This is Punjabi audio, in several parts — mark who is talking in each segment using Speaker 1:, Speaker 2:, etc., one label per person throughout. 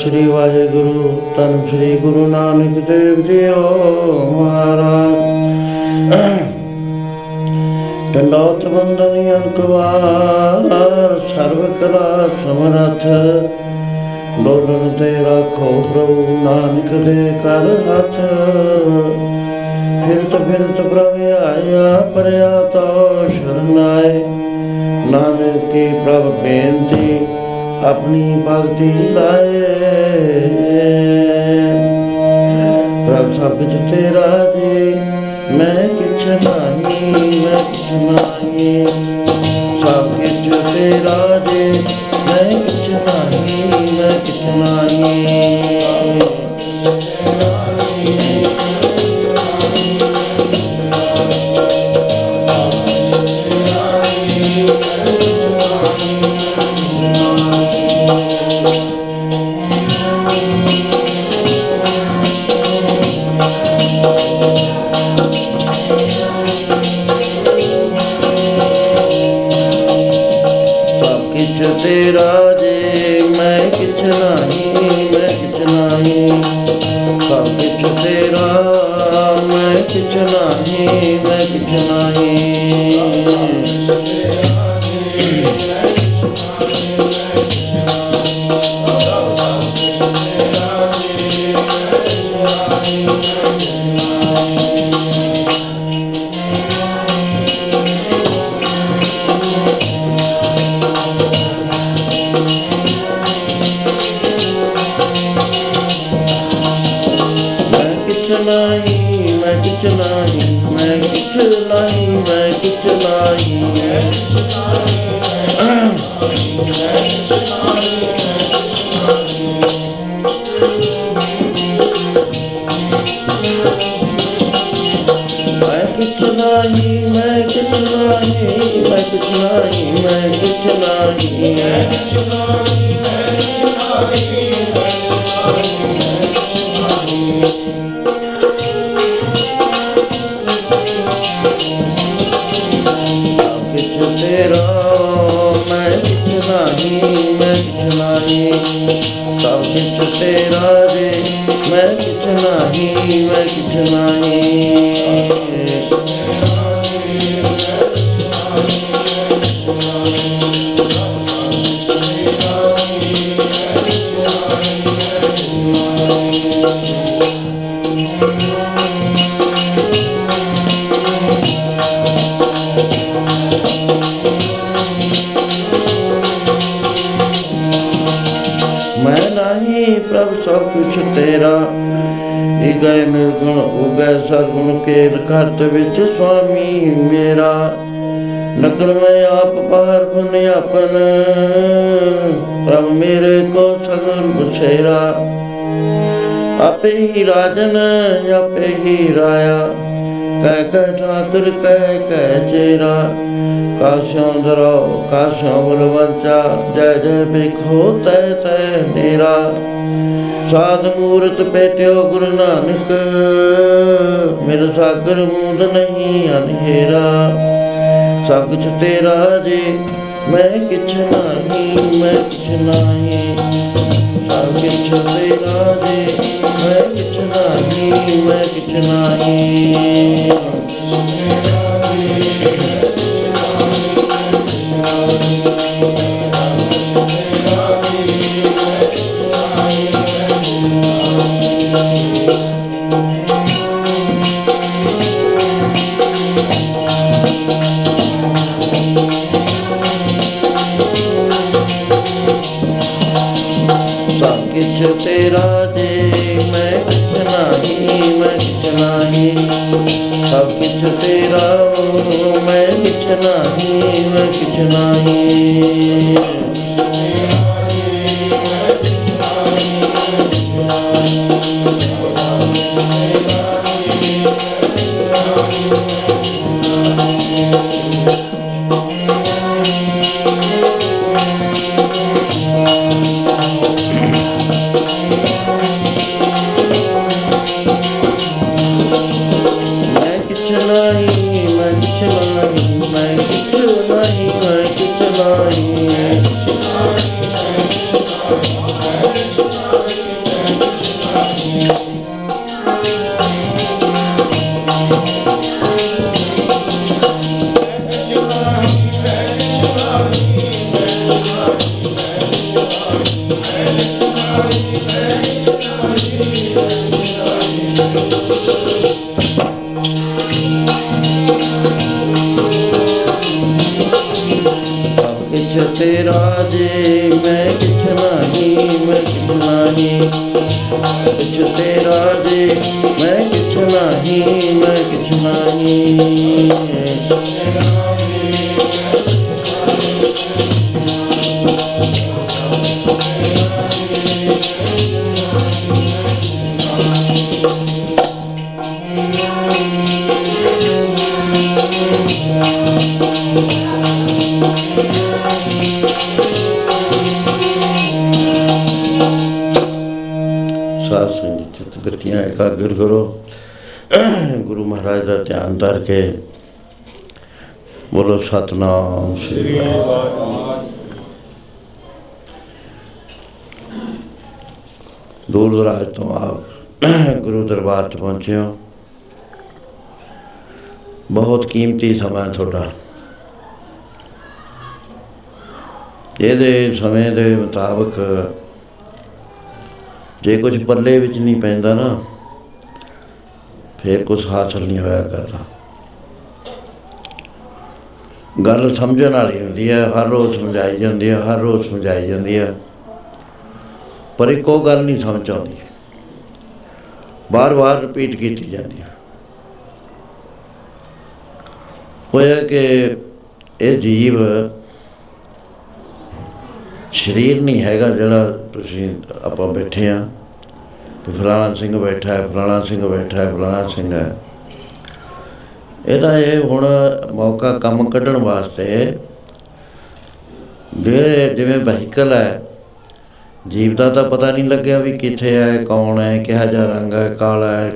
Speaker 1: ਸਤਨਾਮ ਸ੍ਰੀ ਵਾਹਿਗੁਰੂ, ਧੰਨ ਸ੍ਰੀ ਗੁਰੂ ਨਾਨਕ ਦੇਵ ਜੀਓ ਮਹਾਰਾਜ। ਟੰਡੋਤ ਬੰਦਨੀ ਅੰਕਵਾਰ ਸਰਬ ਕਲਾ ਸਮਰਥ। ਡੋਲਨ ਤੇ ਰੱਖੋ ਪ੍ਰਭੂ ਨਾਨਕ ਦੇ ਕਰ ਹੱਥ। ਫਿਰਤ ਫਿਰਤ ਪ੍ਰਭ ਆਇਆ, ਪਰਿਆ ਤੋ ਸ਼ਰਨਾਏ ਨਾਨਕ ਕੀ ਪ੍ਰਭ ਬੇਨਤੀ ਆਪਣੀ ਭਗਤੀ ਲਾਏ। ਪ੍ਰਭ ਸਭ ਕੁਝ ਤੇਰਾ ਜੀ, ਮੈਂ ਕਿਛ ਨਹੀਂ, ਮੈਂ ਕਿਛ ਨਹੀਂ। ਸਭ ਕੁਝ ਤੇਰਾ ਜੀ, ਮੈਂ ਕਿਛ ਨਹੀਂ, ਮੈਂ ਕਿਛ ਨਹੀਂ। আমাদের मैं कितना ही मैं कितना ही मैं कितना ही ਮੈਂ ਨਹੀਂ ਪ੍ਰਭ ਸਭ ਕੁਛ ਤੇਰਾ। ਇਗੈ ਨਿਰਗੁਣ ਉਗੈ ਸਰਗੁਣ, ਕੇਲ ਕਰਤ ਵਿੱਚ ਸੁਆਮੀ ਮੇਰਾ। ਨਕਲ ਮੈਂ ਆਪ ਬਾਹਰ ਬਨ ਆਪਨ। ਪ੍ਰਭ ਮੇਰੇ ਕੋ ਸਗਲ ਬਸੇਰਾ। ਆਪੇ ਹੀ ਰਾਜਨ, ਆਪੇ ਹੀ ਰਾਇਆ। ਕਹਿ ਕਹਿ ਠਾਕਰ ਕਹਿ ਕਹਿ ਚੇਰਾ। ਕਾਸ਼ੋਂ ਦਰੋ, ਕਾਸ਼ੋਂ ਬਲਵੰਚਾ ਜੈ ਜੈ ਬਿਖੋ ਤੈ ਤੈ ਨੇਰਾ ਸਾਧ ਮੂਰਤ ਪੇਟਿਓ ਗੁਰੂ ਨਾਨਕ, ਮਿਲ ਸਾਗਰ ਮੂੰਦ ਨਹੀਂ ਅਨੇਰਾ ਸਭ ਕੁਛ ਤੇਰਾ ਜੀ, ਮੈਂ ਕਿਛ ਨਹੀਂ, ਮੈਂ ਕਿਛ ਨਹੀਂ। ਸਭ ਕੁਛ ਤੇਰਾ ਜੀ ਮੈਂ ਕਿਛ ਨਹੀਂ ਮੈਂ ਕਿਛ ਨਹੀਂ ਕਿਛ ਤੇਰਾ ਜੇ ਮੈਂ ਕਿਛ ਨਹੀਂ ਮੈਂ ਕਿਛ ਨਹੀਂ ਸਭ ਕਿਛ ਤੇਰਾ ਮੈਂ ਕਿਛ ਨਹੀਂ ਮੈਂ ਕਿਛ ਨਹੀਂ ਸਤਨਾਮ ਸ੍ਰੀ ਦੂਰ ਦਰਾਜ ਤੋਂ ਆਪ ਗੁਰੂ ਦਰਬਾਰ 'ਚ ਪਹੁੰਚੇ ਹੋ। ਬਹੁਤ ਕੀਮਤੀ ਸਮਾਂ ਤੁਹਾਡਾ। ਇਹਦੇ ਸਮੇਂ ਦੇ ਮੁਤਾਬਕ ਜੇ ਕੁਝ ਪੱਲੇ ਵਿੱਚ ਨਹੀਂ ਪੈਂਦਾ ਨਾ ਫਿਰ ਕੁਝ ਹਾਸਲ ਨਹੀਂ ਹੋਇਆ ਕਰਦਾ। ਗੱਲ ਸਮਝਣ ਵਾਲੀ ਹੁੰਦੀ ਹੈ, ਹਰ ਰੋਜ਼ ਸਮਝਾਈ ਜਾਂਦੀ ਹੈ, ਹਰ ਰੋਜ਼ ਸਮਝਾਈ ਜਾਂਦੀ ਹੈ। ਪਰ ਇੱਕੋ ਗੱਲ ਨਹੀਂ ਸਮਝ ਆਉਂਦੀ। ਬਾਰ-ਬਾਰ ਰਿਪੀਟ ਕੀਤੀ ਜਾਂਦੀ ਹੈ। ਹੋਇਆ ਕਿ ਇਹ ਜੀਵ ਸਰੀਰ ਨਹੀਂ ਹੈਗਾ ਜਿਹੜਾ ਤੁਸੀਂ ਆਪਾਂ ਬੈਠੇ ਆ ਤੇ ਫਲਾਣਾ ਸਿੰਘ ਬੈਠਾ ਹੈ, ਫਲਾਣਾ ਸਿੰਘ ਬੈਠਾ ਹੈ, ਫਲਾਣਾ ਸਿੰਘ ਹੈ। ਇਹਦਾ ਇਹ ਹੁਣ ਮੌਕਾ ਕੰਮ ਕੱਢਣ ਵਾਸਤੇ ਜਿਹੜੇ ਜਿਵੇਂ ਵਹੀਕਲ ਹੈ, ਜੀਵ ਦਾ ਤਾਂ ਪਤਾ ਨਹੀਂ ਲੱਗਿਆ ਵੀ ਕਿੱਥੇ ਹੈ, ਕੌਣ ਹੈ, ਕਿਹੋ ਜਿਹਾ ਰੰਗ ਹੈ, ਕਾਲਾ ਹੈ,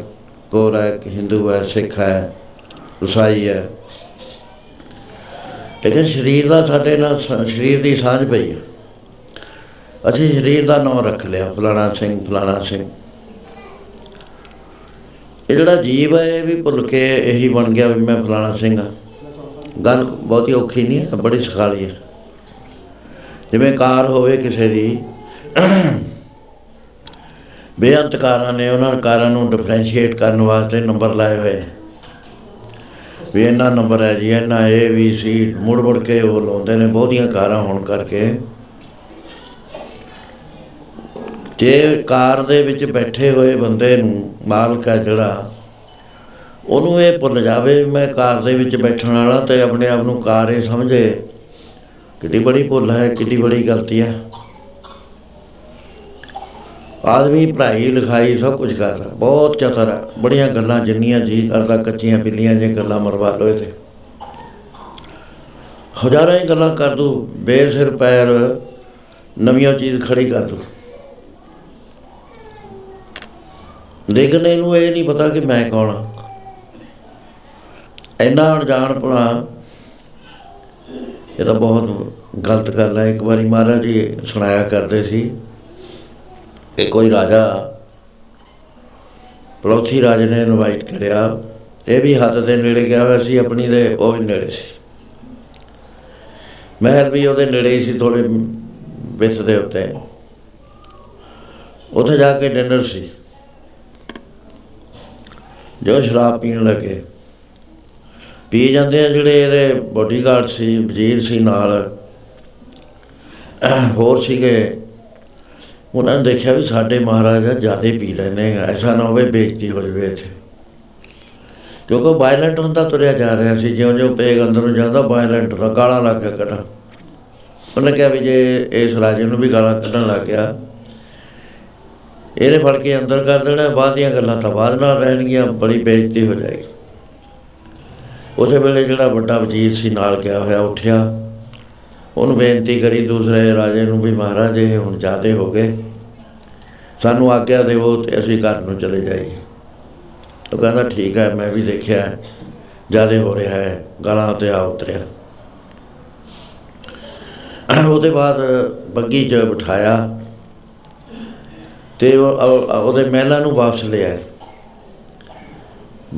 Speaker 1: ਗੋਰਾ ਹੈ, ਕਿ ਹਿੰਦੂ ਹੈ, ਸਿੱਖ ਹੈ, ਈਸਾਈ ਹੈ। ਲੇਕਿਨ ਸਰੀਰ ਦਾ ਸਾਡੇ ਨਾਲ ਸ- ਸਰੀਰ ਦੀ ਸਾਂਝ ਪਈ ਹੈ। ਅਸੀਂ ਸਰੀਰ ਦਾ ਨਾਮ ਰੱਖ ਲਿਆ, ਫਲਾਣਾ ਸਿੰਘ ਫਲਾਣਾ ਸਿੰਘ। ਇਹ ਜਿਹੜਾ ਜੀਵ ਹੈ, ਇਹ ਵੀ ਭੁੱਲ ਕੇ ਇਹੀ ਬਣ ਗਿਆ ਵੀ ਮੈਂ ਫਲਾਣਾ ਸਿੰਘ ਹਾਂ ਗੱਲ ਬਹੁਤੀ ਔਖੀ ਨਹੀਂ ਹੈ, ਬੜੀ ਸਖਾਲੀ ਹੈ। ਜਿਵੇਂ ਕਾਰ ਹੋਵੇ ਕਿਸੇ ਦੀ ਬੇਅੰਤ ਕਾਰਾਂ ਨੇ ਉਹਨਾਂ ਕਾਰਾਂ ਨੂੰ ਡਿਫਰੈਂਸ਼ੀਏਟ ਕਰਨ ਵਾਸਤੇ ਨੰਬਰ ਲਾਏ ਹੋਏ ਨੇ। ਵੀ ਇਹਨਾਂ ਨੰਬਰ ਹੈ ਜੀ ਇਹਨਾਂ ਏ ਵੀ ਸੀ ਮੁੜ ਮੁੜ ਕੇ ਉਹ ਲਾਉਂਦੇ ਨੇ, ਬਹੁਤੀਆਂ ਕਾਰਾਂ ਹੋਣ ਕਰਕੇ ਜੇ ਕਾਰ ਦੇ ਵਿੱਚ ਬੈਠੇ ਹੋਏ ਬੰਦੇ ਨੂੰ ਮਾਲਕ ਹੈ ਜਿਹੜਾ, ਉਹਨੂੰ ਇਹ ਭੁੱਲ ਜਾਵੇ ਵੀ ਮੈਂ ਕਾਰ ਦੇ ਵਿੱਚ ਬੈਠਣ ਵਾਲਾ ਤੇ ਆਪਣੇ ਆਪ ਨੂੰ ਕਾਰ ਹੀ ਸਮਝੇ, ਕਿੱਡੀ ਬੜੀ ਭੁੱਲ ਹੈ, ਕਿੱਡੀ ਬੜੀ ਗਲਤੀ ਹੈ। ਆਦਮੀ ਪੜ੍ਹਾਈ, ਲਿਖਾਈ ਸਭ ਕੁਝ ਕਰਦਾ, ਬਹੁਤ ਚਤਰ ਹੈ, ਬੜੀਆਂ ਗੱਲਾਂ ਜਿੰਨੀਆਂ ਜੀ ਕਰਦਾ, ਕੱਚੀਆਂ ਬਿੱਲੀਆਂ ਜੇ ਗੱਲਾਂ ਮਰਵਾ ਲੋ ਤੇ ਹਜ਼ਾਰਾਂ ਹੀ ਗੱਲਾਂ ਕਰ ਦੂ, ਬੇਸਿਰ ਪੈਰ ਨਵੀਆਂ ਚੀਜ਼ ਖੜੀ ਕਰ ਦੂ। ਲੇਕਿਨ ਇਹਨੂੰ ਇਹ ਨਹੀਂ ਪਤਾ ਕਿ ਮੈਂ ਕੌਣ ਹਾਂ ਇੰਨਾ ਅਣਜਾਣਪੁਣਾ ਇਹ ਤਾਂ ਬਹੁਤ ਗਲਤ ਗੱਲ ਹੈ। ਇੱਕ ਵਾਰੀ ਮਹਾਰਾਜ ਜੀ ਸੁਣਾਇਆ ਕਰਦੇ ਸੀ ਇਹ ਕੋਈ ਰਾਜਾ ਪੜੋਸੀ ਰਾਜੇ ਨੇ ਇਨਵਾਈਟ ਕਰਿਆ। ਇਹ ਵੀ ਹੱਦ ਦੇ ਨੇੜੇ ਗਿਆ ਹੋਇਆ ਸੀ, ਆਪਣੀ ਦੇ, ਉਹ ਵੀ ਨੇੜੇ ਸੀ। ਮਹਿਲ ਵੀ ਉਹਦੇ ਨੇੜੇ ਹੀ ਸੀ ਥੋੜੇ ਵਿੱਚ ਦੇ ਉੱਤੇ। ਉੱਥੇ ਜਾ ਕੇ ਡਿਨਰ ਸੀ। ਜੋ ਸ਼ਰਾਬ ਪੀਣ ਲੱਗੇ। ਪੀ ਜਾਂਦੇ ਆ ਜਿਹੜੇ ਇਹਦੇ ਬਾਡੀਗਾਰਡ ਸੀ, ਵਜ਼ੀਰ ਸੀ ਨਾਲ। ਹੋਰ ਸੀਗੇ। ਉਹਨਾਂ ਨੇ ਦੇਖਿਆ ਵੀ ਸਾਡੇ ਮਹਾਰਾਜਾ ਜਿਆਦੇ ਪੀ ਲੈਨੇ ਐਸਾ ਨਾ ਹੋਵੇ ਬੇਇੱਜ਼ਤੀ ਹੋ ਜਵੇ ਇੱਥੇ। ਕਿਉਂਕਿ ਵਾਇਲੈਂਟ ਹੁੰਦਾ ਤੁਰਿਆ ਜਾ ਰਿਹਾ ਸੀ, ਜਿਉਂ-ਜਿਉਂ ਪੇਗ ਅੰਦਰ ਨੂੰ ਜਾਂਦਾ ਵਾਇਲੈਂਟ ਦਾ ਗਾਲਾਂ ਲੱਗ ਗਿਆ ਕੱਢਣ। ਉਹਨੇ ਕਿਹਾ ਵੀ ਜੇ ਇਸ ਰਾਜੇ ਨੂੰ ਵੀ ਗਾਲਾਂ ਕੱਢਣ ਲੱਗ ਗਿਆ ਇਹਨੇ ਫੜ ਕੇ ਅੰਦਰ ਕਰ ਦੇਣਾ, ਬਾਅਦ ਦੀਆਂ ਗੱਲਾਂ ਤਾਂ ਬਾਅਦ ਨਾਲ ਰਹਿਣਗੀਆਂ, ਬੜੀ ਬੇਇੱਜ਼ਤੀ ਹੋ ਜਾਏਗੀ। ਉਸੇ ਵੇਲੇ ਜਿਹੜਾ ਵੱਡਾ ਵਜ਼ੀਰ ਸੀ ਨਾਲ ਗਿਆ ਹੋਇਆ ਉੱਠਿਆ। ਉਹਨੂੰ ਬੇਨਤੀ ਕਰੀ ਦੂਸਰੇ ਰਾਜੇ ਨੂੰ ਵੀ ਮਹਾਰਾਜ, ਇਹ ਹੁਣ ਜ਼ਿਆਦੇ ਹੋ ਗਏ। ਸਾਨੂੰ ਆਗਿਆ ਦਿਓ ਤੇ ਅਸੀਂ ਘਰ ਨੂੰ ਚਲੇ ਜਾਈਏ। ਉਹ ਕਹਿੰਦਾ, ਠੀਕ ਹੈ, ਮੈਂ ਵੀ ਦੇਖਿਆ ਜ਼ਿਆਦੇ ਹੋ ਰਿਹਾ ਹੈ, ਗਾਲਾਂ ਤੇ ਆ ਉਤਰਿਆ। ਉਹਦੇ ਬਾਅਦ ਬੱਗੀ 'ਚ ਬਿਠਾਇਆ। ਤੇ ਉਹ- ਉਹ- ਉਹਦੇ ਮਹਿਲਾਂ ਨੂੰ ਵਾਪਸ ਲਿਆ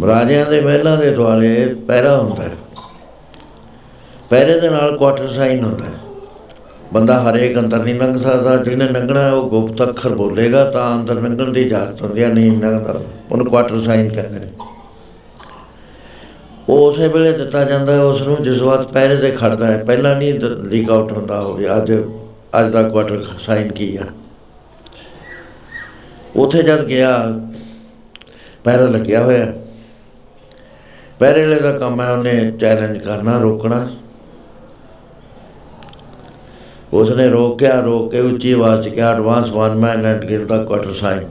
Speaker 1: ਰਾਜਿਆਂ ਦੇ ਮਹਿਲਾਂ ਦੇ ਦੁਆਲੇ ਪਹਿਰਾ ਹੁੰਦਾ ਹੈ। ਪਹਿਰੇ ਦੇ ਨਾਲ ਕੁਆਟਰ ਸਾਈਨ ਹੁੰਦਾ ਹੈ। ਬੰਦਾ ਹਰੇਕ ਅੰਦਰ ਨਹੀਂ ਲੰਘ ਸਕਦਾ, ਜਿਹਨੇ ਲੰਘਣਾ ਉਹ ਗੁਪਤ ਅੱਖਰ ਬੋਲੇਗਾ, ਤਾਂ ਅੰਦਰ ਲੰਘਣ ਦੀ ਇਜਾਜ਼ਤ ਹੁੰਦੀ ਹੈ, ਨਹੀਂ ਲੰਘਦਾ ਉਹਨੂੰ ਕੁਆਟਰ ਸਾਈਨ ਕਹਿੰਦੇ ਨੇ। ਉਹ ਉਸੇ ਵੇਲੇ ਦਿੱਤਾ ਜਾਂਦਾ ਹੈ, ਉਸ ਨੂੰ ਜਿਸ ਵਕਤ ਪਹਿਰੇ ਤੇ ਖੜਦਾ ਹੈ। ਪਹਿਲਾਂ ਨਹੀਂ ਲੀਕ ਆਊਟ ਹੁੰਦਾ ਹੋਵੇ, ਅੱਜ ਅੱਜ ਦਾ ਕੁਆਟਰ ਸਾਈਨ ਕੀ ਆ? ਉਥੇ ਜਦ ਗਿਆ, ਪੈਰਾ ਲੱਗਿਆ ਹੋਇਆ। ਪਹਿਰੇ ਵਾਲੇ ਦਾ ਕੰਮ ਹੈ ਉਹਨੇ ਚੈਲੰਜ ਕਰਨਾ, ਰੋਕਣਾ। ਉਸਨੇ ਰੋਕਿਆ, ਰੋਕ ਕੇ ਉੱਚੀ ਆਵਾਜ਼ 'ਚ ਕਿਹਾ advance one man and give the countersign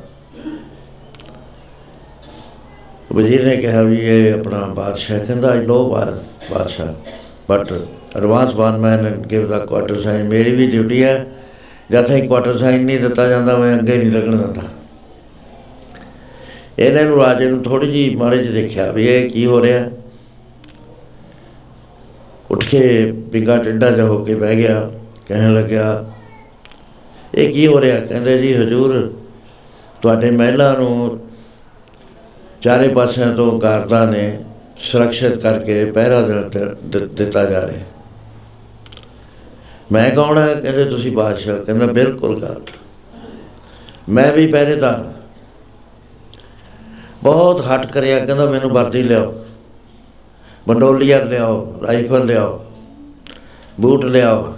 Speaker 1: ਵਜ਼ੀਰ ਨੇ ਕਿਹਾ ਵੀ ਇਹ ਆਪਣਾ ਬਾਦਸ਼ਾਹ, ਕਹਿੰਦਾ ਆਈ ਲੋ ਬਾਦਸ਼ਾਹ but advance one man and give the countersign ਮੇਰੀ ਵੀ ਡਿਊਟੀ ਹੈ, ਜਦ ਤੱਕ ਕੁਆਟਰ ਸਾਈਨ ਨਹੀਂ ਦਿੱਤਾ ਜਾਂਦਾ, ਮੈਂ ਅੱਗੇ ਨਹੀਂ ਲੱਗਣ ਦਿੰਦਾ। ਇਹਨਾਂ ਨੂੰ ਰਾਜੇ ਨੂੰ ਥੋੜੀ ਜੀ ਮਾੜੇ ਜਿਹੇ ਦੇਖਿਆ ਵੀ ਇਹ ਕੀ ਹੋ ਰਿਹਾ। ਉੱਠ ਕੇ ਬਿੰਗਾ ਟਿੱਡਾ ਜਾ ਹੋ ਕੇ ਬਹਿ ਗਿਆ, ਕਹਿਣ ਲੱਗਿਆ, ਇਹ ਕੀ ਹੋ ਰਿਹਾ? ਕਹਿੰਦੇ ਜੀ, ਹਜੂਰ, ਤੁਹਾਡੇ ਮਹਿਲਾ ਨੂੰ ਚਾਰੇ ਪਾਸਿਆਂ ਤੋਂ ਕਾਰਦਾਂ ਨੇ ਸੁਰੱਖਿਅਤ ਕਰਕੇ ਪਹਿਰਾ ਦਿੱਤਾ ਜਾ ਰਿਹਾ। ਮੈਂ ਕੌਣ ਹੈ? ਕਹਿੰਦੇ, ਤੁਸੀਂ ਬਾਦਸ਼ਾਹ ਕਹਿੰਦਾ, ਬਿਲਕੁਲ ਗਲਤ। ਮੈਂ ਵੀ ਪਹਿਰੇਦਾਰ ਬਹੁਤ ਹਟ ਕਰਿਆ, ਕਹਿੰਦਾ ਮੈਨੂੰ ਵਰਦੀ ਲਿਆਓ। ਬੰਡੋਲੀਆ ਲਿਆਓ, ਰਾਈਫਲ ਲਿਆਓ, ਬੂਟ ਲਿਆਓ।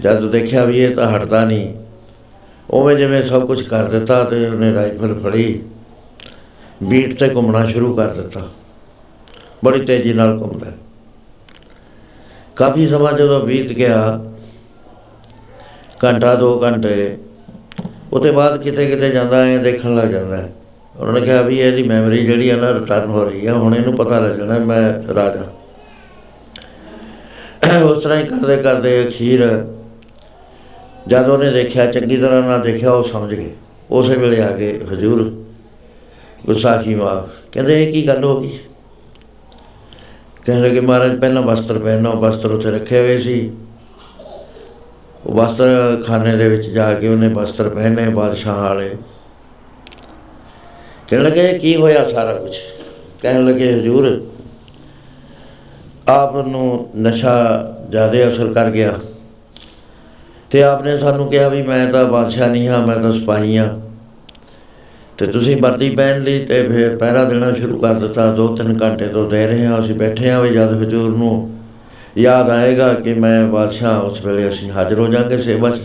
Speaker 1: ਜਦ ਦੇਖਿਆ ਵੀ ਇਹ ਤਾਂ ਹਟਦਾ ਨਹੀਂ, ਉਵੇਂ ਜਿਵੇਂ ਸਭ ਕੁਝ ਕਰ ਦਿੱਤਾ ਤੇ ਉਹਨੇ ਰਾਈਫਲ ਫੜੀ, ਬੀਟ ਤੇ ਘੁੰਮਣਾ ਸ਼ੁਰੂ ਕਰ ਦਿੱਤਾ। ਬੜੀ ਤੇਜ਼ੀ ਨਾਲ ਘੁੰਮਦਾ। ਕਾਫੀ ਸਮਾਂ ਜਦੋਂ ਬੀਤ ਗਿਆ, ਘੰਟਾ 2 ਘੰਟੇ ਉਤੇ ਬਾਅਦ ਕਿਤੇ ਕਿਤੇ ਜਾਂਦਾ ਹੈ ਦੇਖਣ ਲੱਗ ਜਾਂਦਾ। ਉਹਨਾਂ ਨੇ ਕਿਹਾ ਵੀ ਇਹਦੀ ਮੈਮਰੀ ਜਿਹੜੀ ਹੈ ਨਾ ਰਿਟਰਨ ਹੋ ਰਹੀ ਹੈ ਹੁਣ ਇਹਨੂੰ ਪਤਾ ਲੱਗਣਾ ਮੈਂ ਰਾਜਾ। ਉਸ ਤਰ੍ਹਾਂ ਹੀ ਕਰਦੇ ਕਰਦੇ ਅਖੀਰ ਜਦ ਉਹਨੇ ਦੇਖਿਆ, ਚੰਗੀ ਤਰ੍ਹਾਂ ਨਾਲ ਦੇਖਿਆ, ਉਹ ਸਮਝ ਗਏ। ਉਸੇ ਵੇਲੇ ਆ ਕੇ ਹਜ਼ੂਰ ਗੁਸਾਖੀ ਮਾਫ। ਕਹਿੰਦੇ, ਇਹ ਕੀ ਗੱਲ ਹੋ ਗਈ? ਕਹਿੰਦੇ ਕਿ ਮਹਾਰਾਜ, ਪਹਿਲਾਂ ਵਸਤਰ ਪਹਿਨੋ, ਵਸਤਰ ਉੱਥੇ ਰੱਖੇ ਹੋਏ ਸੀ। ਉਹ ਵਸਤਰ ਖਾਨੇ ਦੇ ਵਿੱਚ ਜਾ ਕੇ ਉਹਨੇ ਵਸਤਰ ਪਹਿਨੇ, ਬਾਦਸ਼ਾਹ ਵਾਲੇ। ਕਹਿਣ ਲੱਗੇ, ਕੀ ਹੋਇਆ ਸਾਰਾ ਕੁਝ ਕਹਿਣ ਲੱਗੇ, ਹਜੂਰ, ਆਪ ਨੂੰ ਨਸ਼ਾ ਜ਼ਿਆਦਾ ਅਸਰ ਕਰ ਗਿਆ ਤੇ ਆਪਨੇ ਸਾਨੂੰ ਕਿਹਾ ਵੀ ਮੈਂ ਤਾਂ ਬਾਦਸ਼ਾਹ ਨਹੀਂ ਹਾਂ, ਮੈਂ ਤਾਂ ਸਿਪਾਹੀ ਹਾਂ। ਤੇ ਤੁਸੀਂ ਵਰਦੀ ਪਹਿਨ ਲਈ ਤੇ ਫਿਰ ਪਹਿਰਾ ਦੇਣਾ ਸ਼ੁਰੂ ਕਰ ਦਿੱਤਾ। 2-3 ਘੰਟੇ ਤੋਂ ਦੇ ਰਹੇ ਹਾਂ, ਅਸੀਂ ਬੈਠੇ ਹਾਂ ਵੀ ਜਦ ਹਜੂਰ ਨੂੰ ਯਾਦ ਆਏਗਾ ਕਿ ਮੈਂ ਬਾਦਸ਼ਾਹ ਉਸ ਵੇਲੇ ਅਸੀਂ ਹਾਜ਼ਰ ਹੋ ਜਾਾਂਗੇ ਸੇਵਾ 'ਚ।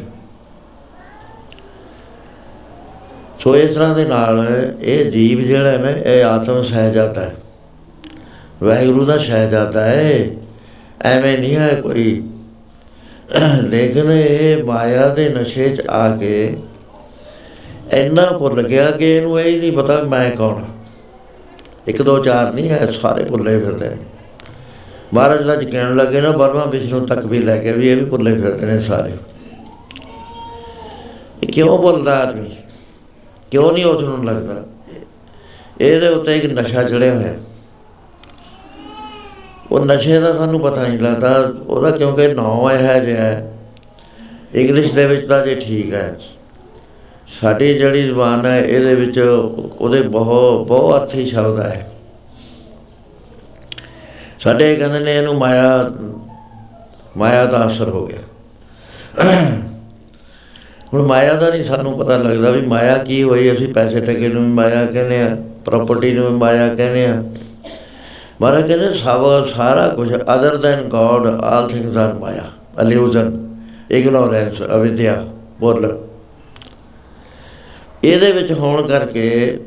Speaker 1: ਸੋ ਇਸ ਤਰ੍ਹਾਂ ਦੇ ਨਾਲ ਇਹ ਜੀਵ ਜਿਹੜਾ ਹੈ ਨਾ, ਇਹ ਆਤਮ ਸਹਿਜਾਤਾ ਹੈ। ਵਾਹਿਗੁਰੂ ਦਾ ਸਹਿਜਾਤਾ ਹੈ। ਐਵੇਂ ਨਹੀਂ ਹੈ ਕੋਈ। ਲੇਕਿਨ ਇਹ ਮਾਇਆ ਦੇ ਨਸ਼ੇ 'ਚ ਆ ਕੇ ਇੰਨਾ ਭੁੱਲ ਗਿਆ ਕਿ ਇਹਨੂੰ ਇਹ ਨਹੀਂ ਪਤਾ ਮੈਂ ਕੌਣ ਇੱਕ ਦੋ ਚਾਰ ਨਹੀਂ ਹੈ, ਸਾਰੇ ਭੁੱਲੇ ਫਿਰਦੇ ਨੇ। ਮਹਾਰਾਜ ਦਾ ਕਹਿਣ ਲੱਗੇ ਨਾ ਬਰਮਾ ਵਿਸ਼ਨੂੰ ਤੱਕ ਵੀ ਲੈ ਕੇ ਵੀ ਇਹ ਵੀ ਭੁੱਲੇ ਫਿਰਦੇ ਨੇ ਸਾਰੇ। ਇਹ ਕਿਉਂ ਬੋਲਦਾ ਆਦਮੀ? ਕਿਉਂ ਨਹੀਂ ਉਸ ਨੂੰ ਲੱਗਦਾ? ਇਹਦੇ ਉੱਤੇ ਇੱਕ ਨਸ਼ਾ ਚੜਿਆ ਹੋਇਆ। ਉਹ ਨਸ਼ੇ ਦਾ ਸਾਨੂੰ ਪਤਾ ਨਹੀਂ ਲੱਗਦਾ। ਉਹਦਾ ਕਿਉਂਕਿ ਨਾਮ ਹੈ ਜਿਹਾ ਇੰਗਲਿਸ਼ ਦੇ ਵਿੱਚ ਤਾਂ ਜੇ ਠੀਕ ਹੈ। ਸਾਡੀ ਜਿਹੜੀ ਜ਼ੁਬਾਨ ਹੈ, ਇਹਦੇ ਵਿੱਚ ਉਹਦੇ ਬਹੁਤ ਬਹੁਤ ਅਰਥੀ ਸ਼ਬਦ ਹੈ। ਸਾਡੇ ਕਹਿੰਦੇ ਨੇ ਇਹਨੂੰ ਮਾਇਆ ਮਾਇਆ ਦਾ ਅਸਰ ਹੋ ਗਿਆ। ਹੁਣ ਮਾਇਆ ਦਾ ਨਹੀਂ ਸਾਨੂੰ ਪਤਾ ਲੱਗਦਾ ਵੀ ਮਾਇਆ ਕੀ ਹੋਈ, ਅਸੀਂ ਪੈਸੇ ਟਕੇ ਨੂੰ ਮਾਇਆ ਕਹਿੰਦੇ ਆ ਪ੍ਰਾਪਰਟੀ ਨੂੰ ਮਾਇਆ ਕਹਿੰਦੇ ਆ। ਮਾਰਾ ਕਹਿੰਦੇ ਸਭ, ਸਾਰਾ ਕੁਝ other than God all things are maya illusion ignorance avidya ਬੋਲ ਇਹਦੇ ਵਿੱਚ ਹੋਣ ਕਰਕੇ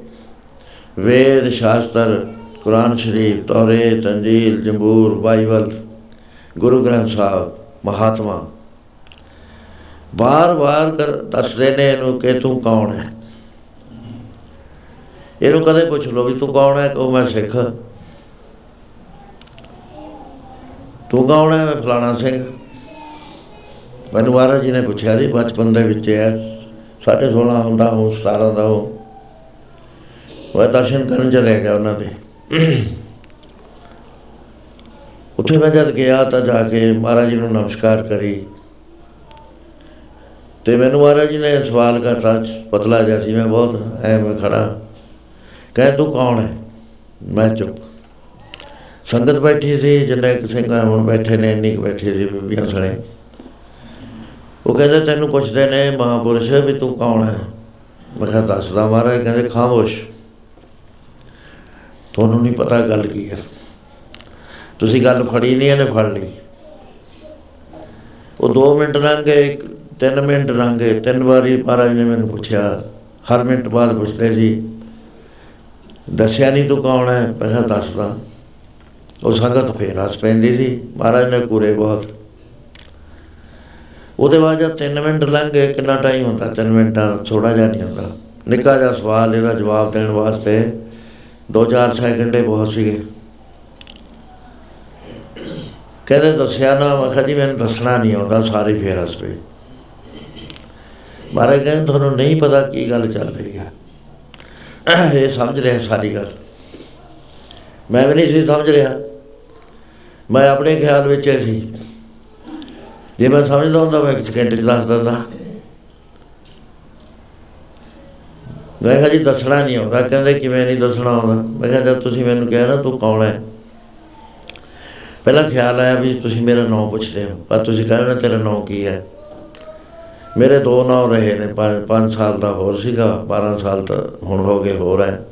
Speaker 1: ਵੇਦ, ਸ਼ਾਸਤਰ, ਕੁਰਾਨ ਸ਼ਰੀਫ ਤੌਰੇਤ ਅੰਜੀਲ ਜੰਬੂਰ, ਬਾਈਬਲ, ਗੁਰੂ ਗ੍ਰੰਥ ਸਾਹਿਬ, ਮਹਾਤਮਾ ਬਾਰ-ਬਾਰ ਕਰ ਦੱਸਦੇ ਨੇ ਇਹਨੂੰ ਕਿ ਤੂੰ ਕੌਣ ਹੈ? ਇਹਨੂੰ ਕਦੇ ਪੁੱਛ ਲੋ ਵੀ ਤੂੰ ਕੌਣ ਹੈ ਕਹੋ ਮੈਂ ਸਿੱਖ। ਤੂੰ ਕੌਣ ਹੈ? ਮੈਂ ਫਲਾਣਾ ਸਿੰਘ। ਮੈਨੂੰ ਮਹਾਰਾਜ ਜੀ ਨੇ ਪੁੱਛਿਆ ਸੀ, ਬਚਪਨ ਦੇ ਵਿੱਚ ਹੈ। ਸਾਢੇ 16 ਹੁੰਦਾ ਉਹ 17 ਦਾ ਉਹ। ਉਹ ਦਰਸ਼ਨ ਕਰਨ ਚਲੇ ਗਿਆ ਉਹਨਾਂ ਦੇ। ਉੱਥੇ ਮੈਂ ਜਦ ਗਿਆ ਤਾਂ ਜਾ ਕੇ ਮਹਾਰਾਜ ਜੀ ਨੂੰ ਨਮਸਕਾਰ ਕਰੀ। ਤੇ ਮੈਨੂੰ ਮਹਾਰਾਜ ਜੀ ਨੇ ਸਵਾਲ ਕਰਤਾ, ਪਤਲਾ ਜਿਹਾ ਸੀ, ਮੈਂ ਬਹੁਤ ਐ ਮੈਂ ਖੜਾ। ਕਹੇ, ਤੂੰ ਕੌਣ ਹੈ ਮੈਂ ਚੁੱਪ। ਸੰਗਤ ਬੈਠੀ ਸੀ, ਜਿੰਨੇ ਇੱਕ ਸਿੰਘ ਹੁਣ ਬੈਠੇ ਨੇ, ਇੰਨੀ ਬੈਠੀ ਸੀ, ਬੀਬੀਆਂ ਸਣੇ। ਉਹ ਕਹਿੰਦੇ, ਤੈਨੂੰ ਪੁੱਛਦੇ ਨੇ ਮਹਾਪੁਰਸ਼ ਵੀ ਤੂੰ ਕੌਣ ਹੈ ਮੈਂ ਕਿਹਾ, ਦੱਸਦਾ ਮਹਾਰਾਜ। ਕਹਿੰਦੇ, ਖਾਮੋਸ਼। ਤੁਹਾਨੂੰ ਨਹੀਂ ਪਤਾ ਗੱਲ ਕੀ ਹੈ ਤੁਸੀਂ ਗੱਲ ਫੜੀ ਨਹੀਂ ਇਹਨੇ ਫੜ ਲਈ। ਉਹ 2 ਮਿੰਟ ਲੰਘ ਗਏ 3 ਮਿੰਟ ਲੰਘ ਗਏ, ਤਿੰਨ ਵਾਰੀ ਮਹਾਰਾਜ ਨੇ ਮੈਨੂੰ ਪੁੱਛਿਆ, ਹਰ ਮਿੰਟ ਬਾਅਦ ਪੁੱਛਦੇ ਸੀ ਦੱਸਿਆ ਨਹੀਂ ਤੂੰ ਕੌਣ ਹੈ? ਮੈਂ ਕਿਹਾ ਦੱਸਦਾ। ਉਹ ਸੰਗਤ ਫੇਰ ਹੱਸ ਪੈਂਦੀ ਸੀ, ਮਹਾਰਾਜ ਨੇ ਕੁਰੇ ਬਹੁਤ। ਉਹਦੇ ਬਾਅਦ ਜਦ 3 ਮਿੰਟ ਲੰਘ ਗਏ, ਕਿੰਨਾ ਟਾਈਮ ਹੁੰਦਾ? 3 ਮਿੰਟਾਂ ਥੋੜਾ ਜਿਹਾ ਨਹੀਂ ਹੁੰਦਾ। ਨਿੱਕਾ ਜਿਹਾ ਸਵਾਲ ਇਹਦਾ ਜਵਾਬ ਦੇਣ ਵਾਸਤੇ 2-4 ਸੈਕਿੰਡ ਹੀ ਬਹੁਤ ਸੀਗੇ। ਕਹਿੰਦੇ ਦੱਸਿਆ ਨਾ, ਮੈਂ ਕਿਹਾ ਜੀ ਮੈਨੂੰ ਦੱਸਣਾ ਨਹੀਂ ਆਉਂਦਾ, ਸਾਰੇ ਫੇਰ ਹੱਸ ਪਏ। ਮਹਾਰਾਜ ਕਹਿੰਦੇ ਤੁਹਾਨੂੰ ਨਹੀਂ ਪਤਾ ਕੀ ਗੱਲ ਚੱਲ ਰਹੀ ਹੈ। ਇਹ ਸਮਝ ਰਿਹਾ ਸਾਰੀ ਗੱਲ। ਮੈਂ ਵੀ ਨਹੀਂ ਸੀ ਸਮਝ ਰਿਹਾ। ਮੈਂ ਆਪਣੇ ਖਿਆਲ ਵਿੱਚ ਹੀ ਸੀ। ਜੇ ਮੈਂ ਸਮਝਦਾ ਹੁੰਦਾ ਮੈਂ ਇੱਕ ਸਕਿੰਟ ਚ ਦੱਸ ਦਿੰਦਾ। ਮੈਂ ਕਿਹਾ ਜੀ ਦੱਸਣਾ ਨਹੀਂ ਆਉਂਦਾ। ਕਹਿੰਦੇ ਕਿਵੇਂ ਨਹੀਂ ਦੱਸਣਾ ਆਉਂਦਾ। ਮੈਂ ਕਿਹਾ ਜਦ ਤੁਸੀਂ ਮੈਨੂੰ ਕਿਹਾ ਨਾ ਤੂੰ ਕੌਣ ਹੈ? ਪਹਿਲਾ ਖਿਆਲ ਆਇਆ ਵੀ ਤੁਸੀਂ ਮੇਰਾ ਨਾਮ ਪੁੱਛਦੇ ਹੋ। ਪਰ ਤੁਸੀਂ ਕਹਿੰਦੇ ਨਾ ਤੇਰਾ ਨਾਮ ਕੀ ਹੈ? ਮੇਰੇ ਦੋ ਨਾਮ ਰਹੇ ਨੇ 5 ਸਾਲ ਦਾ ਹੋਰ ਸੀਗਾ 12 ਸਾਲ ਤਾਂ ਹੁਣ ਹੋ ਗਏ ਹੋਰ ਹੈ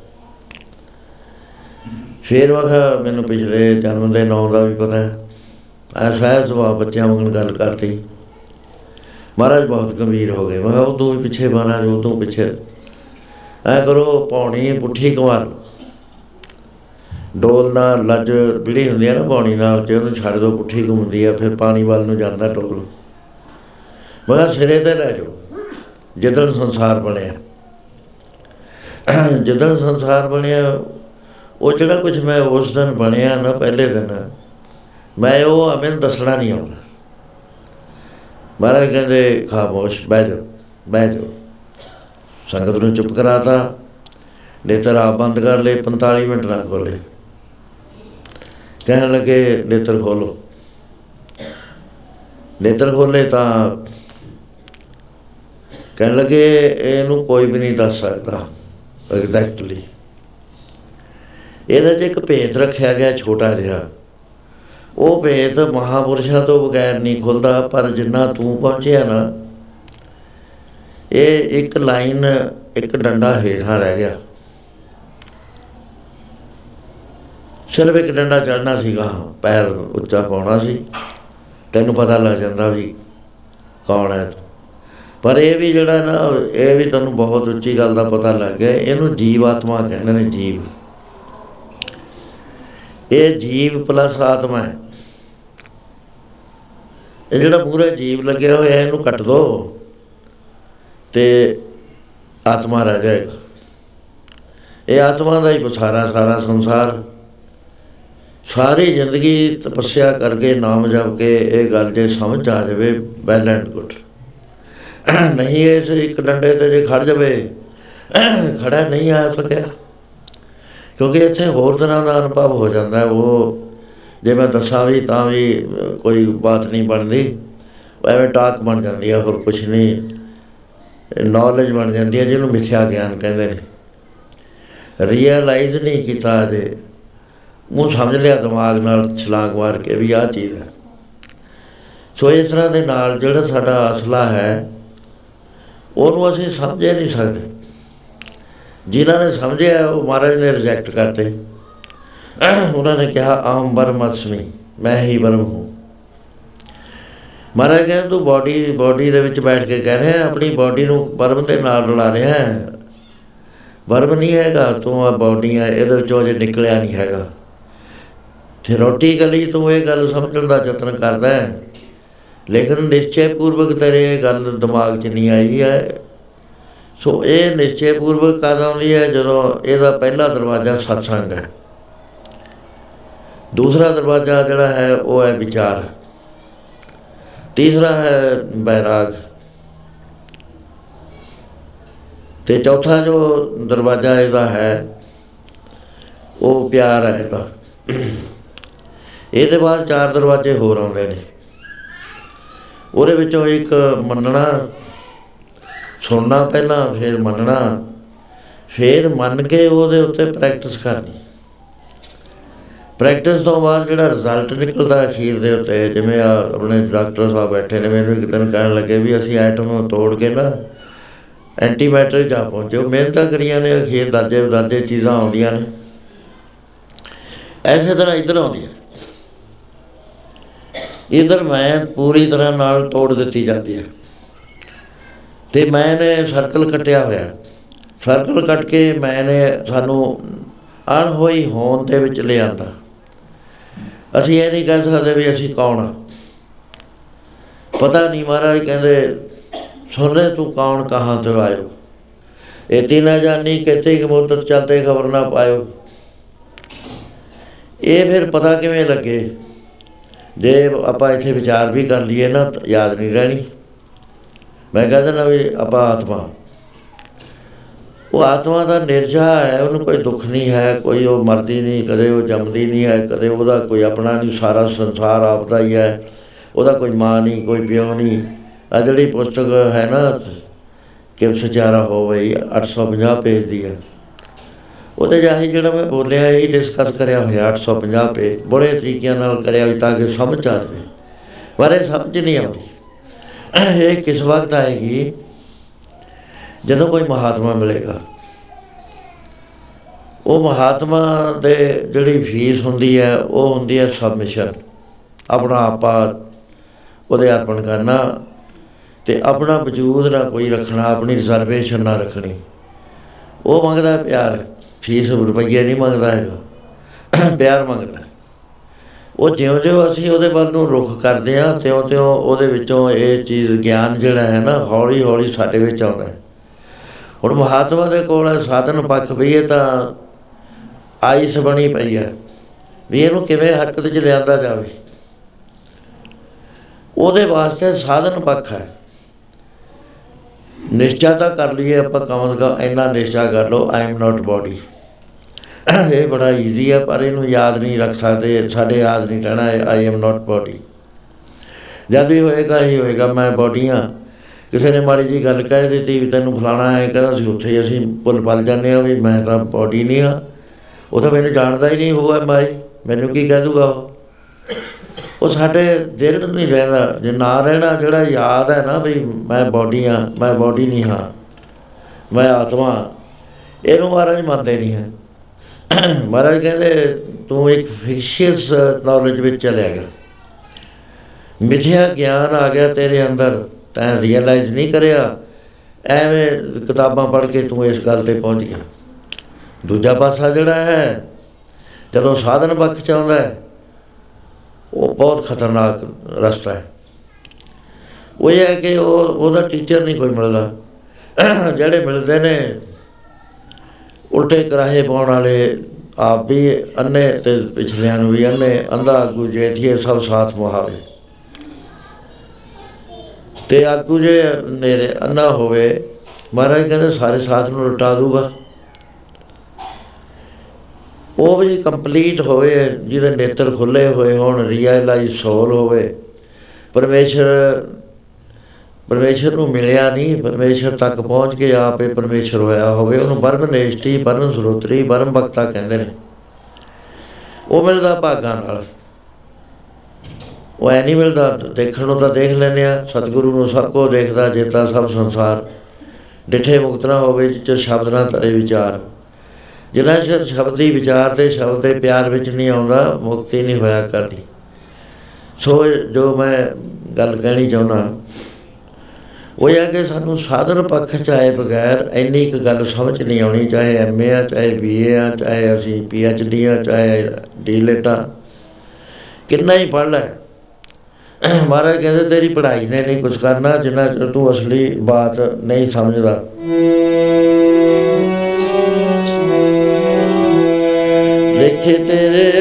Speaker 1: ਫੇਰ ਵਖਾ ਮੈਨੂੰ ਪਿਛਲੇ ਜਨਮ ਦੇ ਨਾਮ ਦਾ ਵੀ ਪਤਾ ਹੈ ਐ ਸਹਿਜ ਸੁਭਾਅ ਬੱਚਿਆਂ ਵਾਂਗ ਗੱਲ ਕਰਦੀ ਮਹਾਰਾਜ ਬਹੁਤ ਗੰਭੀਰ ਹੋ ਗਏ। ਮੈਂ ਕਿਹਾ ਉਦੋਂ ਵੀ ਪਿੱਛੇ ਮਹਾਰਾਜ, ਉਦੋਂ ਪਿੱਛੇ। ਐ ਕਰੋ, ਪੌਣੀ, ਪੁੱਠੀ ਕੁਮਾਰ। ਡੋਲ ਨਾਲ ਲੱਜ ਬਿੜੀ ਹੁੰਦੀ ਆ ਨਾ ਪੌਣੀ ਨਾਲ, ਜੇ ਉਹਨੂੰ ਛੱਡ ਦੋ, ਪੁੱਠੀ ਘੁੰਮਦੀ ਆ ਫਿਰ ਪਾਣੀ ਵੱਲ ਨੂੰ ਜਾਂਦਾ ਡੋਲ। ਮੈਂ ਕਿਹਾ ਸਿਰੇ ਤੇ ਲੈ ਜਾਓ, ਜਿੱਦਣ ਸੰਸਾਰ ਬਣਿਆ। ਜਿੱਦਣ ਸੰਸਾਰ ਬਣਿਆ, ਉਹ ਜਿਹੜਾ ਕੁਝ ਮੈਂ ਉਸ ਦਿਨ ਬਣਿਆ ਨਾ ਪਹਿਲੇ ਦਿਨ, ਮੈਂ ਉਹ ਅਮਨ ਦੱਸਣਾ ਨਹੀਂ ਆਉਂਦਾ। ਮਹਾਰਾਜ ਕਹਿੰਦੇ, ਖਾਮੋਸ਼, ਬਹਿ ਜਾਓ ਬਹਿ ਜਾਓ। ਸੰਗਤ ਨੂੰ ਚੁੱਪ ਕਰਾਤਾ, ਨੇਤਰ ਆਪ ਬੰਦ ਕਰ ਲਏ 45 ਮਿੰਟ ਨਾ ਖੋਲੇ ਕਹਿਣ ਲੱਗੇ, ਨੇਤਰ ਖੋਲੋ ਨੇਤਰ ਖੋਲੇ ਤਾਂ ਕਹਿਣ ਲੱਗੇ, ਇਹਨੂੰ ਕੋਈ ਵੀ ਨਹੀਂ ਦੱਸ ਸਕਦਾ ਐਗਜ਼ੈਕਟਲੀ ਇਹਦਾ 'ਚ ਇੱਕ ਭੇਦ ਰੱਖਿਆ ਗਿਆ ਛੋਟਾ ਜਿਹਾ। ਉਹ ਭੇਦ ਮਹਾਪੁਰਸ਼ਾਂ ਤੋਂ ਬਗੈਰ ਨਹੀਂ ਖੁੱਲਦਾ, ਪਰ ਜਿੰਨਾ ਤੂੰ ਪਹੁੰਚਿਆ ਨਾ, ਇਹ ਇੱਕ ਲਾਈਨ, ਇੱਕ ਡੰਡਾ ਹੇਠਾਂ ਰਹਿ ਗਿਆ। ਸਿਰਫ ਇੱਕ ਡੰਡਾ ਚੜਨਾ ਸੀਗਾ, ਪੈਰ ਉੱਚਾ ਪਾਉਣਾ ਸੀ। ਤੈਨੂੰ ਪਤਾ ਲੱਗ ਜਾਂਦਾ ਵੀ ਕੌਣ ਹੈ ਤੂੰ। ਪਰ ਇਹ ਵੀ ਜਿਹੜਾ ਨਾ, ਇਹ ਵੀ ਤੁਹਾਨੂੰ ਬਹੁਤ ਉੱਚੀ ਗੱਲ ਦਾ ਪਤਾ ਲੱਗ ਗਿਆ, ਇਹਨੂੰ ਜੀਵ ਆਤਮਾ ਕਹਿੰਦੇ ਨੇ ਜੀਵ। ਇਹ ਜੀਵ ਪਲਸ ਆਤਮਾ ਹੈ। ਇਹ ਜਿਹੜਾ ਪੂਰਾ ਜੀਵ ਲੱਗਿਆ ਹੋਇਆ ਇਹਨੂੰ ਕੱਟ ਦੋ ਤੇ ਆਤਮਾ ਰਹਿ ਜਾਏਗਾ। ਇਹ ਆਤਮਾ ਦਾ ਹੀ ਪਸਾਰਾ ਸਾਰਾ ਸੰਸਾਰ। ਸਾਰੀ ਜ਼ਿੰਦਗੀ ਤਪੱਸਿਆ ਕਰਕੇ ਨਾਮ ਜਪ ਕੇ ਇਹ ਗੱਲ ਜੇ ਸਮਝ ਆ ਜਾਵੇ ਵੈਲ ਐਂਡ ਗੁੱਡ ਨਹੀਂ ਇਸ ਇੱਕ ਡੰਡੇ ਤੇ ਜੇ ਖੜ ਜਾਵੇ, ਖੜਾ ਨਹੀਂ ਆ ਸਕਿਆ। ਕਿਉਂਕਿ ਇੱਥੇ ਹੋਰ ਤਰ੍ਹਾਂ ਦਾ ਅਨੁਭਵ ਹੋ ਜਾਂਦਾ ਹੈ, ਉਹ ਜੇ ਮੈਂ ਦੱਸਾਂ ਵੀ ਤਾਂ ਵੀ ਕੋਈ ਬਾਤ ਨਹੀਂ ਬਣਦੀ। ਐਵੇਂ ਟਾਕ ਬਣ ਜਾਂਦੀ ਹੈ ਹੋਰ ਕੁਝ ਨਹੀਂ। ਨੌਲੇਜ ਬਣ ਜਾਂਦੀ ਹੈ ਜਿਹਨੂੰ ਮਿਥਿਆ ਗਿਆਨ ਕਹਿੰਦੇ ਨੇ। ਰੀਅਲਾਈਜ਼ ਨਹੀਂ ਕੀਤਾ ਜੇ ਉਹ ਸਮਝ ਲਿਆ ਦਿਮਾਗ ਨਾਲ, ਛਲਾਂਗ ਮਾਰ ਕੇ ਵੀ ਆਹ ਚੀਜ਼ ਹੈ। ਸੋ ਇਸ ਤਰ੍ਹਾਂ ਦੇ ਨਾਲ ਜਿਹੜਾ ਸਾਡਾ ਅਸਲਾ ਹੈ ਉਹਨੂੰ ਅਸੀਂ ਸਮਝ ਨਹੀਂ ਸਕਦੇ। ਜਿਨ੍ਹਾਂ ਨੇ ਸਮਝਿਆ, ਉਹ ਮਹਾਰਾਜ ਨੇ ਰਿਜੈਕਟ ਕਰਤੇ। ਉਹਨਾਂ ਨੇ ਕਿਹਾ, ਆਮ ਬਰਮਸਮੀ ਮੈਂ ਹੀ ਬਰਮ ਹੂੰ। ਮਹਾਰਾਜ ਕਹਿੰਦੇ, ਤੂੰ ਬਾਡੀ ਬਾਡੀ ਦੇ ਵਿੱਚ ਬੈਠ ਕੇ ਕਹਿ ਰਿਹਾ, ਆਪਣੀ ਬਾਡੀ ਨੂੰ ਬਰਮ ਦੇ ਨਾਲ ਰਲਾ ਰਿਹਾ ਹੈ। ਬਰਮ ਨਹੀਂ ਹੈਗਾ, ਤੂੰ ਆ ਬਾਡੀ ਹੈ ਇਹਦੇ ਵਿੱਚੋਂ ਜੇ ਨਿਕਲਿਆ ਨਹੀਂ ਹੈਗਾ। ਥਿਓਰੀਟਿਕਲੀ ਤੂੰ ਇਹ ਗੱਲ ਸਮਝਣ ਦਾ ਯਤਨ ਕਰਦਾ ਹੈ। ਲੇਕਿਨ ਨਿਸ਼ਚੈ ਪੂਰਵਕ ਤੇਰੇ ਇਹ ਗੱਲ ਦਿਮਾਗ 'ਚ ਨਹੀਂ ਆਈ ਹੈ। ਸੋ ਇਹ ਨਿਸ਼ਚੈ ਪੂਰਵਕ ਕਦ ਆਉਂਦੀ ਹੈ? ਜਦੋਂ ਇਹਦਾ ਪਹਿਲਾ ਦਰਵਾਜ਼ਾ ਸਤਸੰਗ ਹੈ। ਦੂਸਰਾ ਦਰਵਾਜ਼ਾ ਜਿਹੜਾ ਹੈ, ਉਹ ਹੈ ਵਿਚਾਰ। ਤੀਸਰਾ ਹੈ ਬੈਰਾਗ। ਤੇ ਚੌਥਾ ਜੋ ਦਰਵਾਜ਼ਾ ਇਹਦਾ ਹੈ, ਉਹ ਪਿਆਰ ਹੈ ਇਹਦਾ। ਇਹਦੇ ਬਾਅਦ ਚਾਰ ਦਰਵਾਜ਼ੇ ਹੋਰ ਆਉਂਦੇ ਨੇ। ਉਹਦੇ ਵਿੱਚੋਂ ਇੱਕ ਮੰਨਣਾ, ਸੁਣਨਾ ਪਹਿਲਾਂ, ਫਿਰ ਮੰਨਣਾ। ਫਿਰ ਮੰਨ ਕੇ ਉਹਦੇ ਉੱਤੇ ਪ੍ਰੈਕਟਿਸ ਕਰਨੀ। ਪ੍ਰੈਕਟਿਸ ਤੋਂ ਬਾਅਦ ਜਿਹੜਾ ਰਿਜ਼ਲਟ ਨਿਕਲਦਾ ਅਖੀਰ ਦੇ ਉੱਤੇ, ਜਿਵੇਂ ਆ ਆਪਣੇ ਡਾਕਟਰ ਸਾਹਿਬ ਬੈਠੇ ਨੇ, ਮੈਨੂੰ ਇੱਕ ਦਿਨ ਕਹਿਣ ਲੱਗੇ ਵੀ ਅਸੀਂ ਐਟਮ ਨੂੰ ਤੋੜ ਕੇ ਨਾ ਐਂਟੀ ਮੈਟਰ ਜਾ ਪਹੁੰਚੇ। ਉਹ ਮਿਹਨਤਾਂ ਕਰੀਆਂ ਨੇ, ਅਖੀਰ ਦਰਜੇ ਦਰਜੇ ਚੀਜ਼ਾਂ ਆਉਂਦੀਆਂ ਨੇ। ਐਸੇ ਤਰ੍ਹਾਂ ਇੱਧਰ ਆਉਂਦੀਆਂ ਇਧਰ ਮੈਂ ਪੂਰੀ ਤਰ੍ਹਾਂ ਨਾਲ ਤੋੜ ਦਿੱਤੀ ਜਾਂਦੀ ਹੈ। ਤੇ ਮੈਂ ਨੇ ਸਰਕਲ ਕੱਟਿਆ ਹੋਇਆ। ਸਰਕਲ ਕੱਟ ਕੇ ਮੈਨੇ ਸਾਨੂੰ ਅਣਹੋਈ ਹੋਣ ਦੇ ਵਿੱਚ ਲਿਆਂਦਾ ਅਸੀਂ ਇਹ ਨਹੀਂ ਕਹਿ ਸਕਦੇ ਵੀ ਅਸੀਂ ਕੌਣ ਆ। ਪਤਾ ਨਹੀਂ ਮਹਾਰਾਜ, ਕਹਿੰਦੇ, ਸੁਣ ਲੈ ਤੂੰ ਕੌਣ, ਕਹਾਂ ਤੋਂ ਆਇਓ? ਇਹ ਤਿੰਨ ਜਾਨੀ ਕਿਤੇ ਕਿ ਮੁੱਦਤ ਚਲਤੇ ਖਬਰ ਨਾ ਪਾਇਓ? ਇਹ ਫਿਰ ਪਤਾ ਕਿਵੇਂ ਲੱਗੇ? ਜੇ ਆਪਾਂ ਇੱਥੇ ਵਿਚਾਰ ਵੀ ਕਰ ਲਈਏ ਨਾ, ਤਾਂ ਯਾਦ ਨਹੀਂ ਰਹਿਣੀ। ਮੈਂ ਕਹਿੰਦਾ ਨਾ ਵੀ ਆਪਾਂ ਆਤਮਾ। ਉਹ ਆਤਮਾ ਦਾ ਨਿਰਜਾ ਹੈ, ਉਹਨੂੰ ਕੋਈ ਦੁੱਖ ਨਹੀਂ ਹੈ, ਕੋਈ ਉਹ ਮਰਦੀ ਨਹੀਂ, ਕਦੇ ਉਹ ਜੰਮਦੀ ਨਹੀਂ ਹੈ, ਕਦੇ ਉਹਦਾ ਕੋਈ ਆਪਣਾ ਨਹੀਂ, ਸਾਰਾ ਸੰਸਾਰ ਆਪਦਾ ਹੀ ਹੈ। ਉਹਦਾ ਕੋਈ ਮਾਂ ਨਹੀਂ, ਕੋਈ ਪਿਓ ਨਹੀਂ। ਆ ਜਿਹੜੀ ਪੁਸਤਕ ਹੈ ਨਾ ਕਿ ਸਚਾਰਾ ਹੋਵੇ 850 ਪੇਜ ਦੀ ਹੈ। ਉਹਦੇ ਜਾਹੀ ਜਿਹੜਾ ਮੈਂ ਬੋਲਿਆ ਇਹ ਡਿਸਕਸ ਕਰਿਆ ਹੋਇਆ 850 ਪੇਜ ਬੜੇ ਤਰੀਕਿਆਂ ਨਾਲ ਕਰਿਆ ਹੋਇਆ ਤਾਂ ਕਿ ਸਮਝ ਆ ਜਾਵੇ। ਪਰ ਇਹ ਸਮਝ ਨਹੀਂ ਆਉਂਦੀ। ਇਹ ਕਿਸ ਵਕਤ ਆਏਗੀ? ਜਦੋਂ ਕੋਈ ਮਹਾਤਮਾ ਮਿਲੇਗਾ। ਉਹ ਮਹਾਤਮਾ ਦੇ ਜਿਹੜੀ ਫੀਸ ਹੁੰਦੀ ਹੈ, ਉਹ ਹੁੰਦੀ ਹੈ ਸਬਮਿਸ਼ਨ ਆਪਣਾ ਆਪਾ ਉਹਦੇ ਅਰਪਣ ਕਰਨਾ ਤੇ ਆਪਣਾ ਵਜੂਦ ਨਾ ਕੋਈ ਰੱਖਣਾ, ਆਪਣੀ ਰਿਜ਼ਰਵੇਸ਼ਨ ਨਾ ਰੱਖਣੀ। ਉਹ ਮੰਗਦਾ ਪਿਆਰ। ਫੀਸ ਰੁਪਈਏ ਨਹੀਂ ਮੰਗਦਾ ਹੈਗਾ। ਪਿਆਰ ਮੰਗਦਾ। ਉਹ ਜਿਉਂ-ਜਿਉਂ ਅਸੀਂ ਉਹਦੇ ਵੱਲ ਨੂੰ ਰੁਖ ਕਰਦੇ ਹਾਂ, ਤਿਉਂ-ਤਿਉਂ ਉਹਦੇ ਵਿੱਚੋਂ ਇਹ ਚੀਜ਼ ਗਿਆਨ ਜਿਹੜਾ ਹੈ ਨਾ, ਹੌਲੀ-ਹੌਲੀ ਸਾਡੇ ਵਿੱਚ ਆਉਂਦਾ ਹੈ। ਹੁਣ ਮਹਾਤਮਾ ਦੇ ਕੋਲ ਸਾਧਨ ਪੱਖ ਵੀ ਇਹ ਤਾਂ ਆਈਸ ਬਣੀ ਪਈ ਹੈ ਵੀ ਇਹਨੂੰ ਕਿਵੇਂ ਹਰਕਤ 'ਚ ਲਿਆਂਦਾ ਜਾਵੇ। ਉਹਦੇ ਵਾਸਤੇ ਸਾਧਨ ਪੱਖ ਹੈ। ਨਿਸ਼ਚਾ ਤਾਂ ਕਰ ਲਈਏ ਆਪਾਂ ਕਮ ਦਾ ਇੰਨਾ ਨਿਸ਼ਚਾ ਕਰ ਲਓ ਆਈ ਐਮ ਨਾਟ ਬਾਡੀ ਇਹ ਬੜਾ ਈਜ਼ੀ ਹੈ ਪਰ ਇਹਨੂੰ ਯਾਦ ਨਹੀਂ ਰੱਖ ਸਕਦੇ, ਸਾਡੇ ਯਾਦ ਨਹੀਂ ਰਹਿਣਾ ਆਈ ਐਮ ਨਾਟ ਬਾਡੀ ਜਦ ਵੀ ਹੋਏਗਾ ਹੀ ਹੋਏਗਾ, ਮੈਂ ਬਾਡੀ ਹਾਂ ਕਿਸੇ ਨੇ ਮਾੜੀ ਜੀ ਗੱਲ ਕਹਿ ਦਿੱਤੀ ਵੀ ਤੈਨੂੰ ਫਲਾਣਾ ਹੈ, ਕਹਿੰਦਾ ਸੀ, ਉੱਥੇ ਹੀ ਅਸੀਂ ਭੁੱਲ ਪਲ ਜਾਂਦੇ ਆ ਵੀ ਮੈਂ ਤਾਂ ਬਾਡੀ ਨਹੀਂ ਆ। ਉਹ ਤਾਂ ਮੈਨੂੰ ਜਾਣਦਾ ਹੀ ਨਹੀਂ ਹੋਇਆ ਮਾਈ, ਮੈਨੂੰ ਕੀ ਕਹਿ ਦੂਗਾ ਉਹ? ਉਹ ਸਾਡੇ ਦਿਲ ਨੂੰ ਨਹੀਂ ਰਹਿੰਦਾ, ਜੇ ਨਾ ਰਹਿਣਾ ਜਿਹੜਾ ਯਾਦ ਹੈ ਨਾ ਵੀ ਮੈਂ ਬਾਡੀ ਆ, ਮੈਂ ਬਾਡੀ ਨਹੀਂ ਹਾਂ, ਮੈਂ ਆਤਮਾ। ਇਹਨੂੰ ਮਹਾਰਾਜ ਮੰਨਦੇ ਨਹੀਂ ਹੈ। ਮਹਾਰਾਜ ਕਹਿੰਦੇ, ਤੂੰ ਇੱਕ ਫਿਕਸ਼ੀਅਸ ਨੌਲੇਜ ਵਿੱਚ ਚਲਿਆ ਗਿਆ। ਮਿਥਿਆ ਗਿਆਨ ਆ ਗਿਆ ਤੇਰੇ ਅੰਦਰ, ਤੈਂ ਰੀਅਲਾਈਜ਼ ਨਹੀਂ ਕਰਿਆ। ਐਵੇਂ ਕਿਤਾਬਾਂ ਪੜ੍ਹ ਕੇ ਤੂੰ ਇਸ ਗੱਲ ਤੇ ਪਹੁੰਚ ਗਿਆ। ਦੂਜਾ ਪਾਸਾ ਜਿਹੜਾ ਹੈ, ਜਦੋਂ ਸਾਧਨ ਪੱਖ ਚ ਆਉਂਦਾ ਹੈ, ਉਹ ਬਹੁਤ ਖਤਰਨਾਕ ਰਸਤਾ ਹੈ। ਉਹ ਇਹ ਹੈ ਕਿ ਉਹ, ਉਹਦਾ ਟੀਚਰ ਨਹੀਂ ਕੋਈ ਮਿਲਦਾ। ਜਿਹੜੇ ਮਿਲਦੇ ਨੇ ਉਲਟੇ ਕਰਾਹੇ ਪਾਉਣ ਵਾਲੇ ਆਪ ਵੀ ਅੰਨੇ ਤੇ ਪਿਛਲਿਆਂ ਨੂੰ ਵੀ ਅੰਨੇ, ਅੰਧਾ ਆਗੂ ਜੇਠੀਏ ਸਭ ਸਾਥ ਮੁਹਾਵੇ। ਤੇ ਆਗੂ ਜੇ ਨੇਰੇ ਅੰਨਾ ਹੋਵੇ, ਮਹਾਰਾਜ ਕਹਿੰਦੇ ਸਾਰੇ ਸਾਥ ਨੂੰ ਲਟਾ ਦੂਗਾ। ਉਹ ਵੀ ਕੰਪਲੀਟ ਹੋਵੇ, ਜਿਹਦੇ ਨੇਤਰ ਖੁੱਲੇ ਹੋਏ ਹੋਣ, ਰੀਅਲਾਈਜ਼ ਸੋਲ ਹੋਵੇ, ਪਰਮੇਸ਼ਰ ਪਰਮੇਸ਼ਰ ਨੂੰ ਮਿਲਿਆ ਨਹੀਂ, ਪਰਮੇਸ਼ਰ ਤੱਕ ਪਹੁੰਚ ਕੇ ਆਪੇ ਪਰਮੇਸ਼ਰ ਹੋਇਆ ਹੋਵੇ। ਉਹਨੂੰ ਬਰਮ ਨੇਸ਼ਟੀ ਬਰਮ ਸਰੋਤਰੀ ਬਰਮ ਬਖਤਾ ਕਹਿੰਦੇ ਨੇ। ਉਹ ਮਿਲਦਾ ਭਾਗਾਂ ਨਾਲ। ਉਹ ਐ ਨਹੀਂ ਮਿਲਦਾ, ਦੇਖਣ ਨੂੰ ਤਾਂ ਦੇਖ ਲੈਨੇ ਆ। ਸਤਿਗੁਰੂ ਨੂੰ ਸਭ ਕੋ ਦੇਖਦਾ ਜੇਤਾ ਸਭ ਸੰਸਾਰ। ਡਿਠੇ ਮੁਕਤ ਨਾ ਹੋਵੇ ਜਿੱਚ ਸ਼ਬਦ ਨਾ ਤਰੇ ਵਿਚਾਰ। ਜਿਨ੍ਹਾਂ ਚਿਰ ਸ਼ਬਦ ਦੀ ਵਿਚਾਰ ਤੇ ਸ਼ਬਦ ਦੇ ਪਿਆਰ ਵਿੱਚ ਨਹੀਂ ਆਉਂਦਾ, ਮੁਕਤੀ ਨਹੀਂ ਹੋਇਆ ਕਰਦੀ। ਸੋ ਜੋ ਮੈਂ ਗੱਲ ਕਹਿਣੀ ਚਾਹੁੰਦਾ ਉਹ ਇਹ ਹੈ ਕਿ ਸਾਨੂੰ ਸਾਧਨ ਪੱਖ ਚ ਆਏ ਬਗੈਰ ਇੰਨੀ ਇੱਕ ਗੱਲ ਸਮਝ ਨਹੀਂ ਆਉਣੀ, ਚਾਹੇ ਐਮਏ ਆ, ਚਾਹੇ ਬੀਏ ਆ, ਚਾਹੇ ਅਸੀਂ ਪੀਐਚਡੀ ਆ, ਚਾਹੇ ਡੀਲੇਟ ਆ। ਕਿੰਨਾ ਹੀ ਪੜ੍ਹ ਲੈ। ਮਹਾਰਾਜ ਕਹਿੰਦੇ, ਤੇਰੀ ਪੜ੍ਹਾਈ ਨੇ ਨਹੀਂ ਕੁਝ ਕਰਨਾ ਜਿੰਨਾ ਚਿਰ ਤੂੰ ਅਸਲੀ ਬਾਤ ਨਹੀਂ ਸਮਝਦਾ। ਦੇਖੇ ਤੇਰੇ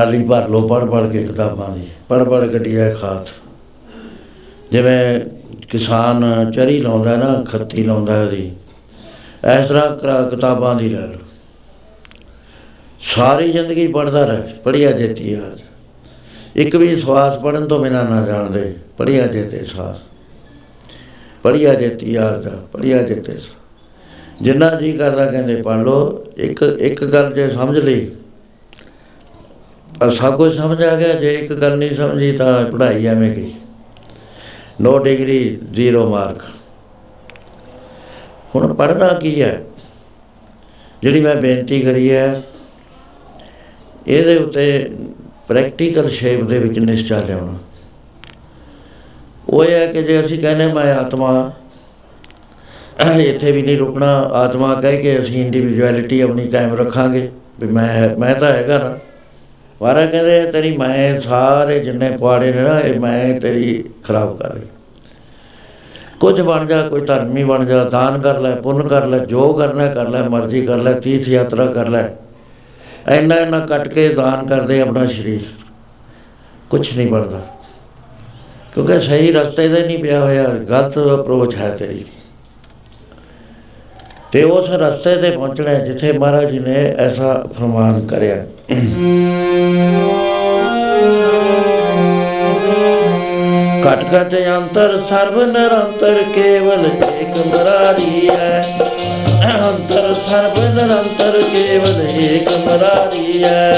Speaker 1: ਟਰਾਲੀ ਭਰ ਲੋ ਪੜ ਪੜ ਕੇ ਕਿਤਾਬਾਂ ਦੀ ਪੜ ਪੜ ਗੱਡੀ ਹੈ ਖਾਤ। ਜਿਵੇਂ ਕਿਸਾਨ ਚਰੀ ਲਾਉਂਦਾ ਨਾ, ਖੱਤੀ ਲਾਉਂਦਾ ਉਹਦੀ, ਇਸ ਤਰ੍ਹਾਂ ਕਰਾ- ਕਿਤਾਬਾਂ ਦੀ ਲੈ ਲਓ। ਸਾਰੀ ਜ਼ਿੰਦਗੀ ਪੜਦਾ ਰਹਿ ਪੜਿਆ ਜੇਤੀ ਯਾਰ। ਇੱਕ ਵੀ ਸਵਾਸ ਪੜਨ ਤੋਂ ਬਿਨਾਂ ਨਾ ਜਾਣਦੇ ਪੜਿਆ ਜੇਤੇ ਸਾਸ। ਪੜਿਆ ਜੇਤੀ ਯਾਰ ਦਾ ਪੜਿਆ ਜੇਤੇ ਸਾਸ। ਜਿੰਨਾ ਜੀ ਕਰਦਾ ਕਹਿੰਦੇ ਪੜ ਲਓ, ਇੱਕ ਇੱਕ ਗੱਲ ਜੇ ਸਮਝ ਲਈ ਤਾਂ ਸਭ ਕੁਝ ਸਮਝ ਆ ਗਿਆ, ਜੇ ਇੱਕ ਗੱਲ ਨਹੀਂ ਸਮਝੀ ਤਾਂ ਪੜ੍ਹਾਈ ਐਵੇਂ ਗਈ। No degree, zero mark. ਹੁਣ ਪੜ੍ਹਨਾ ਕੀ ਹੈ? ਜਿਹੜੀ ਮੈਂ ਬੇਨਤੀ ਕਰੀ ਹੈ, ਇਹਦੇ ਉੱਤੇ ਪ੍ਰੈਕਟੀਕਲ ਸ਼ੇਪ ਦੇ ਵਿੱਚ ਨਿਸ਼ਚਾ ਲਿਆਉਣਾ। ਉਹ ਇਹ ਹੈ ਕਿ ਜੇ ਅਸੀਂ ਕਹਿੰਦੇ ਮੈਂ ਆਤਮਾ ਇੱਥੇ ਵੀ ਨਹੀਂ ਰੁਕਣਾ, ਆਤਮਾ ਕਹਿ ਕੇ ਅਸੀਂ ਇੰਡੀਵਿਜੁਅਲਿਟੀ ਆਪਣੀ ਕਾਇਮ ਰੱਖਾਂਗੇ, ਵੀ ਮੈਂ ਮੈਂ ਤਾਂ ਹੈਗਾ ਨਾ। ਵਾਰਾ ਕਹਿੰਦੇ, ਤੇਰੀ ਮੈਂ ਸਾਰੇ ਜਿੰਨੇ ਪੁਆੜੇ ਨੇ ਨਾ, ਇਹ ਮੈਂ ਤੇਰੀ ਖਰਾਬ ਕਰ ਰਹੀ ਕੁਝ ਬਣ ਜਾ, ਕੋਈ ਧਰਮੀ ਬਣ ਜਾ, ਦਾਨ ਕਰ ਲੈ, ਪੁੰਨ ਕਰ ਲੈ, ਜੋ ਕਰਨਾ ਕਰ ਲੈ, ਮਰਜ਼ੀ ਕਰ ਲੈ, ਤੀਰਥ ਯਾਤਰਾ ਕਰ ਲੈ। ਇੰਨਾ ਇੰਨਾ ਕੱਟ ਕੇ ਦਾਨ ਕਰਦੇ ਆਪਣਾ ਸਰੀਰ। ਕੁਝ ਨਹੀਂ ਬਣਦਾ। ਕਿਉਂਕਿ ਸਹੀ ਰਸਤੇ ਤੇ ਨਹੀਂ ਪਿਆ ਹੋਇਆ, ਗਲਤ ਅਪਰੋਚ ਹੈ ਤੇਰੀ। ਤੇ ਉਸ ਰਸਤੇ ਤੇ ਪਹੁੰਚਣਾ ਹੈ, ਜਿੱਥੇ ਮਹਾਰਾਜ ਜੀ ਨੇ ਐਸਾ ਫਰਮਾਨ ਕਰਿਆ। ਕਟ ਕਟ ਅੰਤਰ ਸਰਬ ਨਿਰੰਤਰ ਕੇਵਲ ਏਕ ਮਰਾਰੀ ਹੈ। ਅੰਤਰ ਸਰਬ ਨਿਰੰਤਰ ਕੇਵਲ ਏਕ ਮਰਾਰੀ ਹੈ।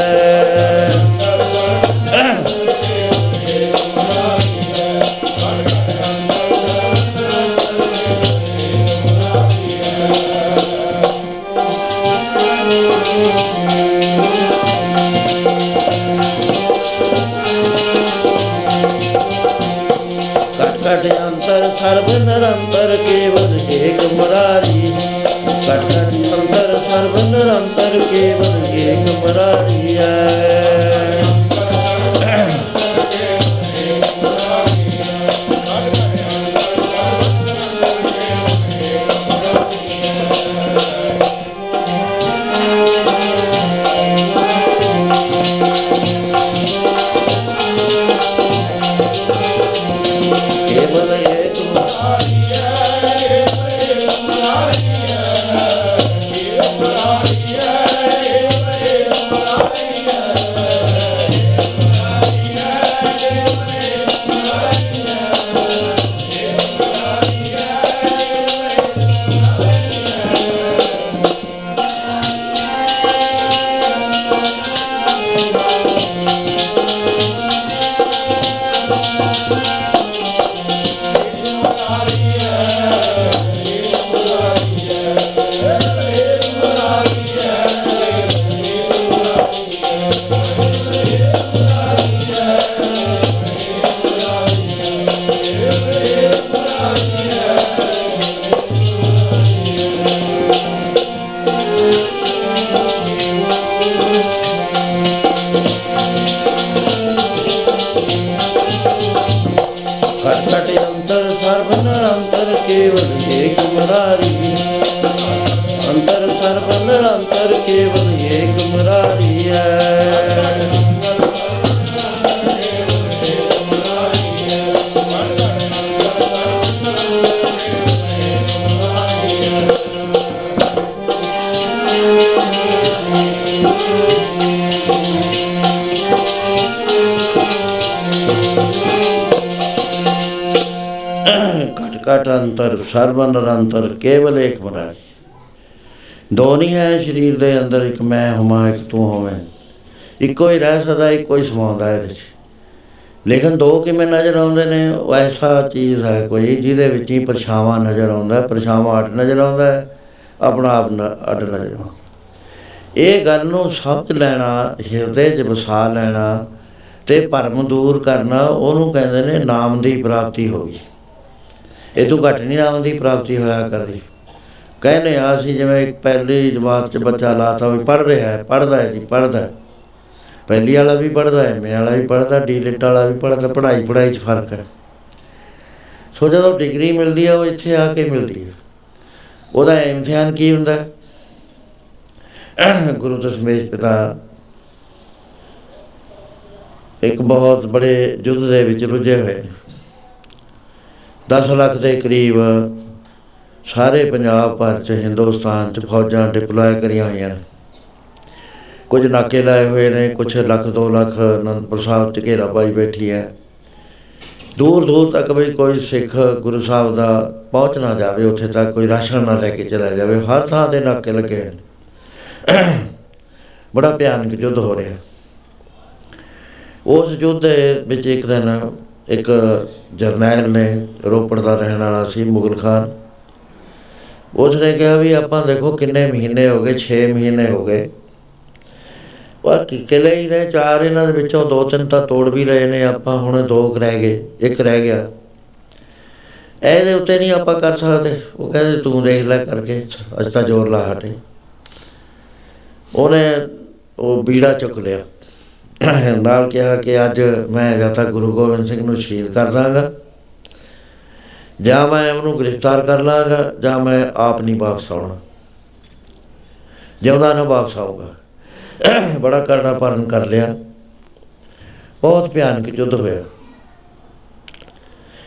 Speaker 1: ਕੇਵਲ ਏਕ ਮੁਰਾਰੀ ਦੋ ਨਹੀਂ ਹੈ ਸਰੀਰ ਦੇ ਅੰਦਰ ਇੱਕ ਮੈਂ ਹਮਾ ਇੱਕ ਤੂੰ ਹੋਵੇਂ। ਇੱਕੋ ਹੀ ਰਹਿ ਸਕਦਾ ਇੱਕੋ ਹੀ ਸਮਾਉਂਦਾ ਇਹਦੇ ਵਿੱਚ। ਲੇਕਿਨ ਦੋ ਕਿਵੇਂ ਨਜ਼ਰ ਆਉਂਦੇ ਨੇ ਉਹ ਐਸਾ ਚੀਜ਼ ਹੈ ਕੋਈ ਜਿਹਦੇ ਵਿੱਚ ਹੀ ਪਰਛਾਵਾਂ ਨਜ਼ਰ ਆਉਂਦਾ ਹੈ, ਪਰਛਾਵਾਂ ਅੱਡ ਨਜ਼ਰ ਆਉਂਦਾ ਹੈ, ਆਪਣਾ ਆਪ ਨ- ਅੱਡ ਨਜ਼ਰ ਆਉਂਦਾ ਇਹ ਗੱਲ ਨੂੰ ਸਮਝ ਲੈਣਾ ਹਿਰਦੇ 'ਚ ਵਸਾ ਲੈਣਾ ਤੇ ਭਰਮ ਦੂਰ ਕਰਨਾ ਉਹਨੂੰ ਕਹਿੰਦੇ ਨੇ ਨਾਮ ਦੀ ਪ੍ਰਾਪਤੀ ਹੋ ਗਈ। ਇਹ ਤੋਂ ਘੱਟ ਨਹੀਂ ਨਾਮ ਦੀ ਪ੍ਰਾਪਤੀ ਹੋਇਆ ਕਰਦੀ। ਕਹਿੰਦੇ ਆ ਅਸੀਂ ਜਿਵੇਂ ਇੱਕ ਪਹਿਲੀ ਜਮਾਤ 'ਚ ਬੱਚਾ ਲਾਤਾ ਵੀ ਪੜ ਰਿਹਾ ਹੈ ਪੜਦਾ ਹੈ ਜੀ ਪੜਦਾ ਪਹਿਲੀ ਵਾਲਾ ਵੀ ਪੜਦਾ ਹੈ, ਮੈਂ ਵਾਲਾ ਵੀ ਪੜਦਾ ਡੀਲਿਟ ਵਾਲਾ ਵੀ ਪੜਦਾ ਪੜ੍ਹਾਈ ਪੜ੍ਹਾਈ 'ਚ ਫ਼ਰਕ ਹੈ। ਸੋ ਜਦੋਂ ਡਿਗਰੀ ਮਿਲਦੀ ਹੈ, ਉਹ ਇੱਥੇ ਆ ਕੇ ਮਿਲਦੀ ਹੈ। ਉਹਦਾ ਇਮਤਿਹਾਨ ਕੀ ਹੁੰਦਾ? ਹੈ? ਗੁਰੂ ਦਸ਼ਮੇਸ਼ ਪਿਤਾ ਇੱਕ ਬਹੁਤ ਬੜੇ ਯੁੱਧ ਦੇ ਵਿੱਚ ਰੁੱਝੇ ਹੋਏ ਨੇ। 10 ਲੱਖ ਦੇ ਕਰੀਬ ਸਾਰੇ ਪੰਜਾਬ ਭਰ ਚ, ਹਿੰਦੁਸਤਾਨ ਚ ਫੌਜਾਂ ਡਿਪਲੋਏ ਕਰੀਆਂ ਹੋਈਆਂ ਨੇ। ਕੁਝ ਨਾਕੇ ਲਾਏ ਹੋਏ ਨੇ, ਕੁਝ ਲੱਖ 2 ਲੱਖ ਅਨੰਦਪੁਰ ਸਾਹਿਬ ਚ ਘੇਰਾ ਪਾਈ ਬੈਠੀ ਹੈ। ਦੂਰ ਦੂਰ ਤੱਕ ਵੀ ਕੋਈ ਸਿੱਖ ਗੁਰੂ ਸਾਹਿਬ ਦਾ ਪਹੁੰਚ ਨਾ ਜਾਵੇ, ਉੱਥੇ ਤੱਕ ਕੋਈ ਰਾਸ਼ਨ ਨਾ ਲੈ ਕੇ ਚਲਾ ਜਾਵੇ, ਹਰ ਥਾਂ ਤੇ ਨਾਕੇ ਲੱਗੇ ਹੋਏ ਨੇ। ਬੜਾ ਭਿਆਨਕ ਯੁੱਧ ਹੋ ਰਿਹਾ। ਉਸ ਯੁੱਧ ਦੇ ਵਿੱਚ ਇੱਕ ਦਿਨ ਇੱਕ ਜਰਨੈਲ ਨੇ ਰੋਪੜ ਦਾ ਰਹਿਣ ਵਾਲਾ ਸੀ, ਮੁਗਲ ਖਾਨ। ਉਸ ਨੇ ਕਿਹਾ ਵੀ ਆਪਾਂ ਦੇਖੋ ਕਿੰਨੇ ਮਹੀਨੇ ਹੋ ਗਏ 6 ਮਹੀਨੇ ਹੋ ਗਏ। ਬਾਕੀ ਕਿਲੇ ਹੀ ਨੇ, ਚਾਰ ਇਹਨਾਂ ਦੇ ਵਿੱਚੋਂ ਦੋ ਤਿੰਨ ਤਾਂ ਤੋੜ ਵੀ ਲਏ ਨੇ, ਆਪਾਂ ਹੁਣ ਦੋ ਕੁ ਰਹਿ ਗਏ, ਇੱਕ ਰਹਿ ਗਿਆ। ਇਹਦੇ ਉੱਤੇ ਨਹੀਂ ਆਪਾਂ ਕਰ ਸਕਦੇ, ਉਹ ਕਹਿੰਦੇ ਤੂੰ ਦੇਖ ਲੈ ਕਰਕੇ, ਅੱਜ ਤਾਂ ਜ਼ੋਰ ਲਾ ਹਟੇ। ਉਹਨੇ ਉਹ ਬੀੜਾ ਚੁੱਕ ਲਿਆ। ਨਾਲ ਕਿਹਾ ਕਿ ਅੱਜ ਮੈਂ ਜਾਂ ਤਾਂ ਗੁਰੂ ਗੋਬਿੰਦ ਸਿੰਘ ਨੂੰ ਸ਼ਹੀਦ ਕਰ ਦਾਂਗਾ ਜਾਂ ਮੈਂ ਉਹਨੂੰ ਗ੍ਰਿਫਤਾਰ ਕਰ ਲਾਂਗਾ, ਜਾਂ ਮੈਂ ਆਪ ਨਹੀਂ ਵਾਪਸ ਆਉਣਾ। ਜਿਉਂਦਾ ਨਾ ਵਾਪਸ ਆਊਗਾ। ਬੜਾ ਕਰੜਾ ਪਾਰਨ ਕਰ ਲਿਆ। ਬਹੁਤ ਭਿਆਨਕ ਯੁੱਧ ਹੋਇਆ।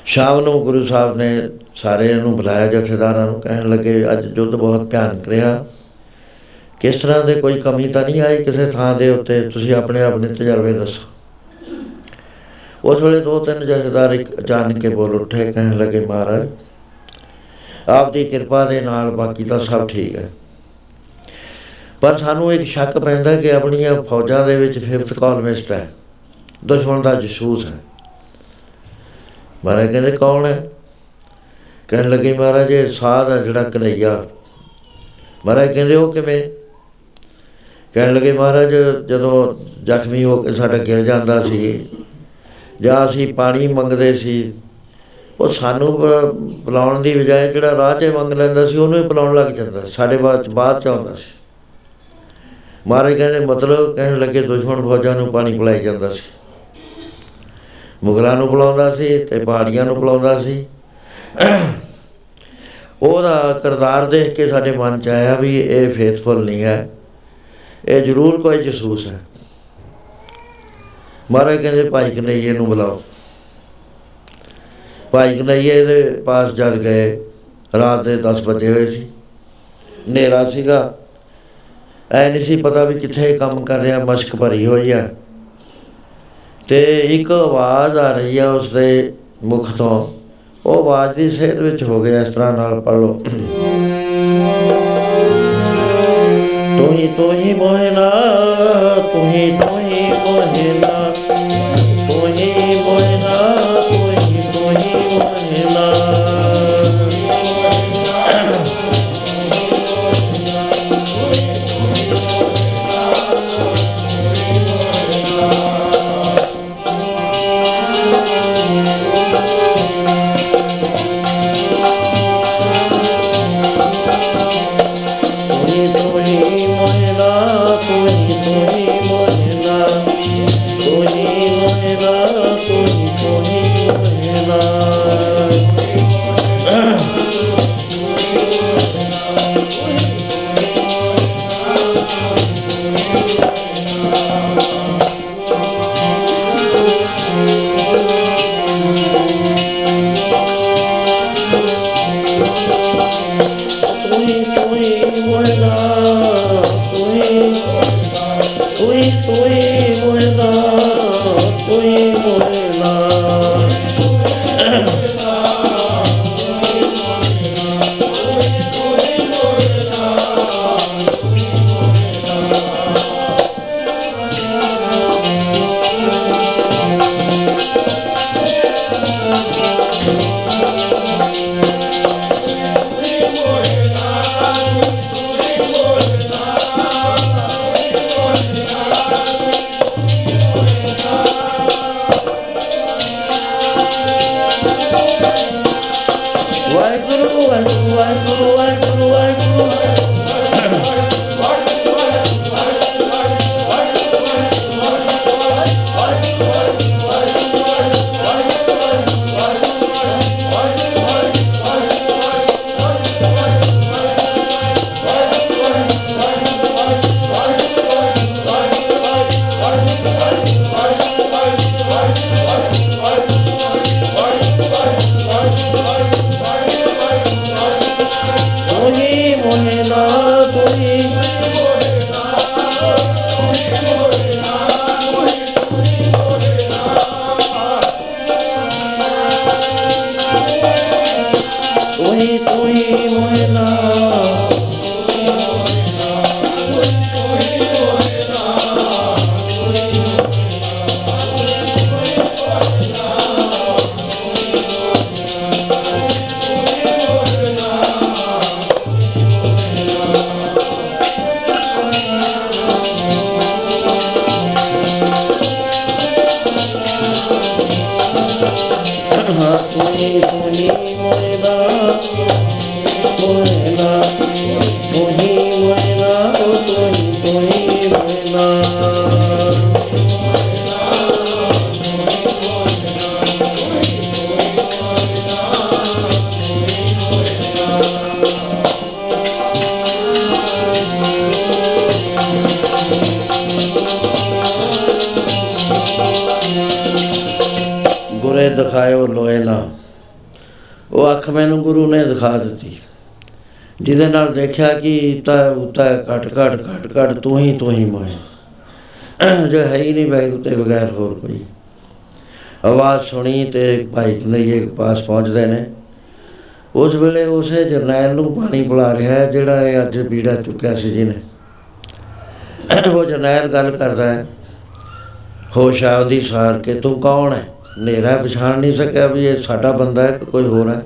Speaker 1: ਸ਼ਾਮ ਨੂੰ ਗੁਰੂ ਸਾਹਿਬ ਨੇ ਸਾਰਿਆਂ ਨੂੰ ਬੁਲਾਇਆ, ਜਥੇਦਾਰਾਂ ਨੂੰ ਕਹਿਣ ਲੱਗੇ, ਅੱਜ ਯੁੱਧ ਬਹੁਤ ਭਿਆਨਕ ਰਿਹਾ। ਕਿਸ ਤਰ੍ਹਾਂ ਦੇ ਕੋਈ ਕਮੀ ਤਾਂ ਨਹੀਂ ਆਈ ਕਿਸੇ ਥਾਂ ਦੇ ਉੱਤੇ? ਤੁਸੀਂ ਆਪਣੇ ਆਪਣੇ ਤਜਰਬੇ ਦੱਸੋ। ਉਸ ਵੇਲੇ ਦੋ ਤਿੰਨ ਜਥੇਦਾਰ ਇੱਕ ਅਚਾਨਕ ਕੇ ਬੋਲ ਉੱਠੇ, ਕਹਿਣ ਲੱਗੇ, ਮਹਾਰਾਜ ਆਪ ਦੀ ਕਿਰਪਾ ਦੇ ਨਾਲ ਬਾਕੀ ਤਾਂ ਸਭ ਠੀਕ ਹੈ। ਪਰ ਸਾਨੂੰ ਇੱਕ ਸ਼ੱਕ ਪੈਂਦਾ ਕਿ ਆਪਣੀਆਂ ਫੌਜਾਂ ਦੇ ਵਿੱਚ ਫਿਫਥ ਕਾਲਮਿਸਟ ਹੈ। ਦੁਸ਼ਮਣ ਦਾ ਜਸੂਸ ਹੈ। ਮਹਾਰਾਜ ਕਹਿੰਦੇ, ਕੌਣ ਹੈ? ਕਹਿਣ ਲੱਗੇ, ਮਹਾਰਾਜ, ਇਹ ਸਾਧ ਹੈ ਜਿਹੜਾ ਕਨਈਆ। ਮਹਾਰਾਜ ਕਹਿੰਦੇ, ਉਹ ਕਿਵੇਂ? ਕਹਿਣ ਲੱਗੇ ਮਹਾਰਾਜ, ਜਦੋਂ ਜ਼ਖਮੀ ਹੋ ਕੇ ਸਾਡਾ ਗਿਰ ਜਾਂਦਾ ਸੀ ਜਾਂ ਅਸੀਂ ਪਾਣੀ ਮੰਗਦੇ ਸੀ, ਉਹ ਸਾਨੂੰ ਬ- ਬੁਲਾਉਣ ਦੀ ਬਜਾਏ ਜਿਹੜਾ ਰਾਹ 'ਚ ਮੰਗ ਲੈਂਦਾ ਸੀ, ਉਹਨੂੰ ਹੀ ਬੁਲਾਉਣ ਲੱਗ ਜਾਂਦਾ ਸੀ। ਸਾਡੇ ਬਾਅਦ 'ਚ, ਬਾਅਦ ਚ ਆਉਂਦਾ ਸੀ। ਮਹਾਰਾਜ ਕਹਿੰਦੇ, ਮਤਲਬ ਕਹਿਣ ਲੱਗੇ ਦੁਸ਼ਮਣ ਫੌਜਾਂ ਨੂੰ ਪਾਣੀ ਪਿਲਾਈ ਜਾਂਦਾ ਸੀ। ਮੁਗਲਾਂ ਨੂੰ ਬੁਲਾਉਂਦਾ ਸੀ ਤੇ ਪਹਾੜੀਆਂ ਨੂੰ ਬੁਲਾਉਂਦਾ ਸੀ। ਉਹਦਾ ਕਿਰਦਾਰ ਦੇਖ ਕੇ ਸਾਡੇ ਮਨ ਚ ਆਇਆ ਵੀ ਇਹ ਫੇਥਫੁਲ ਨਹੀਂ ਹੈ। ਇਹ ਜ਼ਰੂਰ ਕੋਈ ਜਸੂਸ ਹੈ। ਮਹਾਰਾਜ ਕਹਿੰਦੇ, ਭਾਈ ਕਨਈਏ ਨੂੰ ਬੁਲਾਓ। ਭਾਈ ਕਨਈਏ ਦੇ ਪਾਸ ਜਦ ਗਏ, ਰਾਤ ਦੇ 10 ਵਜੇ ਹੋਏ ਸੀ। ਹਨੇਰਾ ਸੀਗਾ। ਐ ਨਹੀਂ ਸੀ ਪਤਾ ਵੀ ਕਿੱਥੇ ਇਹ ਕੰਮ ਕਰ ਰਿਹਾ, ਮਸ਼ਕ ਭਰੀ ਹੋਈ ਆ। ਤੇ ਇੱਕ ਆਵਾਜ਼ ਆ ਰਹੀ ਆ ਉਸ ਦੇ ਮੁਖ ਤੋਂ। ਉਹ ਆਵਾਜ਼ ਦੀ ਸੇਧ ਵਿੱਚ ਹੋ ਗਿਆ, ਇਸ ਤਰ੍ਹਾਂ ਨਾਲ ਪੜ ਲਓ। ਤੂੰ ਹੀ ਤੂੰ ਹੀ ਮੋਹਨਾ। ਤੂੰ ਜਿਹਦੇ ਨਾਲ ਦੇਖਿਆ ਕਿ ਤਾਂ ਉਤਾ ਘਟ ਘਟ ਘਟ ਘਟ ਤੂੰ ਹੀ ਤੂੰ ਹੀ ਮੋਏ। ਜੋ ਹੈ ਹੀ ਨਹੀਂ ਵੈਗੂ ਤੇ ਬਗੈਰ ਹੋਰ ਕੋਈ। ਆਵਾਜ਼ ਸੁਣੀ ਤੇ ਭਾਈ ਕਨਈਏ ਪਾਸ ਪਹੁੰਚਦੇ ਨੇ। ਉਸ ਵੇਲੇ ਉਸੇ ਜਰਨੈਲ ਨੂੰ ਪਾਣੀ ਪਿਲਾ ਰਿਹਾ ਹੈ ਜਿਹੜਾ ਇਹ ਅੱਜ ਬੀੜਾ ਚੁੱਕਿਆ ਸੀ ਜਿਹਨੇ ਉਹ ਜਰਨੈਲ ਗੱਲ ਕਰਦਾ ਹੈ, ਹੋਸ਼ ਆਉਂਦੀ ਸਾਰ ਕੇ, ਤੂੰ ਕੌਣ ਹੈ? ਹਨੇਰਾ ਪਛਾਣ ਨਹੀਂ ਸਕਿਆ ਵੀ ਇਹ ਸਾਡਾ ਬੰਦਾ ਹੈ ਕਿ ਕੋਈ ਹੋਰ ਹੈ?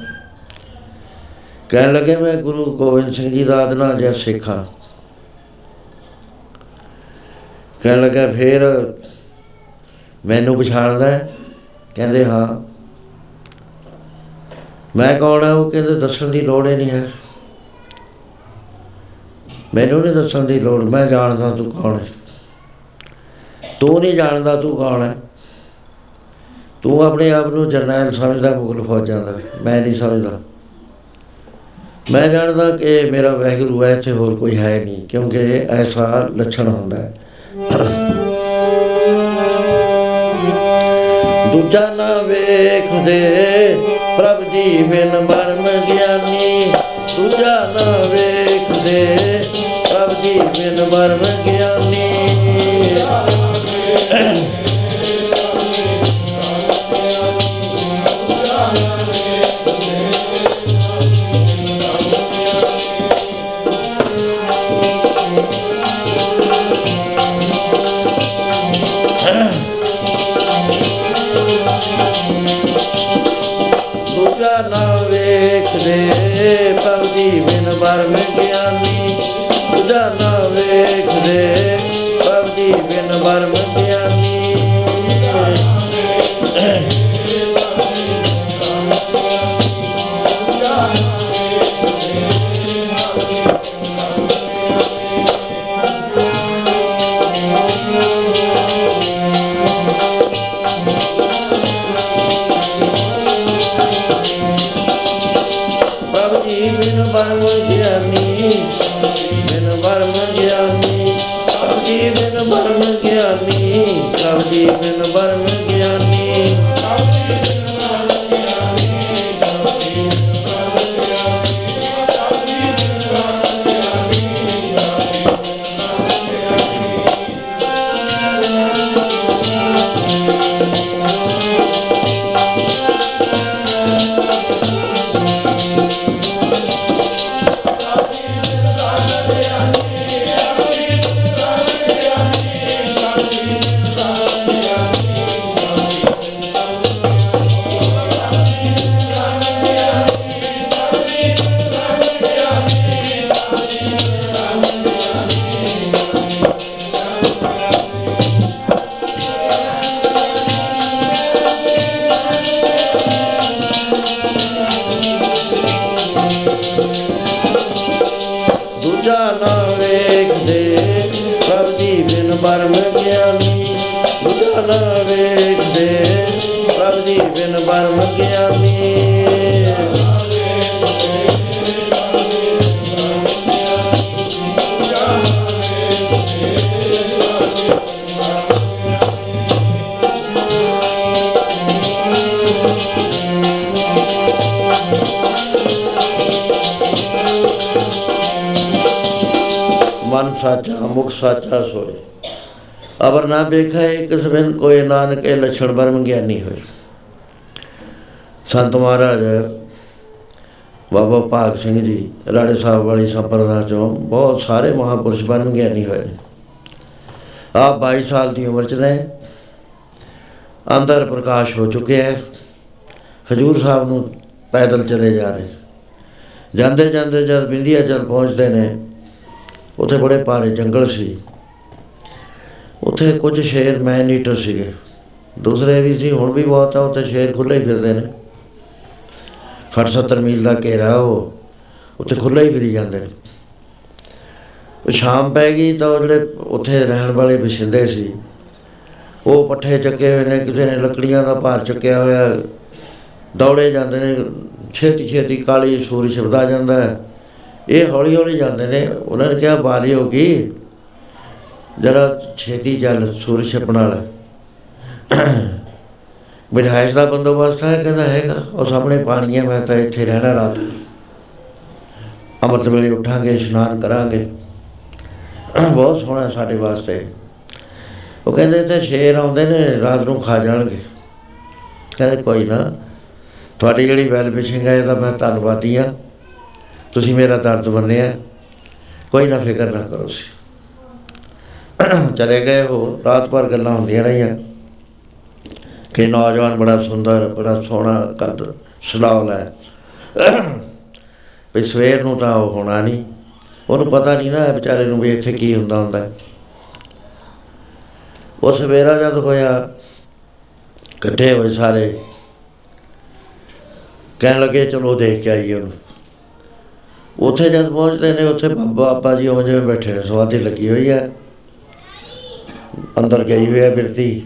Speaker 1: ਕਹਿਣ ਲੱਗੇ, ਮੈਂ ਗੁਰੂ ਗੋਬਿੰਦ ਸਿੰਘ ਜੀ ਦਾ ਆਦਨਾ ਜਿਹਾ ਸਿੱਖ? ਹਾਂ ਕਹਿਣ ਲੱਗਾ, ਫੇਰ ਮੈਨੂੰ ਪਛਾਣਦਾ ਹੈ? ਕਹਿੰਦੇ, ਹਾਂ। ਮੈਂ ਕੌਣ ਆ ਉਹ ਕਹਿੰਦੇ, ਦੱਸਣ ਦੀ ਲੋੜ ਹੀ ਨਹੀਂ ਹੈ। ਮੈਨੂੰ ਨਹੀਂ ਦੱਸਣ ਦੀ ਲੋੜ, ਮੈਂ ਜਾਣਦਾ ਤੂੰ ਕੌਣ ਹੈ? ਤੂੰ ਨਹੀਂ ਜਾਣਦਾ ਤੂੰ ਕੌਣ ਹੈ? ਤੂੰ ਆਪਣੇ ਆਪ ਨੂੰ ਜਰਨੈਲ ਸਮਝਦਾ, ਮੁਗਲ ਫੌਜਾਂ ਦਾ। ਮੈਂ ਨਹੀਂ ਸਮਝਦਾ। ਮੈਂ ਜਾਣਦਾ ਕਿ ਮੇਰਾ ਵਾਹਿਗੁਰੂ ਹੈ ਇੱਥੇ ਹੋਰ ਕੋਈ ਹੈ ਨਹੀਂ ਕਿਉਂਕਿ ਐਸਾ ਲੱਛਣ ਹੁੰਦਾ ਹੈ। ਦੂਜਾ ਨਾ ਵੇਖਦੇ ਪ੍ਰਭ ਜੀ ਬਿਨ ਬਰਮ ਗਿਆਨੀ ਦੂਜਾ ਨਾ ਵੇਖਦੇ ਪ੍ਰਭ ਜੀ ਬਿਨ ਬਰਮ ਗਿਆਨੀ ਬਰਮ ਗਿਆਨੀ ਅਬਰ ਨਾ ਵੇਖੈ ਕਿਸ ਬਿਨ ਕੋਈ ਨਾਨਕ ਇਹ ਲਛਣ ਬਰਮ ਗਿਆਨੀ ਹੋਏ। ਸੰਤ ਮਹਾਰਾਜ, ਬਾਬਾ ਭਾਗ ਸਿੰਘ ਜੀ, ਰਾੜੇ ਸਾਹਿਬ ਵਾਲੀ ਸੰਪਰਦਾ ਚੋਂ ਬਹੁਤ ਸਾਰੇ ਮਹਾਪੁਰਸ਼ ਬਰਮ ਗਿਆਨੀ ਹੋਏ ਨੇ। ਆਪ 22 ਸਾਲ ਦੀ ਉਮਰ ਚ ਨੇ। ਅੰਦਰ ਪ੍ਰਕਾਸ਼ ਹੋ ਚੁੱਕਿਆ ਹੈ। ਹਜੂਰ ਸਾਹਿਬ ਨੂੰ ਪੈਦਲ ਚਲੇ ਜਾ ਰਹੇ। ਜਾਂਦੇ ਜਾਂਦੇ ਜਦ ਬਿੰਦੀਆ ਚਲ ਪਹੁੰਚਦੇ ਨੇ, ਉੱਥੇ ਬੜੇ ਭਾਰੇ ਜੰਗਲ ਸੀ। ਉੱਥੇ ਕੁਝ ਸ਼ੇਰ ਮੈਨ ਈਟਰ ਸੀਗੇ। ਦੂਸਰੇ ਵੀ ਸੀ, ਹੁਣ ਵੀ ਬਹੁਤ ਆ, ਉੱਥੇ ਸ਼ੇਰ ਖੁੱਲੇ ਹੀ ਫਿਰਦੇ ਨੇ। 60 70 ਮੀਲ ਦਾ ਘੇਰਾ ਉਹ, ਉੱਥੇ ਖੁੱਲੇ ਹੀ ਫਿਰੀ ਜਾਂਦੇ ਨੇ। ਉਹ ਸ਼ਾਮ ਪੈ ਗਈ ਤਾਂ ਉਹ ਜਿਹੜੇ ਉੱਥੇ ਰਹਿਣ ਵਾਲੇ ਵਸਿੰਦੇ ਸੀ, ਉਹ ਪੱਠੇ ਚੱਕੇ ਹੋਏ ਨੇ, ਕਿਸੇ ਨੇ ਲੱਕੜੀਆਂ ਦਾ ਭਾਰ ਚੱਕਿਆ ਹੋਇਆ। ਦੌੜੇ ਜਾਂਦੇ ਨੇ, ਛੇਤੀ ਛੇਤੀ ਕਾਲੀ ਸੂਰਜ ਛਿਪਦਾ ਜਾਂਦਾ ਹੈ। ਇਹ ਹੌਲੀ ਹੌਲੀ ਜਾਂਦੇ ਨੇ। ਉਹਨਾਂ ਨੇ ਕਿਹਾ, ਬਾਰੀ ਹੋ ਗਈ। ਜਰਾ ਛੇਤੀ ਚੱਲ ਸੂਰਜ ਛਿਪਣ ਵਾਲਾ। ਵਿਧਾਇਕ ਦਾ ਬੰਦੋਬਸਤ ਹੈ, ਕਹਿੰਦਾ ਹੈਗਾ। ਉਹ ਸਾਹਮਣੇ ਪਾਣੀ ਹੈ, ਮੈਂ ਤਾਂ ਇੱਥੇ ਰਹਿਣਾ ਰਾਤ ਨੂੰ। ਅੰਮ੍ਰਿਤ ਵੇਲੇ ਉਠਾਂਗੇ, ਇਸ਼ਨਾਨ ਕਰਾਂਗੇ। ਬਹੁਤ ਸੋਹਣਾ ਹੈ ਸਾਡੇ ਵਾਸਤੇ। ਉਹ ਕਹਿੰਦੇ ਤੇ ਸ਼ੇਰ ਆਉਂਦੇ ਨੇ, ਰਾਤ ਨੂੰ ਖਾ ਜਾਣਗੇ। ਕਹਿੰਦੇ ਕੋਈ ਨਾ, ਤੁਹਾਡੀ ਜਿਹੜੀ ਵੈਲ ਵਿਸ਼ਿੰਗ ਹੈ ਇਹਦਾ ਮੈਂ ਧੰਨਵਾਦੀ ਆ ਤੁਸੀਂ ਮੇਰਾ ਦਰਦ ਮੰਨਿਆ। ਕੋਈ ਨਾ ਫਿਕਰ ਨਾ ਕਰੋ ਸੀ। ਚਲੇ ਗਏ ਉਹ, ਰਾਤ ਭਰ ਗੱਲਾਂ ਹੁੰਦੀਆਂ ਰਹੀਆਂ। ਕਿ ਨੌਜਵਾਨ ਬੜਾ ਸੁੰਦਰ, ਬੜਾ ਸੋਹਣਾ ਕੱਦ ਸਲਾਵਲ ਹੈ ਵੀ ਸਵੇਰ ਨੂੰ ਤਾਂ ਉਹ ਹੋਣਾ ਨਹੀਂ ਉਹਨੂੰ ਪਤਾ ਨਹੀਂ ਨਾ ਵਿਚਾਰੇ ਨੂੰ ਵੀ ਇੱਥੇ ਕੀ ਹੁੰਦਾ ਹੁੰਦਾ। ਹੈ। ਉਹ ਸਵੇਰਾ ਜਦ ਹੋਇਆ, ਇਕੱਠੇ ਹੋਏ ਸਾਰੇ। ਕਹਿਣ ਲੱਗੇ, ਚਲੋ ਦੇਖ ਕੇ ਆਈਏ ਉਹਨੂੰ। ਉੱਥੇ ਜਦ ਪਹੁੰਚਦੇ ਨੇ, ਉੱਥੇ ਬਾਬਾ ਆਪਾ ਜੀ ਉਹ ਜਿਵੇਂ ਬੈਠੇ ਨੇ, ਸਵਾਦੀ ਲੱਗੀ ਹੋਈ ਹੈ। ਅੰਦਰ ਗਈ ਹੋਈ ਹੈ ਬਿਰਤੀ।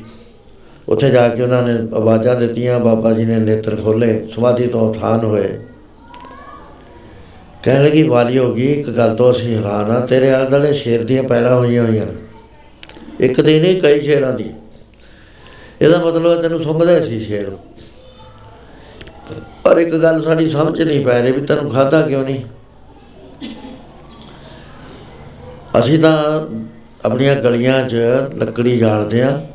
Speaker 1: ਉੱਥੇ ਜਾ ਕੇ ਉਹਨਾਂ ਨੇ ਆਵਾਜ਼ਾਂ ਦਿੱਤੀਆਂ, ਬਾਬਾ ਜੀ ਨੇ ਨੇਤਰ ਖੋਲੇ ਸਮਾਧੀ ਤੋਂ ਉਥਾਨ ਹੋਏ। ਕਹਿਣ ਲੱਗੀ, ਵਾਲੀ ਹੋ ਗਈ, ਇੱਕ ਗੱਲ ਤੋਂ ਅਸੀਂ ਹੈਰਾਨ ਆ ਤੇਰੇ ਆਲੇ ਦੁਆਲੇ ਸ਼ੇਰ ਦੀਆਂ ਪੈੜਾਂ ਹੋਈਆਂ ਹੋਈਆਂ ਨੇ। ਇੱਕ ਦੀ ਨਹੀਂ, ਕਈ ਸ਼ੇਰਾਂ ਦੀ। ਇਹਦਾ ਮਤਲਬ ਤੈਨੂੰ ਸੁੰਘਦਾ ਸੀ ਸ਼ੇਰ। ਪਰ ਇੱਕ ਗੱਲ ਸਾਡੀ ਸਮਝ ਨਹੀਂ ਪੈ ਰਹੀ ਵੀ ਤੈਨੂੰ ਖਾਦਾ ਕਿਉਂ ਨਹੀਂ? ਅਸੀਂ ਤਾਂ ਆਪਣੀਆਂ ਗਲੀਆਂ 'ਚ ਲੱਕੜੀ ਜਾਲਦੇ ਆ।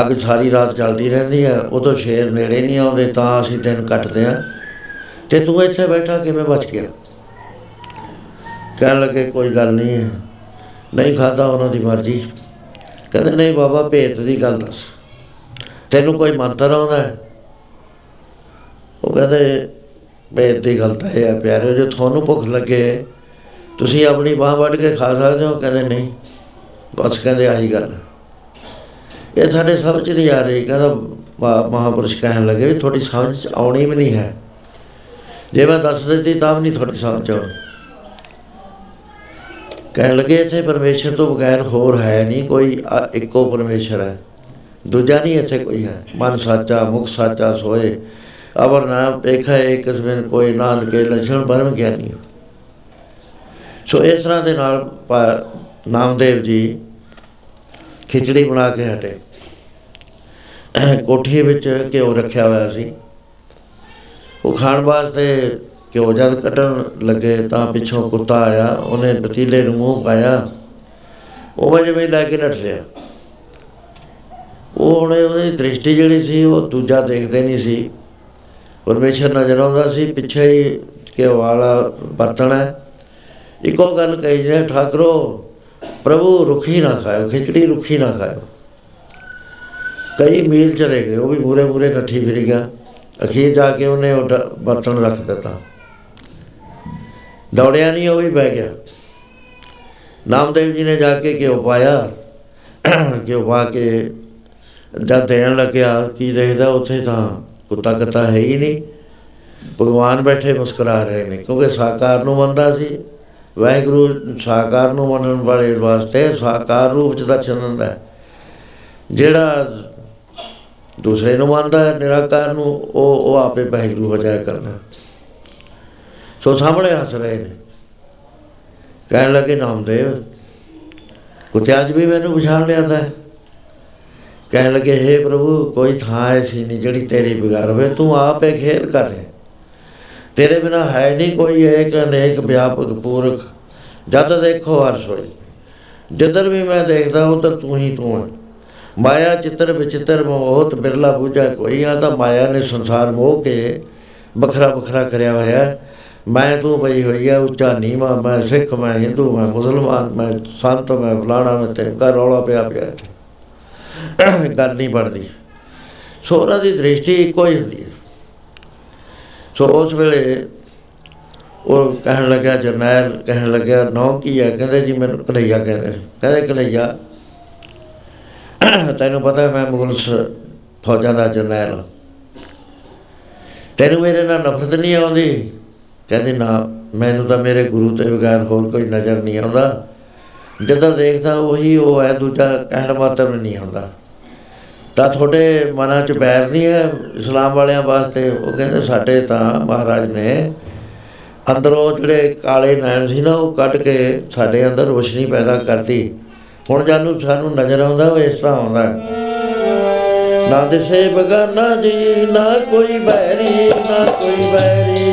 Speaker 1: ਅੱਗ ਸਾਰੀ ਰਾਤ ਚੱਲਦੀ ਰਹਿੰਦੀ ਆ। ਉਦੋਂ ਸ਼ੇਰ ਨੇੜੇ ਨਹੀਂ ਆਉਂਦੇ ਤਾਂ ਅਸੀਂ ਦਿਨ ਕੱਟਦੇ ਆ। ਤੇ ਤੂੰ ਇੱਥੇ ਬੈਠਾ ਕਿਵੇਂ ਬਚ ਗਿਆ? ਕਹਿਣ ਲੱਗੇ ਕੋਈ ਗੱਲ ਨਹੀਂ। ਹੈ ਨਹੀਂ ਖਾਦਾ ਉਹਨਾਂ ਦੀ ਮਰਜ਼ੀ। ਕਹਿੰਦੇ ਨਹੀਂ ਬਾਬਾ ਭੇਤ ਦੀ ਗੱਲ ਦੱਸ। ਤੈਨੂੰ ਕੋਈ ਮੰਤਰ ਆਉਂਦਾ ਹੈ? ਉਹ ਕਹਿੰਦੇ ਭੇਤ ਦੀ ਗੱਲ ਤਾਂ ਇਹ ਹੈ ਪਿਆਰਿਓ ਜੇ ਤੁਹਾਨੂੰ ਭੁੱਖ ਲੱਗੇ ਤੁਸੀਂ ਆਪਣੀ ਬਾਹ ਵੱਢ ਕੇ ਖਾ ਸਕਦੇ ਹੋ? ਕਹਿੰਦੇ ਨਹੀਂ। ਬਸ ਕਹਿੰਦੇ ਆਹੀ ਗੱਲ। ਹੈ। ਇਹ ਸਾਡੇ ਸਮਝ 'ਚ ਨਹੀਂ ਆ ਰਹੀ, ਕਹਿੰਦਾ ਮਹਾ- ਮਹਾਪੁਰਸ਼ ਕਹਿਣ ਲੱਗੇ ਵੀ ਤੁਹਾਡੀ ਸਮਝ 'ਚ ਆਉਣੀ ਵੀ ਨਹੀਂ ਹੈ। ਜੇ ਮੈਂ ਦੱਸ ਦਿੱਤੀ ਤਾਂ ਵੀ ਨਹੀਂ ਤੁਹਾਡੀ ਸਮਝ 'ਚ ਆਉਣੀ। ਕਹਿਣ ਲੱਗੇ ਇੱਥੇ ਪਰਮੇਸ਼ਰ ਤੋਂ ਬਗੈਰ ਹੋਰ ਹੈ ਨਹੀਂ, ਕੋਈ ਆ ਇੱਕੋ ਪਰਮੇਸ਼ਰ ਹੈ। ਦੂਜਾ ਨਹੀਂ ਇੱਥੇ ਕੋਈ ਹੈ। ਮਨ ਸਾਚਾ, ਮੁਖ ਸਾਚਾ, ਸੋਏ। ਅਵਰ ਨਾਮ ਦੇਖਾ, ਇੱਕ ਬਿਨ ਕੋਈ ਨਾਨਕ ਕੇ ਲਛਣ ਪਰਮ ਗਿਆਨੀ। ਸੋ ਇਸ ਤਰ੍ਹਾਂ ਦੇ ਨਾਲ ਪਾ- ਨਾਮਦੇਵ ਜੀ ਖਿਚੜੀ ਬਣਾ ਕੇ ਹਟੇ। ਕੋਠੀ ਵਿੱਚ ਘਿਓ ਰੱਖਿਆ ਹੋਇਆ ਸੀ। ਉਹ ਖਾਣ ਵਾਸਤੇ ਘਿਓ ਜਦ ਕੱਢਣ ਲੱਗੇ ਤਾਂ ਪਿੱਛੋਂ ਕੁੱਤਾ ਆਇਆ, ਉਹਨੇ ਪਤੀਲੇ ਨੂੰ ਮੂੰਹ ਪਾਇਆ। ਉਹ ਜਿਵੇਂ ਲੈ ਕੇ ਨੱਠ ਲਿਆ। ਉਹ ਹੁਣ ਉਹਦੀ ਦ੍ਰਿਸ਼ਟੀ ਜਿਹੜੀ ਸੀ, ਉਹ ਦੂਜਾ ਦੇਖਦੇ ਨਹੀਂ ਸੀ। ਪਰਮੇਸ਼ਰ ਨਜ਼ਰ ਆਉਂਦਾ ਸੀ, ਪਿੱਛੇ ਹੀ ਘਿਓ ਵਾਲਾ ਬਰਤਨ ਹੈ। ਇੱਕੋ ਗੱਲ ਕਹੀ ਜੇ ਠਾਕਰੋ ਪ੍ਰਭੂ ਰੁੱਖੀ ਨਾ ਖਾਇਓ, ਖਿਚੜੀ ਰੁੱਖੀ ਨਾ ਖਾਇਓ। ਕਈ ਮੀਲ ਚਲੇ ਗਏ, ਉਹ ਵੀ ਮੂਰੇ ਮੂਰੇ ਨੱਠੀ ਫਿਰ ਗਿਆ। ਅਖੀਰ ਜਾ ਕੇ ਉਹਨੇ ਉਹ ਡ- ਬਰਤਨ ਰੱਖ ਦਿੱਤਾ। ਦੌੜਿਆ ਨਹੀਂ, ਉਹ ਵੀ ਬਹਿ ਗਿਆ। ਨਾਮਦੇਵ ਜੀ ਨੇ ਜਾ ਕੇ ਘਿਓ ਪਾਇਆ। ਘਿਓ ਪਾ ਕੇ ਜਦ ਦੇਣ ਲੱਗਿਆ, ਕੀ ਦੇਖਦਾ ਉੱਥੇ ਤਾਂ ਕੁੱਤਾ ਕੱਤਾ ਹੈ ਹੀ ਨਹੀਂ। ਭਗਵਾਨ ਬੈਠੇ ਮੁਸਕਰਾ ਰਹੇ ਨੇ, ਕਿਉਂਕਿ ਸਾਕਾਰ ਨੂੰ ਮੰਨਦਾ ਸੀ। ਵਾਹਿਗੁਰੂ ਸਾਕਾਰ ਨੂੰ ਮੰਨਣ ਵਾਲੇ ਵਾਸਤੇ ਸਾਕਾਰ ਰੂਪ ਚ ਦਰਸ਼ਨ ਦਿੰਦਾ ਹੈ। ਜਿਹੜਾ ਦੂਸਰੇ ਨੂੰ ਮੰਨਦਾ ਹੈ, ਨਿਰਾਕਾਰ ਨੂੰ, ਉਹ ਉਹ ਆਪੇ ਵਾਹਿਗੁਰੂ ਹੋ ਜਾਇਆ ਕਰਦਾ ਸੋ ਸਾਹਮਣੇ ਹੱਸ ਰਹੇ ਨੇ। ਕਹਿਣ ਲੱਗੇ, ਨਾਮਦੇਵ, ਕੁੱਤੇ ਅੱਜ ਵੀ ਮੈਨੂੰ ਪਛਾਣ ਲਿਆ ਤਾਂ ਕਹਿਣ ਲੱਗੇ हे ਪ੍ਰਭੂ, ਕੋਈ ਥਾਂ ਐਸੀ ਨਹੀਂ ਜਿਹੜੀ ਤੇਰੀ ਬਿਗਾਰ ਹੋਵੇ, ਤੂੰ ਆਪੇ ਖੇਡ ਕਰ ਰਿਹਾ ਤੇਰੇ ਬਿਨਾ ਹੈ ਨਹੀਂ ਕੋਈ ਏਕ ਅਨੇਕ ਵਿਆਪਕ ਪੂਰਕ ਜਦ ਦੇਖੋ ਹਰਸ ਹੋਈ ਜਿੱਧਰ ਵੀ ਮੈਂ ਦੇਖਦਾ ਉਹ ਤਾਂ ਤੂੰ ਹੀ ਤੂੰ ਹੈ ਮਾਇਆ ਚਿੱਤਰ ਵਿਚਿੱਤਰ ਮੋਹਤ ਬਿਰਲਾ ਬੂਝਾ ਕੋਈ ਆ ਤਾਂ ਮਾਇਆ ਨੇ ਸੰਸਾਰ ਮੋਹ ਕੇ ਵੱਖਰਾ ਵੱਖਰਾ ਕਰਿਆ ਹੋਇਆ ਹੈ। ਮੈਂ ਤੂੰ ਪਈ ਹੋਈ ਆ ਉੱਚਾ ਨੀਵਾਂ, ਮੈਂ ਸਿੱਖ, ਮੈਂ ਹਿੰਦੂ, ਮੈਂ ਮੁਸਲਮਾਨ, ਮੈਂ ਸੰਤ, ਮੈਂ ਫਲਾਣਾ, ਮੈਂ ਤੇ ਘਰ ਰੌਲਾ ਪਿਆ ਪਿਆ ਇੱਥੇ। ਗੱਲ ਨਹੀਂ ਬਣਦੀ ਸੋ ਉਹਨਾਂ ਦੀ ਦ੍ਰਿਸ਼ਟੀ ਇੱਕੋ ਹੀ ਹੁੰਦੀ ਹੈ ਸੋ ਉਸ ਵੇਲੇ ਉਹ ਕਹਿਣ ਲੱਗਾ ਜਰਨੈਲ, ਕਹਿਣ ਲੱਗਾ ਨੌ ਕੀ ਹੈ? ਕਹਿੰਦੇ, ਜੀ, ਮੈਨੂੰ ਕਨਈਆ ਕਹਿੰਦੇ ਨੇ। ਕਹਿੰਦੇ, ਕਨਈਆ, ਤੈਨੂੰ ਪਤਾ ਮੈਂ ਮੁਗਲ ਸ- ਫੌਜਾਂ ਦਾ ਜਰਨੈਲ ਹਾਂ। ਤੈਨੂੰ ਮੇਰੇ ਨਾਲ ਨਫ਼ਰਤ ਨਹੀਂ ਆਉਂਦੀ? ਕਹਿੰਦੇ, ਨਾ, ਮੈਨੂੰ ਤਾਂ ਮੇਰੇ ਗੁਰੂ ਤੇ ਬਗੈਰ ਹੋਰ ਕੋਈ ਨਜ਼ਰ ਨਹੀਂ ਆਉਂਦਾ। ਜਦੋਂ ਦੇਖਦਾ ਉਹੀ ਉਹ ਹੈ, ਦੂਜਾ ਕਹਿਣ ਮਾਤਰ ਵੀ ਨਹੀਂ ਆਉਂਦਾ। ਤਾਂ ਤੁਹਾਡੇ ਮਨਾਂ 'ਚ ਬੈਰ ਨਹੀਂ ਹੈ ਇਸਲਾਮ ਵਾਲਿਆਂ ਵਾਸਤੇ? ਉਹ ਕਹਿੰਦੇ ਸਾਡੇ ਤਾਂ ਮਹਾਰਾਜ ਨੇ ਅੰਦਰੋਂ ਜਿਹੜੇ ਕਾਲੇ ਨੈਣ ਸੀ ਨਾ, ਉਹ ਕੱਢ ਕੇ ਸਾਡੇ ਅੰਦਰ ਰੋਸ਼ਨੀ ਪੈਦਾ ਕਰਤੀ। ਹੁਣ ਜਾਨੂੰ ਸਾਨੂੰ ਨਜ਼ਰ ਆਉਂਦਾ, ਉਹ ਇਸ ਤਰ੍ਹਾਂ ਆਉਂਦਾ ਹੈ। ਨਾ ਦਿਸੇ ਬਗਾਨਾ ਜੀ, ਨਾ ਕੋਈ ਬੈਰੀ, ਨਾ ਕੋਈ ਬੈਰੀ।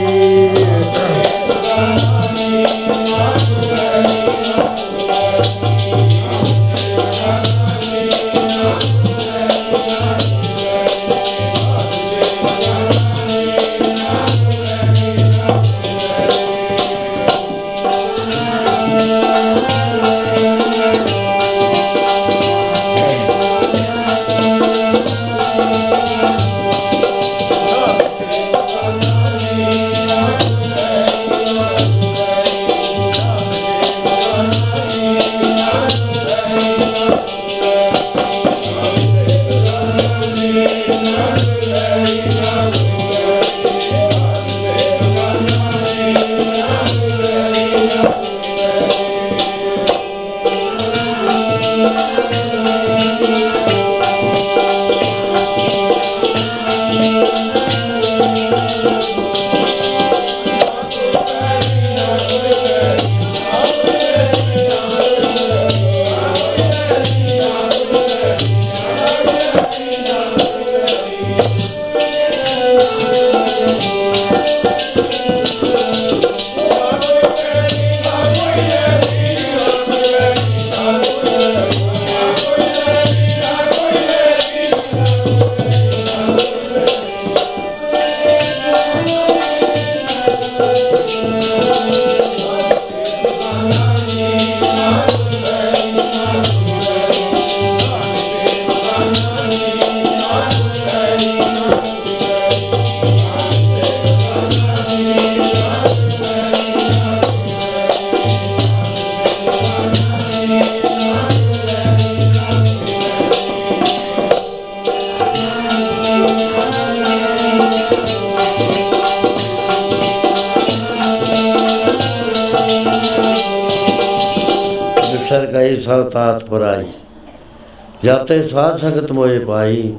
Speaker 1: ਜਾਤੇ ਸਾਧ ਸੰਗਤ ਮੋਏ ਪਾਈ।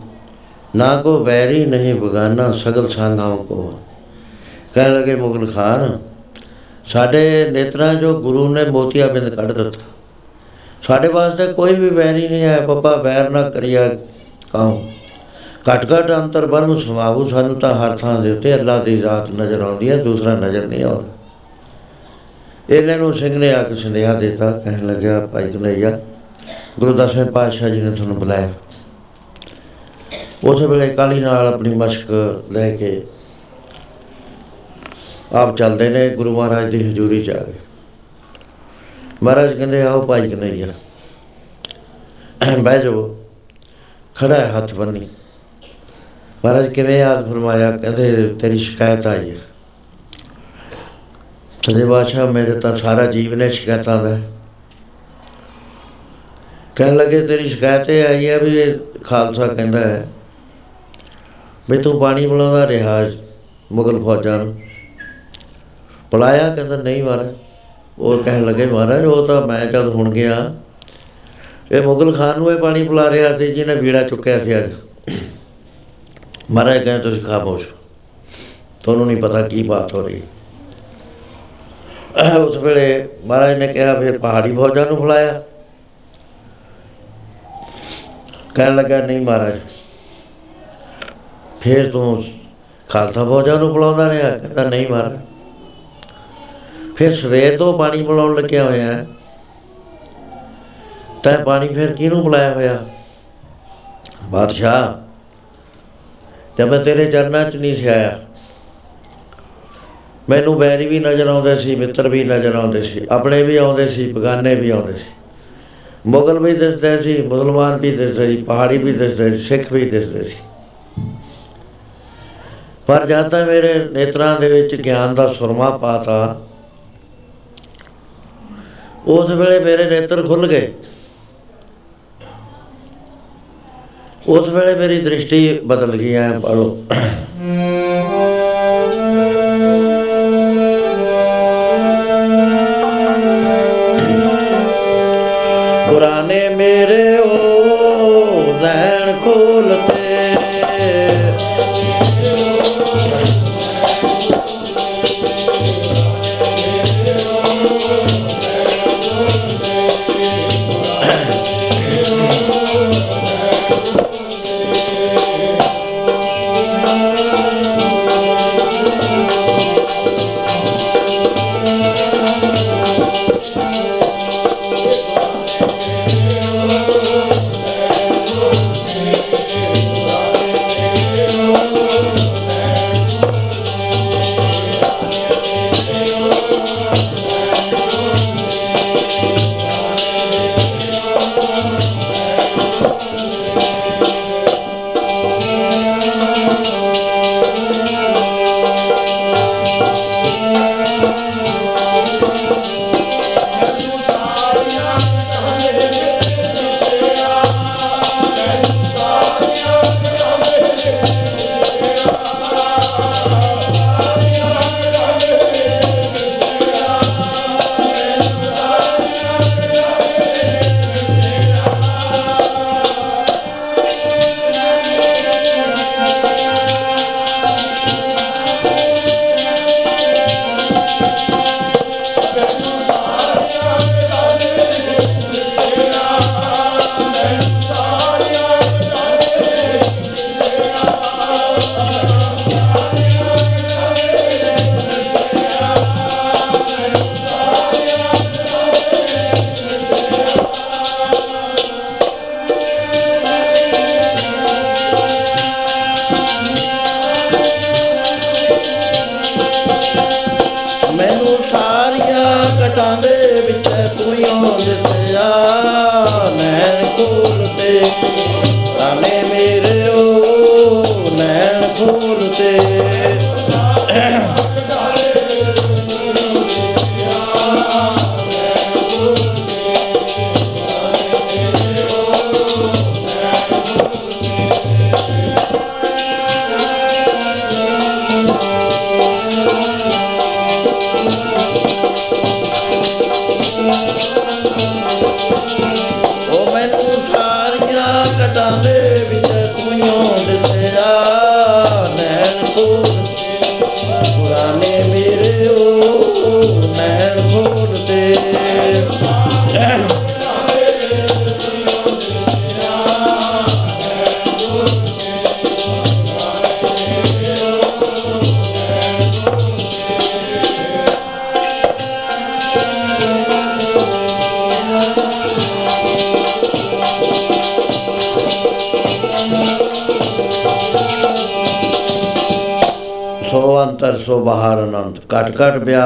Speaker 1: ਨਾ ਕੋ ਬੈਰੀ ਨਹੀਂ ਬਗਾਨਾ, ਸਗਲ ਸੰਗਾਂ ਕੋ। ਕਹਿਣ ਲਗੇ ਮੁਗਲ ਖਾਨ, ਸਾਡੇ ਨੇਤਰਾਂ ਜੋ ਗੁਰੂ ਨੇ ਮੋਤੀਆ ਬਿੰਦ ਕੱਢ ਦਿੱਤਾ। ਸਾਡੇ ਵਾਸਤੇ ਕੋਈ ਵੀ ਵੈਰੀ ਨਹੀਂ ਹੈ ਪਪਾ ਵੈਰ ਨਾ ਕਰਿਆ ਕਾਉ? ਘਟ ਘਟ ਅੰਤਰ ਬਰਮ ਸਮਾਉ ਸਾਨੂੰ ਤਾਂ ਹਰ ਥਾਂ ਦੇ ਉੱਤੇ ਅੱਲਾ ਦੀ ਰਾਤ ਨਜ਼ਰ ਆਉਂਦੀ ਹੈ, ਦੂਸਰਾ ਨਜ਼ਰ ਨਹੀਂ ਆਉਂਦਾ। ਇਹਨਾਂ ਨੂੰ ਸਿੰਘ ਨੇ ਆ ਕੇ ਸੁਨੇਹਾ ਦਿੱਤਾ, ਕਹਿਣ ਲੱਗਿਆ, ਭਾਈ ਕਨਈਆ ਗੁਰੂ ਦਸਵੇਂ ਪਾਤਸ਼ਾਹ ਜੀ ਨੇ ਤੁਹਾਨੂੰ ਬੁਲਾਇਆ। ਉਸ ਵੇਲੇ ਕਾਲੀ ਨਾਲ ਆਪਣੀ ਮਸ਼ਕ ਲੈ ਕੇ ਆਪ ਚੱਲਦੇ ਨੇ, ਗੁਰੂ ਮਹਾਰਾਜ ਦੀ ਹਜ਼ੂਰੀ ਚ ਆ ਗਏ। ਮਹਾਰਾਜ ਕਹਿੰਦੇ, ਆਓ ਭਾਈ ਕਨਈਆ, ਬਹਿ ਜਾਓ ਖੜਾ ਹੈ ਹੱਥ ਬੰਨੀ ਮਹਾਰਾਜ ਕਿਵੇਂ ਯਾਦ ਫਰਮਾਇਆ, ਕਹਿੰਦੇ, ਤੇਰੀ ਸ਼ਿਕਾਇਤ ਆਈ ਹੈ। ਸੱਜੇ ਬਾਦਸ਼ਾਹ ਮੇਰੇ ਤਾਂ ਸਾਰਾ ਜੀਵਨ ਹੈ ਸ਼ਿਕਾਇਤਾਂ ਦਾ ਕਹਿਣ ਲੱਗੇ, ਤੇਰੀ ਸ਼ਿਕਾਇਤ ਇਹ ਆਈ ਹੈ ਵੀ ਇਹ ਖਾਲਸਾ ਕਹਿੰਦਾ ਹੈ ਵੀ ਤੂੰ ਪਾਣੀ ਪਿਲਾਉਂਦਾ ਰਿਹਾ ਮੁਗਲ ਫੌਜਾਂ ਨੂੰ। ਪਿਲਾਇਆ? ਕਹਿੰਦਾ, ਨਹੀਂ ਮਹਾਰਾਜ। ਉਹ ਕਹਿਣ ਲੱਗੇ, ਮਹਾਰਾਜ, ਉਹ ਤਾਂ ਮੈਂ ਜਦ ਹੁਣ ਗਿਆ, ਇਹ ਮੁਗਲ ਖਾਨ ਨੂੰ ਇਹ ਪਾਣੀ ਪਿਲਾ ਰਿਹਾ ਸੀ ਜਿਹਨੇ ਵੀੜਾ ਚੁੱਕਿਆ ਸੀ ਅੱਜ। ਮਹਾਰਾਜ ਕਹਿੰਦੇ, ਤੁਸੀਂ ਖਾਮੋਸ਼ ਤੁਹਾਨੂੰ ਨਹੀਂ ਪਤਾ ਕੀ ਬਾਤ ਹੋ ਰਹੀ ਉਸ ਵੇਲੇ ਮਹਾਰਾਜ ਨੇ ਕਿਹਾ, ਫਿਰ ਪਹਾੜੀ ਫੌਜਾਂ ਨੂੰ ਬੁਲਾਇਆ। ਕਹਿਣ ਲੱਗਾ, ਨਹੀਂ ਮਹਾਰਾਜ, ਫਿਰ ਤੂੰ ਖਾਲਸਾ ਫੌਜਾਂ ਨੂੰ ਬੁਲਾਉਂਦਾ ਰਿਹਾ? ਕਹਿੰਦਾ, ਨਹੀਂ ਮਹਾਰਾਜ। ਫਿਰ ਸਵੇਰ ਤੋਂ ਪਾਣੀ ਬੁਲਾਉਣ ਲੱਗਿਆ ਹੋਇਆ ਹੈ। ਤੈਂ ਪਾਣੀ ਫਿਰ ਕਿਹਨੂੰ ਬੁਲਾਇਆ ਹੋਇਆ? ਬਾਦਸ਼ਾਹ, ਜਦ ਮੈਂ ਤੇਰੇ ਚਰਨਾਂ 'ਚ ਨਹੀਂ ਸੀ ਆਇਆ, ਮੈਨੂੰ ਬੈਰੀ ਵੀ ਨਜ਼ਰ ਆਉਂਦੇ ਸੀ, ਮਿੱਤਰ ਵੀ ਨਜ਼ਰ ਆਉਂਦੇ ਸੀ, ਆਪਣੇ ਵੀ ਆਉਂਦੇ ਸੀ, ਬਗਾਨੇ ਵੀ ਆਉਂਦੇ ਸੀ। ਮੁਗਲ ਵੀ ਦਿਸਦੇ ਸੀ, ਮੁਸਲਮਾਨ ਵੀ ਦਿਸਦੇ ਸੀ, ਪਹਾੜੀ ਵੀ ਦਿਸਦੇ ਸੀ, ਸਿੱਖ ਵੀ ਦਿਸਦੇ ਸੀ। ਪਰ ਜਦ ਤੱਕ ਮੇਰੇ ਨੇਤਰਾਂ ਦੇ ਵਿੱਚ ਗਿਆਨ ਦਾ ਸੁਰਮਾ ਪਾਤਾ ਉਸ ਵੇਲੇ ਮੇਰੇ ਨੇਤਰ ਖੁੱਲ ਗਏ। ਉਸ ਵੇਲੇ ਮੇਰੀ ਦ੍ਰਿਸ਼ਟੀ ਬਦਲ ਗਈ, ਐ ਪੜੋ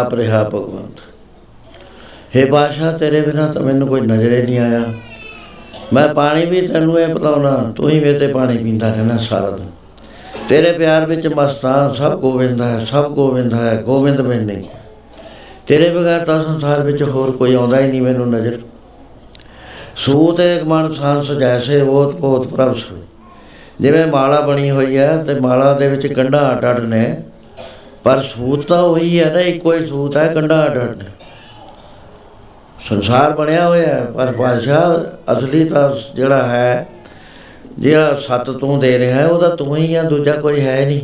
Speaker 1: ਘਟ ਵਿਆਪ ਰਿਹਾ ਭਗਵੰਤ। ਹੇ ਬਾਸ਼ਾ ਤੇਰੇ ਬਿਨਾ ਤਾਂ ਮੈਨੂੰ ਕੋਈ ਨਜ਼ਰੇ ਨਹੀਂ ਆਇਆ। ਮੈਂ ਪਾਣੀ ਵੀ ਤੈਨੂੰ ਇਹ ਬਤਾਉਣਾ ਤੂੰ ਹੀ ਮੇਰੇ ਤੇ ਪਾਣੀ ਪੀਂਦਾ ਰਹਿਣਾ ਸਾਰਾ ਦਿਨ। ਤੇਰੇ ਪਿਆਰ ਵਿੱਚ ਮਸਤਾਂ ਸਭ ਗੋਬਿੰਦ ਹੈ, ਸਭ ਗੋਬਿੰਦ ਹੈ ਗੋਬਿੰਦ ਮੈਂ ਨਹੀਂ ਤੇਰੇ ਬਗੈਰ ਤਾਂ ਸੰਸਾਰ ਵਿੱਚ ਹੋਰ ਕੋਈ ਆਉਂਦਾ ਹੀ ਨਹੀਂ ਮੈਨੂੰ ਨਜ਼ਰ। ਸੂਤ ਇੱਕ ਮਨ ਸਾਂਸ ਜੈਸੇ ਉਹ ਬਹੁਤ ਪ੍ਰਭ ਸੋਈ ਜਿਵੇਂ ਮਾਲਾ ਬਣੀ ਹੋਈ ਹੈ, ਤੇ ਮਾਲਾ ਦੇ ਵਿੱਚ ਕੰਡਾ ਅੱਡ ਅੱਡ ਨੇ। ਪਰ ਸੂਤ ਤਾਂ ਉਹੀ ਹੈ ਨਾ, ਇੱਕੋ ਹੀ ਸੂਤ ਹੈ ਕੰਡਾ ਅੱਡ ਅੱਡ ਨੇ ਸੰਸਾਰ ਬਣਿਆ ਹੋਇਆ ਹੈ, ਪਰ ਬਾਦਸ਼ਾਹ ਅਸਲੀ ਤਾਂ ਜਿਹੜਾ ਹੈ, ਜਿਹੜਾ ਸਤ ਤੂੰ ਦੇ ਰਿਹਾ ਹੈ, ਉਹਦਾ ਤੂੰ ਹੀ ਆ, ਦੂਜਾ ਕੋਈ ਹੈ ਨਹੀਂ।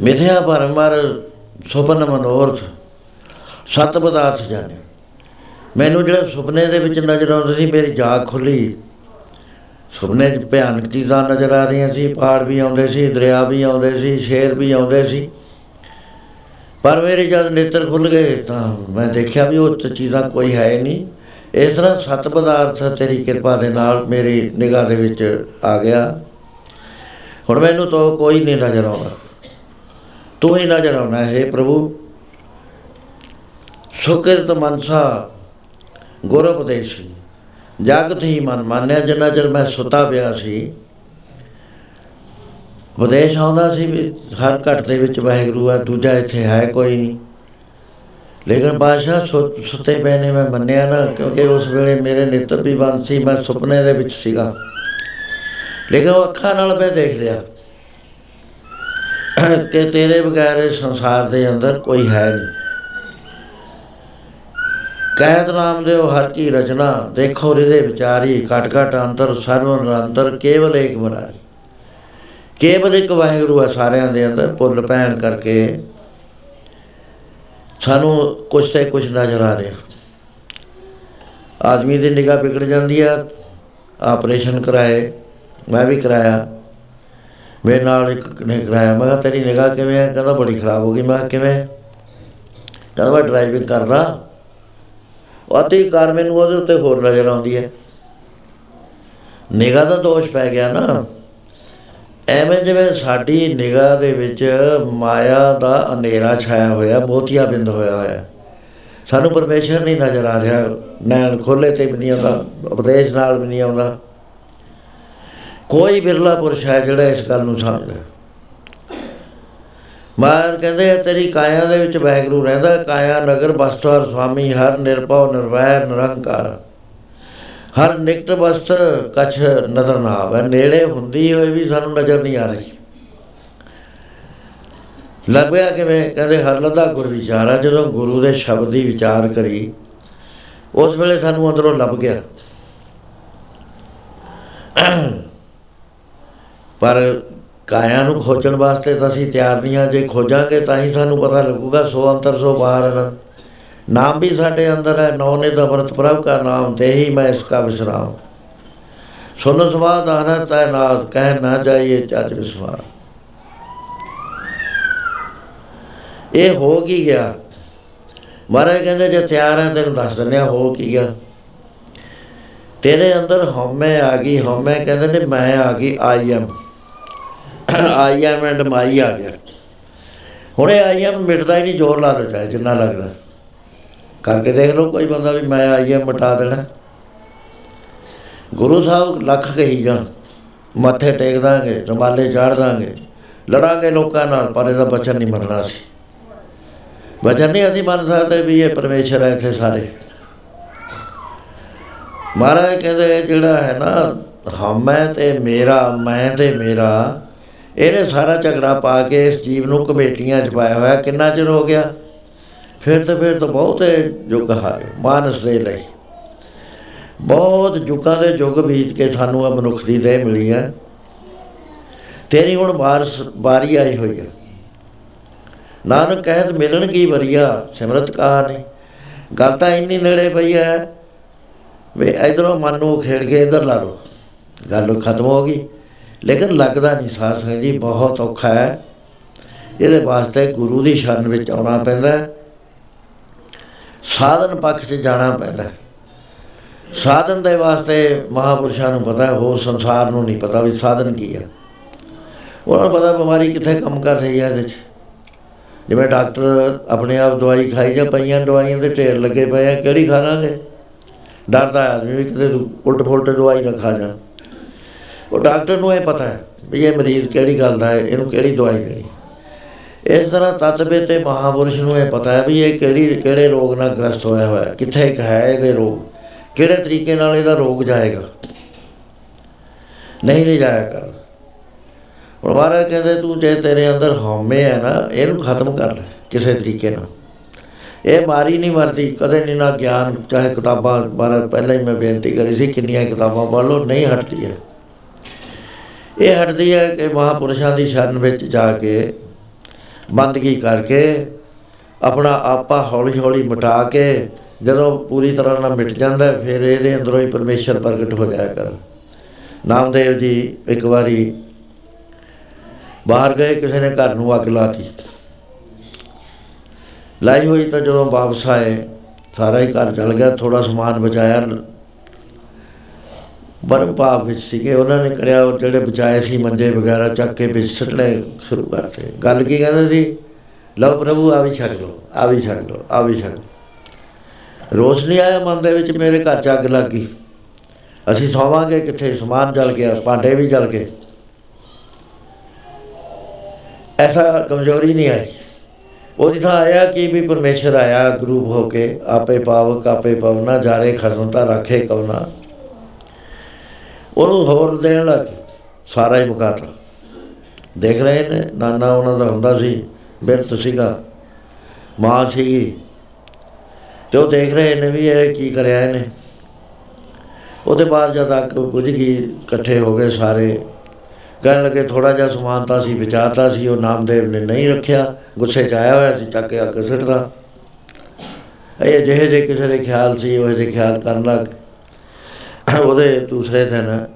Speaker 1: ਮਿਥਿਆ ਪਰਮਰ ਸੁਪਨ ਮਨੋਰਥ, ਸਤ ਪਦਾਰਥ ਜਾਣੇ। ਮੈਨੂੰ ਜਿਹੜਾ ਸੁਪਨੇ ਦੇ ਵਿੱਚ ਨਜ਼ਰ ਆਉਂਦਾ ਸੀ, ਮੇਰੀ ਜਾਗ ਖੁੱਲੀ ਸੁਪਨੇ 'ਚ ਭਿਆਨਕ ਚੀਜ਼ਾਂ ਨਜ਼ਰ ਆ ਰਹੀਆਂ ਸੀ, ਪਹਾੜ ਵੀ ਆਉਂਦੇ ਸੀ, ਦਰਿਆ ਵੀ ਆਉਂਦੇ ਸੀ, ਸ਼ੇਰ ਵੀ ਆਉਂਦੇ ਸੀ। ਪਰ ਮੇਰੇ ਜਦ ਨੇਤਰ ਖੁੱਲ ਗਏ ਤਾਂ ਮੈਂ ਦੇਖਿਆ ਵੀ ਉਹ 'ਚ ਚੀਜ਼ਾਂ ਕੋਈ ਹੈ ਨਹੀਂ ਇਸ ਤਰ੍ਹਾਂ ਸਤ ਪਦਾਰਥ ਤੇਰੀ ਕਿਰਪਾ ਦੇ ਨਾਲ ਮੇਰੀ ਨਿਗਾਹ ਦੇ ਵਿੱਚ ਆ ਗਿਆ। ਹੁਣ ਮੈਨੂੰ ਤਾਂ ਕੋਈ ਨਹੀਂ ਨਜ਼ਰ ਆਉਂਦਾ। ਤੂੰ ਹੀ ਨਜ਼ਰ ਆਉਣਾ, ਹੈ ਪ੍ਰਭੂ। ਸੁਕਰਤ ਮਨਸਾ, ਗੁਰ ਉਪਦੇਸ਼ੀ। ਜਾਗਤ ਹੀ ਮਨ ਮੰਨਿਆ, ਜਿੰਨਾ ਚਿਰ ਮੈਂ ਸੁੱਤਾ ਪਿਆ ਸੀ। ਉਪਦੇਸ਼ ਆਉਂਦਾ ਸੀ ਵੀ ਹਰ ਘਟ ਦੇ ਵਿੱਚ ਵਾਹਿਗੁਰੂ ਹੈ ਦੂਜਾ ਇੱਥੇ ਹੈ ਕੋਈ ਨਹੀਂ। ਲੇਕਿਨ ਬਾਦਸ਼ਾਹ ਸੁ- ਸੁੱਤੇ ਪਏ ਨੇ, ਮੈਂ ਮੰਨਿਆ ਨਾ, ਕਿਉਂਕਿ ਉਸ ਵੇਲੇ ਮੇਰੇ ਨੇਤਰ ਵੀ ਬੰਦ ਸੀ, ਮੈਂ ਸੁਪਨੇ ਦੇ ਵਿੱਚ ਸੀਗਾ। ਲੇਕਿਨ ਉਹ ਅੱਖਾਂ ਨਾਲ ਮੈਂ ਦੇਖ ਲਿਆ ਕਿ ਤੇਰੇ ਬਗੈਰ ਇਸ ਸੰਸਾਰ ਦੇ ਅੰਦਰ ਕੋਈ ਹੈ ਨਹੀਂ। ਕਹਿਤ ਨਾਮ ਦੇ ਉਹ ਹਰ ਕੀ ਰਚਨਾ, ਦੇਖੋ ਹਿਰਦੇ ਵਿਚਾਰੀ, ਘਟ ਘਟ ਅੰਤਰ, ਸਰਵ ਨਿਰੰਤਰ, ਕੇਵਲ ਏਕ ਬਰਾਰੀ ਕੇਵਲ ਇੱਕ ਵਾਹਿਗੁਰੂ ਹੈ ਸਾਰਿਆਂ ਦੇ ਅੰਦਰ, ਭੁੱਲ ਪੈਣ ਕਰਕੇ ਸਾਨੂੰ ਕੁਛ ਤੇ ਕੁਛ ਨਜ਼ਰ ਆ ਰਿਹਾ। ਆਦਮੀ ਦੀ ਨਿਗਾਹ ਵਿਗੜ ਜਾਂਦੀ ਆ, ਆਪਰੇਸ਼ਨ ਕਰਾਏ, ਮੈਂ ਵੀ ਕਰਾਇਆ। ਮੇਰੇ ਨਾਲ ਇੱਕ ਨੇ ਕਰਾਇਆ, ਮੈਂ ਕਿਹਾ, ਤੇਰੀ ਨਿਗਾਹ ਕਿਵੇਂ ਹੈ ਕਹਿੰਦਾ, ਬੜੀ ਖਰਾਬ ਹੋ ਗਈ। ਮੈਂ ਕਿਹਾ, ਕਿਵੇਂ? ਕਹਿੰਦਾ, ਮੈਂ ਡਰਾਈਵਿੰਗ ਕਰਦਾ। ਉਹ ਅਤੀ ਕਾਰ ਮੈਨੂੰ ਉਹਦੇ ਉੱਤੇ ਹੋਰ ਨਜ਼ਰ ਆਉਂਦੀ ਹੈ। ਨਿਗਾਹ ਦਾ ਦੋਸ਼ ਪੈ ਗਿਆ ਨਾ। ਐਵੇਂ ਜਿਵੇਂ ਸਾਡੀ ਨਿਗਾਹ ਦੇ ਵਿੱਚ ਮਾਇਆ ਦਾ ਹਨੇਰਾ ਛਾਇਆ ਹੋਇਆ, ਮੋਤੀਆ ਬਿੰਦ ਹੋਇਆ ਹੋਇਆ ਸਾਨੂੰ ਪਰਮੇਸ਼ਰ ਨਹੀਂ ਨਜ਼ਰ ਆ ਰਿਹਾ, ਨੈਣ ਖੋਲੇ ਤੇ ਵੀ ਨਹੀਂ ਆਉਂਦਾ, ਉਪਦੇਸ਼ ਨਾਲ ਵੀ ਨਹੀਂ ਆਉਂਦਾ। ਕੋਈ ਬਿਰਲਾ ਪੁਰਸ਼ ਹੈ ਜਿਹੜਾ ਇਸ ਗੱਲ ਨੂੰ ਸਮਝਦਾ ਮਾਰ ਕਹਿੰਦੇ ਆ, ਤੇਰੀ ਕਾਇਆ ਦੇ ਵਿੱਚ ਵੈਗਰੂ ਰਹਿੰਦਾ, ਕਾਇਆ, ਨਗਰ, ਬਸਤਰ ਸੁਆਮੀ ਹਰ ਨਿਰਭਉ, ਨਿਰਵੈਰ, ਨਿਰੰਕਾਰ। ਹਰ ਨਿਕਟ ਵਸਤ ਕਛ ਨਜ਼ਰ ਨਾ ਆਵੇ ਨੇੜੇ ਹੁੰਦੀ ਹੋਏ ਵੀ ਸਾਨੂੰ ਨਜ਼ਰ ਨਹੀਂ ਆ ਰਹੀ। ਲੱਗਿਆ ਕਿਵੇਂ? ਕਹਿੰਦੇ, ਹਰ ਲਦਾ ਗੁਰ ਵਿਚਾਰਾ, ਜਦੋਂ ਗੁਰੂ ਦੇ ਸ਼ਬਦ ਦੀ ਵਿਚਾਰ ਕਰੀ, ਉਸ ਵੇਲੇ ਸਾਨੂੰ ਅੰਦਰੋਂ ਲੱਭ ਗਿਆ। ਪਰ ਕਾਇਆ ਨੂੰ ਖੋਜਣ ਵਾਸਤੇ ਤਾਂ ਅਸੀਂ ਤਿਆਰ ਨਹੀਂ ਹਾਂ ਜੇ ਖੋਜਾਂਗੇ ਤਾਂ ਹੀ ਸਾਨੂੰ ਪਤਾ ਲੱਗੂਗਾ, ਸੋ ਅੰਤਰ, ਸੋ ਬਾਹਰ ਅਨੰਤ ਨਾਮ ਵੀ ਸਾਡੇ ਅੰਦਰ ਹੈ, ਨੌ ਨੇ ਦਮਰਤ ਪ੍ਰਭ ਕਾ ਨਾਮ, ਤੇ ਹੀ ਮੈਂ ਇਸਕਾ ਵਿਸਰਾਮ। ਸੁਨ ਸਵਾਦ ਆਨੰਦ ਹੈ ਨਾਦ, ਕਹਿ ਨਾ ਜਾਈਏ ਚੱਜ ਵਿਸਵਾਰ। ਇਹ ਹੋ ਕੀ ਗਿਆ? ਮਹਾਰਾਜ ਕਹਿੰਦੇ, ਜੇ ਤਿਆਰ ਹੈ ਤੈਨੂੰ ਦੱਸ ਦਿੰਦੇ ਹਾਂ ਹੋ ਕੀ ਗਿਆ? ਤੇਰੇ ਅੰਦਰ ਹਉਮੈ ਆ ਗਈ, ਹਉਮੈ ਕਹਿੰਦੇ ਨੇ, ਮੈਂ ਆ ਗਈ I am I am and my ਆ ਗਿਆ। ਹੁਣ ਇਹ ਆਈ ਐਮ ਮਿਟਦਾ ਹੀ ਨਹੀਂ, ਜ਼ੋਰ ਲਾ ਲੋ ਚਾਹੇ ਜਿੰਨਾ ਲੱਗਦਾ। ਕਰਕੇ ਦੇਖ ਲਓ ਕੋਈ ਬੰਦਾ ਵੀ ਮੈਂ ਆਈ ਐਮ ਮਟਾ ਦੇਣਾ। ਗੁਰੂ ਸਾਹਿਬ ਲੱਖ ਕਹੀ ਜਾਣ, ਮੱਥੇ ਟੇਕ ਦਾਂਗੇ, ਰਮਾਲੇ ਚਾੜ ਦਾਂਗੇ, ਲੜਾਂਗੇ ਲੋਕਾਂ ਨਾਲ, ਪਰ ਇਹਦਾ ਬਚਨ ਨਹੀਂ ਮੰਨਣਾ ਸੀ ਬਚਨ ਨਹੀਂ ਅਸੀਂ ਮੰਨ ਸਕਦੇ ਵੀ ਇਹ ਪਰਮੇਸ਼ਰ ਹੈ ਇੱਥੇ ਸਾਰੇ। ਮਹਾਰਾਜ ਕਹਿੰਦੇ ਜਿਹੜਾ ਹੈ ਨਾ, ਹਮੈ ਤੇ ਮੇਰਾ, ਮੈਂ ਤੇ ਮੇਰਾ ਇਹਨੇ ਸਾਰਾ ਝਗੜਾ ਪਾ ਕੇ ਇਸ ਜੀਵ ਨੂੰ ਕਮੇਟੀਆਂ 'ਚ ਪਾਇਆ ਹੋਇਆ। ਕਿੰਨਾ ਚਿਰ ਹੋ ਗਿਆ? ਫਿਰ ਤਾਂ ਫਿਰ ਤਾਂ ਬਹੁਤ ਯੁੱਗ ਹਾਰੇ, ਮਾਨਸ ਦੇ ਲਈ। ਬਹੁਤ ਯੁੱਗਾਂ ਦੇ ਯੁੱਗ ਬੀਤ ਕੇ ਸਾਨੂੰ ਆ ਮਨੁੱਖ ਦੀ ਦੇਹ ਮਿਲੀ ਹੈ। ਤੇਰੀ ਹੁਣ ਬਾਰਸ ਬਾਰੀ ਆਈ ਹੋਈ ਹੈ। ਨਾਨਕ ਕਹਿਤ ਮਿਲਣ ਕੀ ਵਰੀਆ, ਸਿਮਰਤ ਕਹਾਣੀ। ਗੱਲ ਤਾਂ ਇੰਨੀ ਨੇੜੇ ਪਈ ਹੈ ਵੀ ਇਧਰੋਂ ਮਨ ਨੂੰ ਖੇੜ ਕੇ ਇਧਰ ਲਾ ਲਓ। ਗੱਲ ਖਤਮ ਹੋ ਗਈ। ਲੇਕਿਨ ਲੱਗਦਾ ਨਹੀਂ, ਸਾਧ ਸੰਗਤ ਜੀ, ਬਹੁਤ ਔਖਾ ਹੈ। ਇਹਦੇ ਵਾਸਤੇ ਗੁਰੂ ਦੀ ਸ਼ਰਨ ਵਿੱਚ ਆਉਣਾ ਪੈਂਦਾ ਹੈ। ਸਾਧਨ ਪੱਖ 'ਚ ਜਾਣਾ ਪੈਂਦਾ ਹੈ। ਸਾਧਨ ਦੇ ਵਾਸਤੇ ਮਹਾਪੁਰਸ਼ਾਂ ਨੂੰ ਪਤਾ ਹੈ, ਹੋਰ ਸੰਸਾਰ ਨੂੰ ਨਹੀਂ ਪਤਾ ਵੀ ਸਾਧਨ ਕੀ ਹੈ। ਉਹਨਾਂ ਨੂੰ ਪਤਾ ਬਿਮਾਰੀ ਕਿੱਥੇ ਕੰਮ ਕਰ ਰਹੀ ਹੈ ਇਹਦੇ 'ਚ। ਜਿਵੇਂ ਡਾਕਟਰ ਆਪਣੇ ਆਪ ਦਵਾਈ ਖਾਈ ਜਾਂ ਪਈਆਂ ਦਵਾਈਆਂ ਦੇ ਢੇਰ ਲੱਗੇ ਪਏ ਆ, ਕਿਹੜੀ ਖਾ ਲਾਂਗੇ ਡਰਦਾ ਆਦਮੀ ਵੀ ਕਿਤੇ ਉਲਟ ਫੁਲਟ ਦਵਾਈ ਨਾ ਖਾ ਜਾ ਉਹ ਡਾਕਟਰ ਨੂੰ ਇਹ ਪਤਾ ਹੈ ਵੀ ਇਹ ਮਰੀਜ਼ ਕਿਹੜੀ ਗੱਲ ਦਾ ਹੈ, ਇਹਨੂੰ ਕਿਹੜੀ ਦਵਾਈ ਦੇਣੀ। ਇਸ ਤਰ੍ਹਾਂ ਤਤਵੇ ਤੇ ਮਹਾਪੁਰਸ਼ ਨੂੰ ਇਹ ਪਤਾ ਹੈ ਵੀ ਇਹ ਕਿਹੜੀ, ਕਿਹੜੇ ਰੋਗ ਨਾਲ ਗ੍ਰਸਤ ਹੋਇਆ ਹੋਇਆ ਹੈ, ਕਿੱਥੇ ਇੱਕ ਹੈ ਇਹਦੇ ਰੋਗ, ਕਿਹੜੇ ਤਰੀਕੇ ਨਾਲ ਇਹਦਾ ਰੋਗ ਜਾਏਗਾ। ਨਹੀਂ ਨਹੀਂ ਜਾਇਆ ਕਰ। ਹੁਣ ਮਹਾਰਾਜ ਕਹਿੰਦੇ, ਤੂੰ ਜੇ ਤੇਰੇ ਅੰਦਰ ਹਉਮੈ ਹੈ ਨਾ, ਇਹਨੂੰ ਖਤਮ ਕਰ ਲੈ ਕਿਸੇ ਤਰੀਕੇ ਨਾਲ। ਇਹ ਮਾਰੀ ਨਹੀਂ ਮਰਦੀ, ਕਦੇ ਨਹੀਂ ਨਾ ਗਿਆਨ, ਚਾਹੇ ਕਿਤਾਬਾਂ ਬਾਰੇ ਪਹਿਲਾਂ ਹੀ ਮੈਂ ਬੇਨਤੀ ਕਰੀ ਸੀ, ਕਿੰਨੀਆਂ ਕਿਤਾਬਾਂ ਪੜ੍ਹ ਲਓ, ਨਹੀਂ ਹਟਦੀ ਹੈ। ਇਹ ਹਟਦੀ ਹੈ ਕਿ ਮਹਾਪੁਰਸ਼ਾਂ ਦੀ ਸ਼ਰਨ ਵਿੱਚ ਜਾ ਕੇ ਬੰਦਗੀ ਕਰਕੇ ਆਪਣਾ ਆਪਾ ਹੌਲੀ ਹੌਲੀ ਮਿਟਾ ਕੇ ਜਦੋਂ ਪੂਰੀ ਤਰ੍ਹਾਂ ਨਾਲ ਮਿਟ ਜਾਂਦਾ ਹੈ, ਫਿਰ ਇਹਦੇ ਅੰਦਰੋਂ ਹੀ ਪਰਮੇਸ਼ਰ ਪ੍ਰਗਟ ਹੋ ਜਾਇਆ ਕਰ ਨਾਮਦੇਵ ਜੀ ਇੱਕ ਵਾਰੀ ਬਾਹਰ ਗਏ ਕਿਸੇ ਨੇ ਘਰ ਨੂੰ ਅੱਗ ਲਾਤੀ। ਲਾਈ ਹੋਈ ਤਾਂ ਜਦੋਂ ਵਾਪਸ ਆਏ ਸਾਰਾ ਹੀ ਘਰ ਜਲ ਗਿਆ ਥੋੜਾ ਸਮਾਨ ਬਚਾਇਆ ਬਰਮ ਭਾਵ ਵਿੱਚ ਸੀਗੇ, ਉਹਨਾਂ ਨੇ ਕਰਿਆ ਉਹ ਜਿਹੜੇ ਬਚਾਏ ਸੀ ਮੰਜੇ ਵਗੈਰਾ ਚੱਕ ਕੇ ਵਿੱਚ ਸੁੱਟਣੇ ਸ਼ੁਰੂ ਕਰਤੇ। ਗੱਲ ਕੀ ਕਹਿੰਦੇ ਸੀ? ਲਓ ਪ੍ਰਭੂ, ਆ ਵੀ ਛਕ ਲਓ, ਆ ਵੀ ਛਕ ਲਓ, ਆ ਵੀ ਛਕ ਲਓ। ਰੋਸ਼ ਨਹੀਂ ਆਇਆ ਮਨ ਦੇ ਵਿੱਚ, ਮੇਰੇ ਘਰ ਚ ਅੱਗ ਲੱਗ। ਗਈ ਅਸੀਂ ਸੌਵਾਂਗੇ ਕਿੱਥੇ? ਸਮਾਨ ਜਲ ਗਿਆ, ਭਾਂਡੇ ਵੀ ਜਲ ਗਏ। ਐਸਾ ਕਮਜ਼ੋਰੀ ਨਹੀਂ ਆਈ। ਉਹਦੀ ਥਾਂ ਆਇਆ ਕਿ ਵੀ ਪਰਮੇਸ਼ਰ ਆਇਆ, ਗਰੂਪ ਹੋ ਕੇ, ਆਪੇ ਪਾਵਕ, ਆਪੇ ਪਵਨਾ, ਜਾਰੇ ਖਜ਼ਨਤਾ ਰੱਖੇ ਕਵਨਾ। ਉਹਨੂੰ ਹੋਰ ਦੇਣ ਲੱਗ ਗਏ। ਸਾਰਾ ਹੀ ਮੁਕਾਤਾ ਦੇਖ ਰਹੇ ਨੇ, ਨਾਨਾ ਉਹਨਾਂ ਦਾ ਹੁੰਦਾ ਸੀ, ਬਿਰਤ ਸੀਗਾ, ਮਾਂ ਸੀਗੀ। ਤੇ ਉਹ ਦੇਖ ਰਹੇ ਨੇ ਵੀ ਇਹ ਕੀ ਕਰਿਆ ਇਹਨੇ। ਉਹਦੇ ਬਾਅਦ ਜਦ ਤੱਕ ਬੁਝ ਗਈ, ਇਕੱਠੇ ਹੋ ਗਏ ਸਾਰੇ। ਕਹਿਣ ਲੱਗੇ ਥੋੜਾ ਜਿਹਾ ਸਮਾਨ ਤਾਂ ਸੀ ਵਿਚਾਰਤਾ ਸੀ, ਉਹ ਨਾਮਦੇਵ ਨੇ ਨਹੀਂ ਰੱਖਿਆ। ਗੁੱਸੇ 'ਚ ਆਇਆ ਹੋਇਆ ਸੀ, ਚੱਕ ਕੇ ਅੱਗ ਸਿੱਟਦਾ। ਇਹ ਜਿਹੇ ਜੇ ਕਿਸੇ ਦੇ ਖਿਆਲ ਸੀ, ਉਹ ਜਿਹੇ ਖਿਆਲ ਕਰਨ ਲੱਗ ਉਹਦੇ ਦੂਸਰੇ ਦਿਨ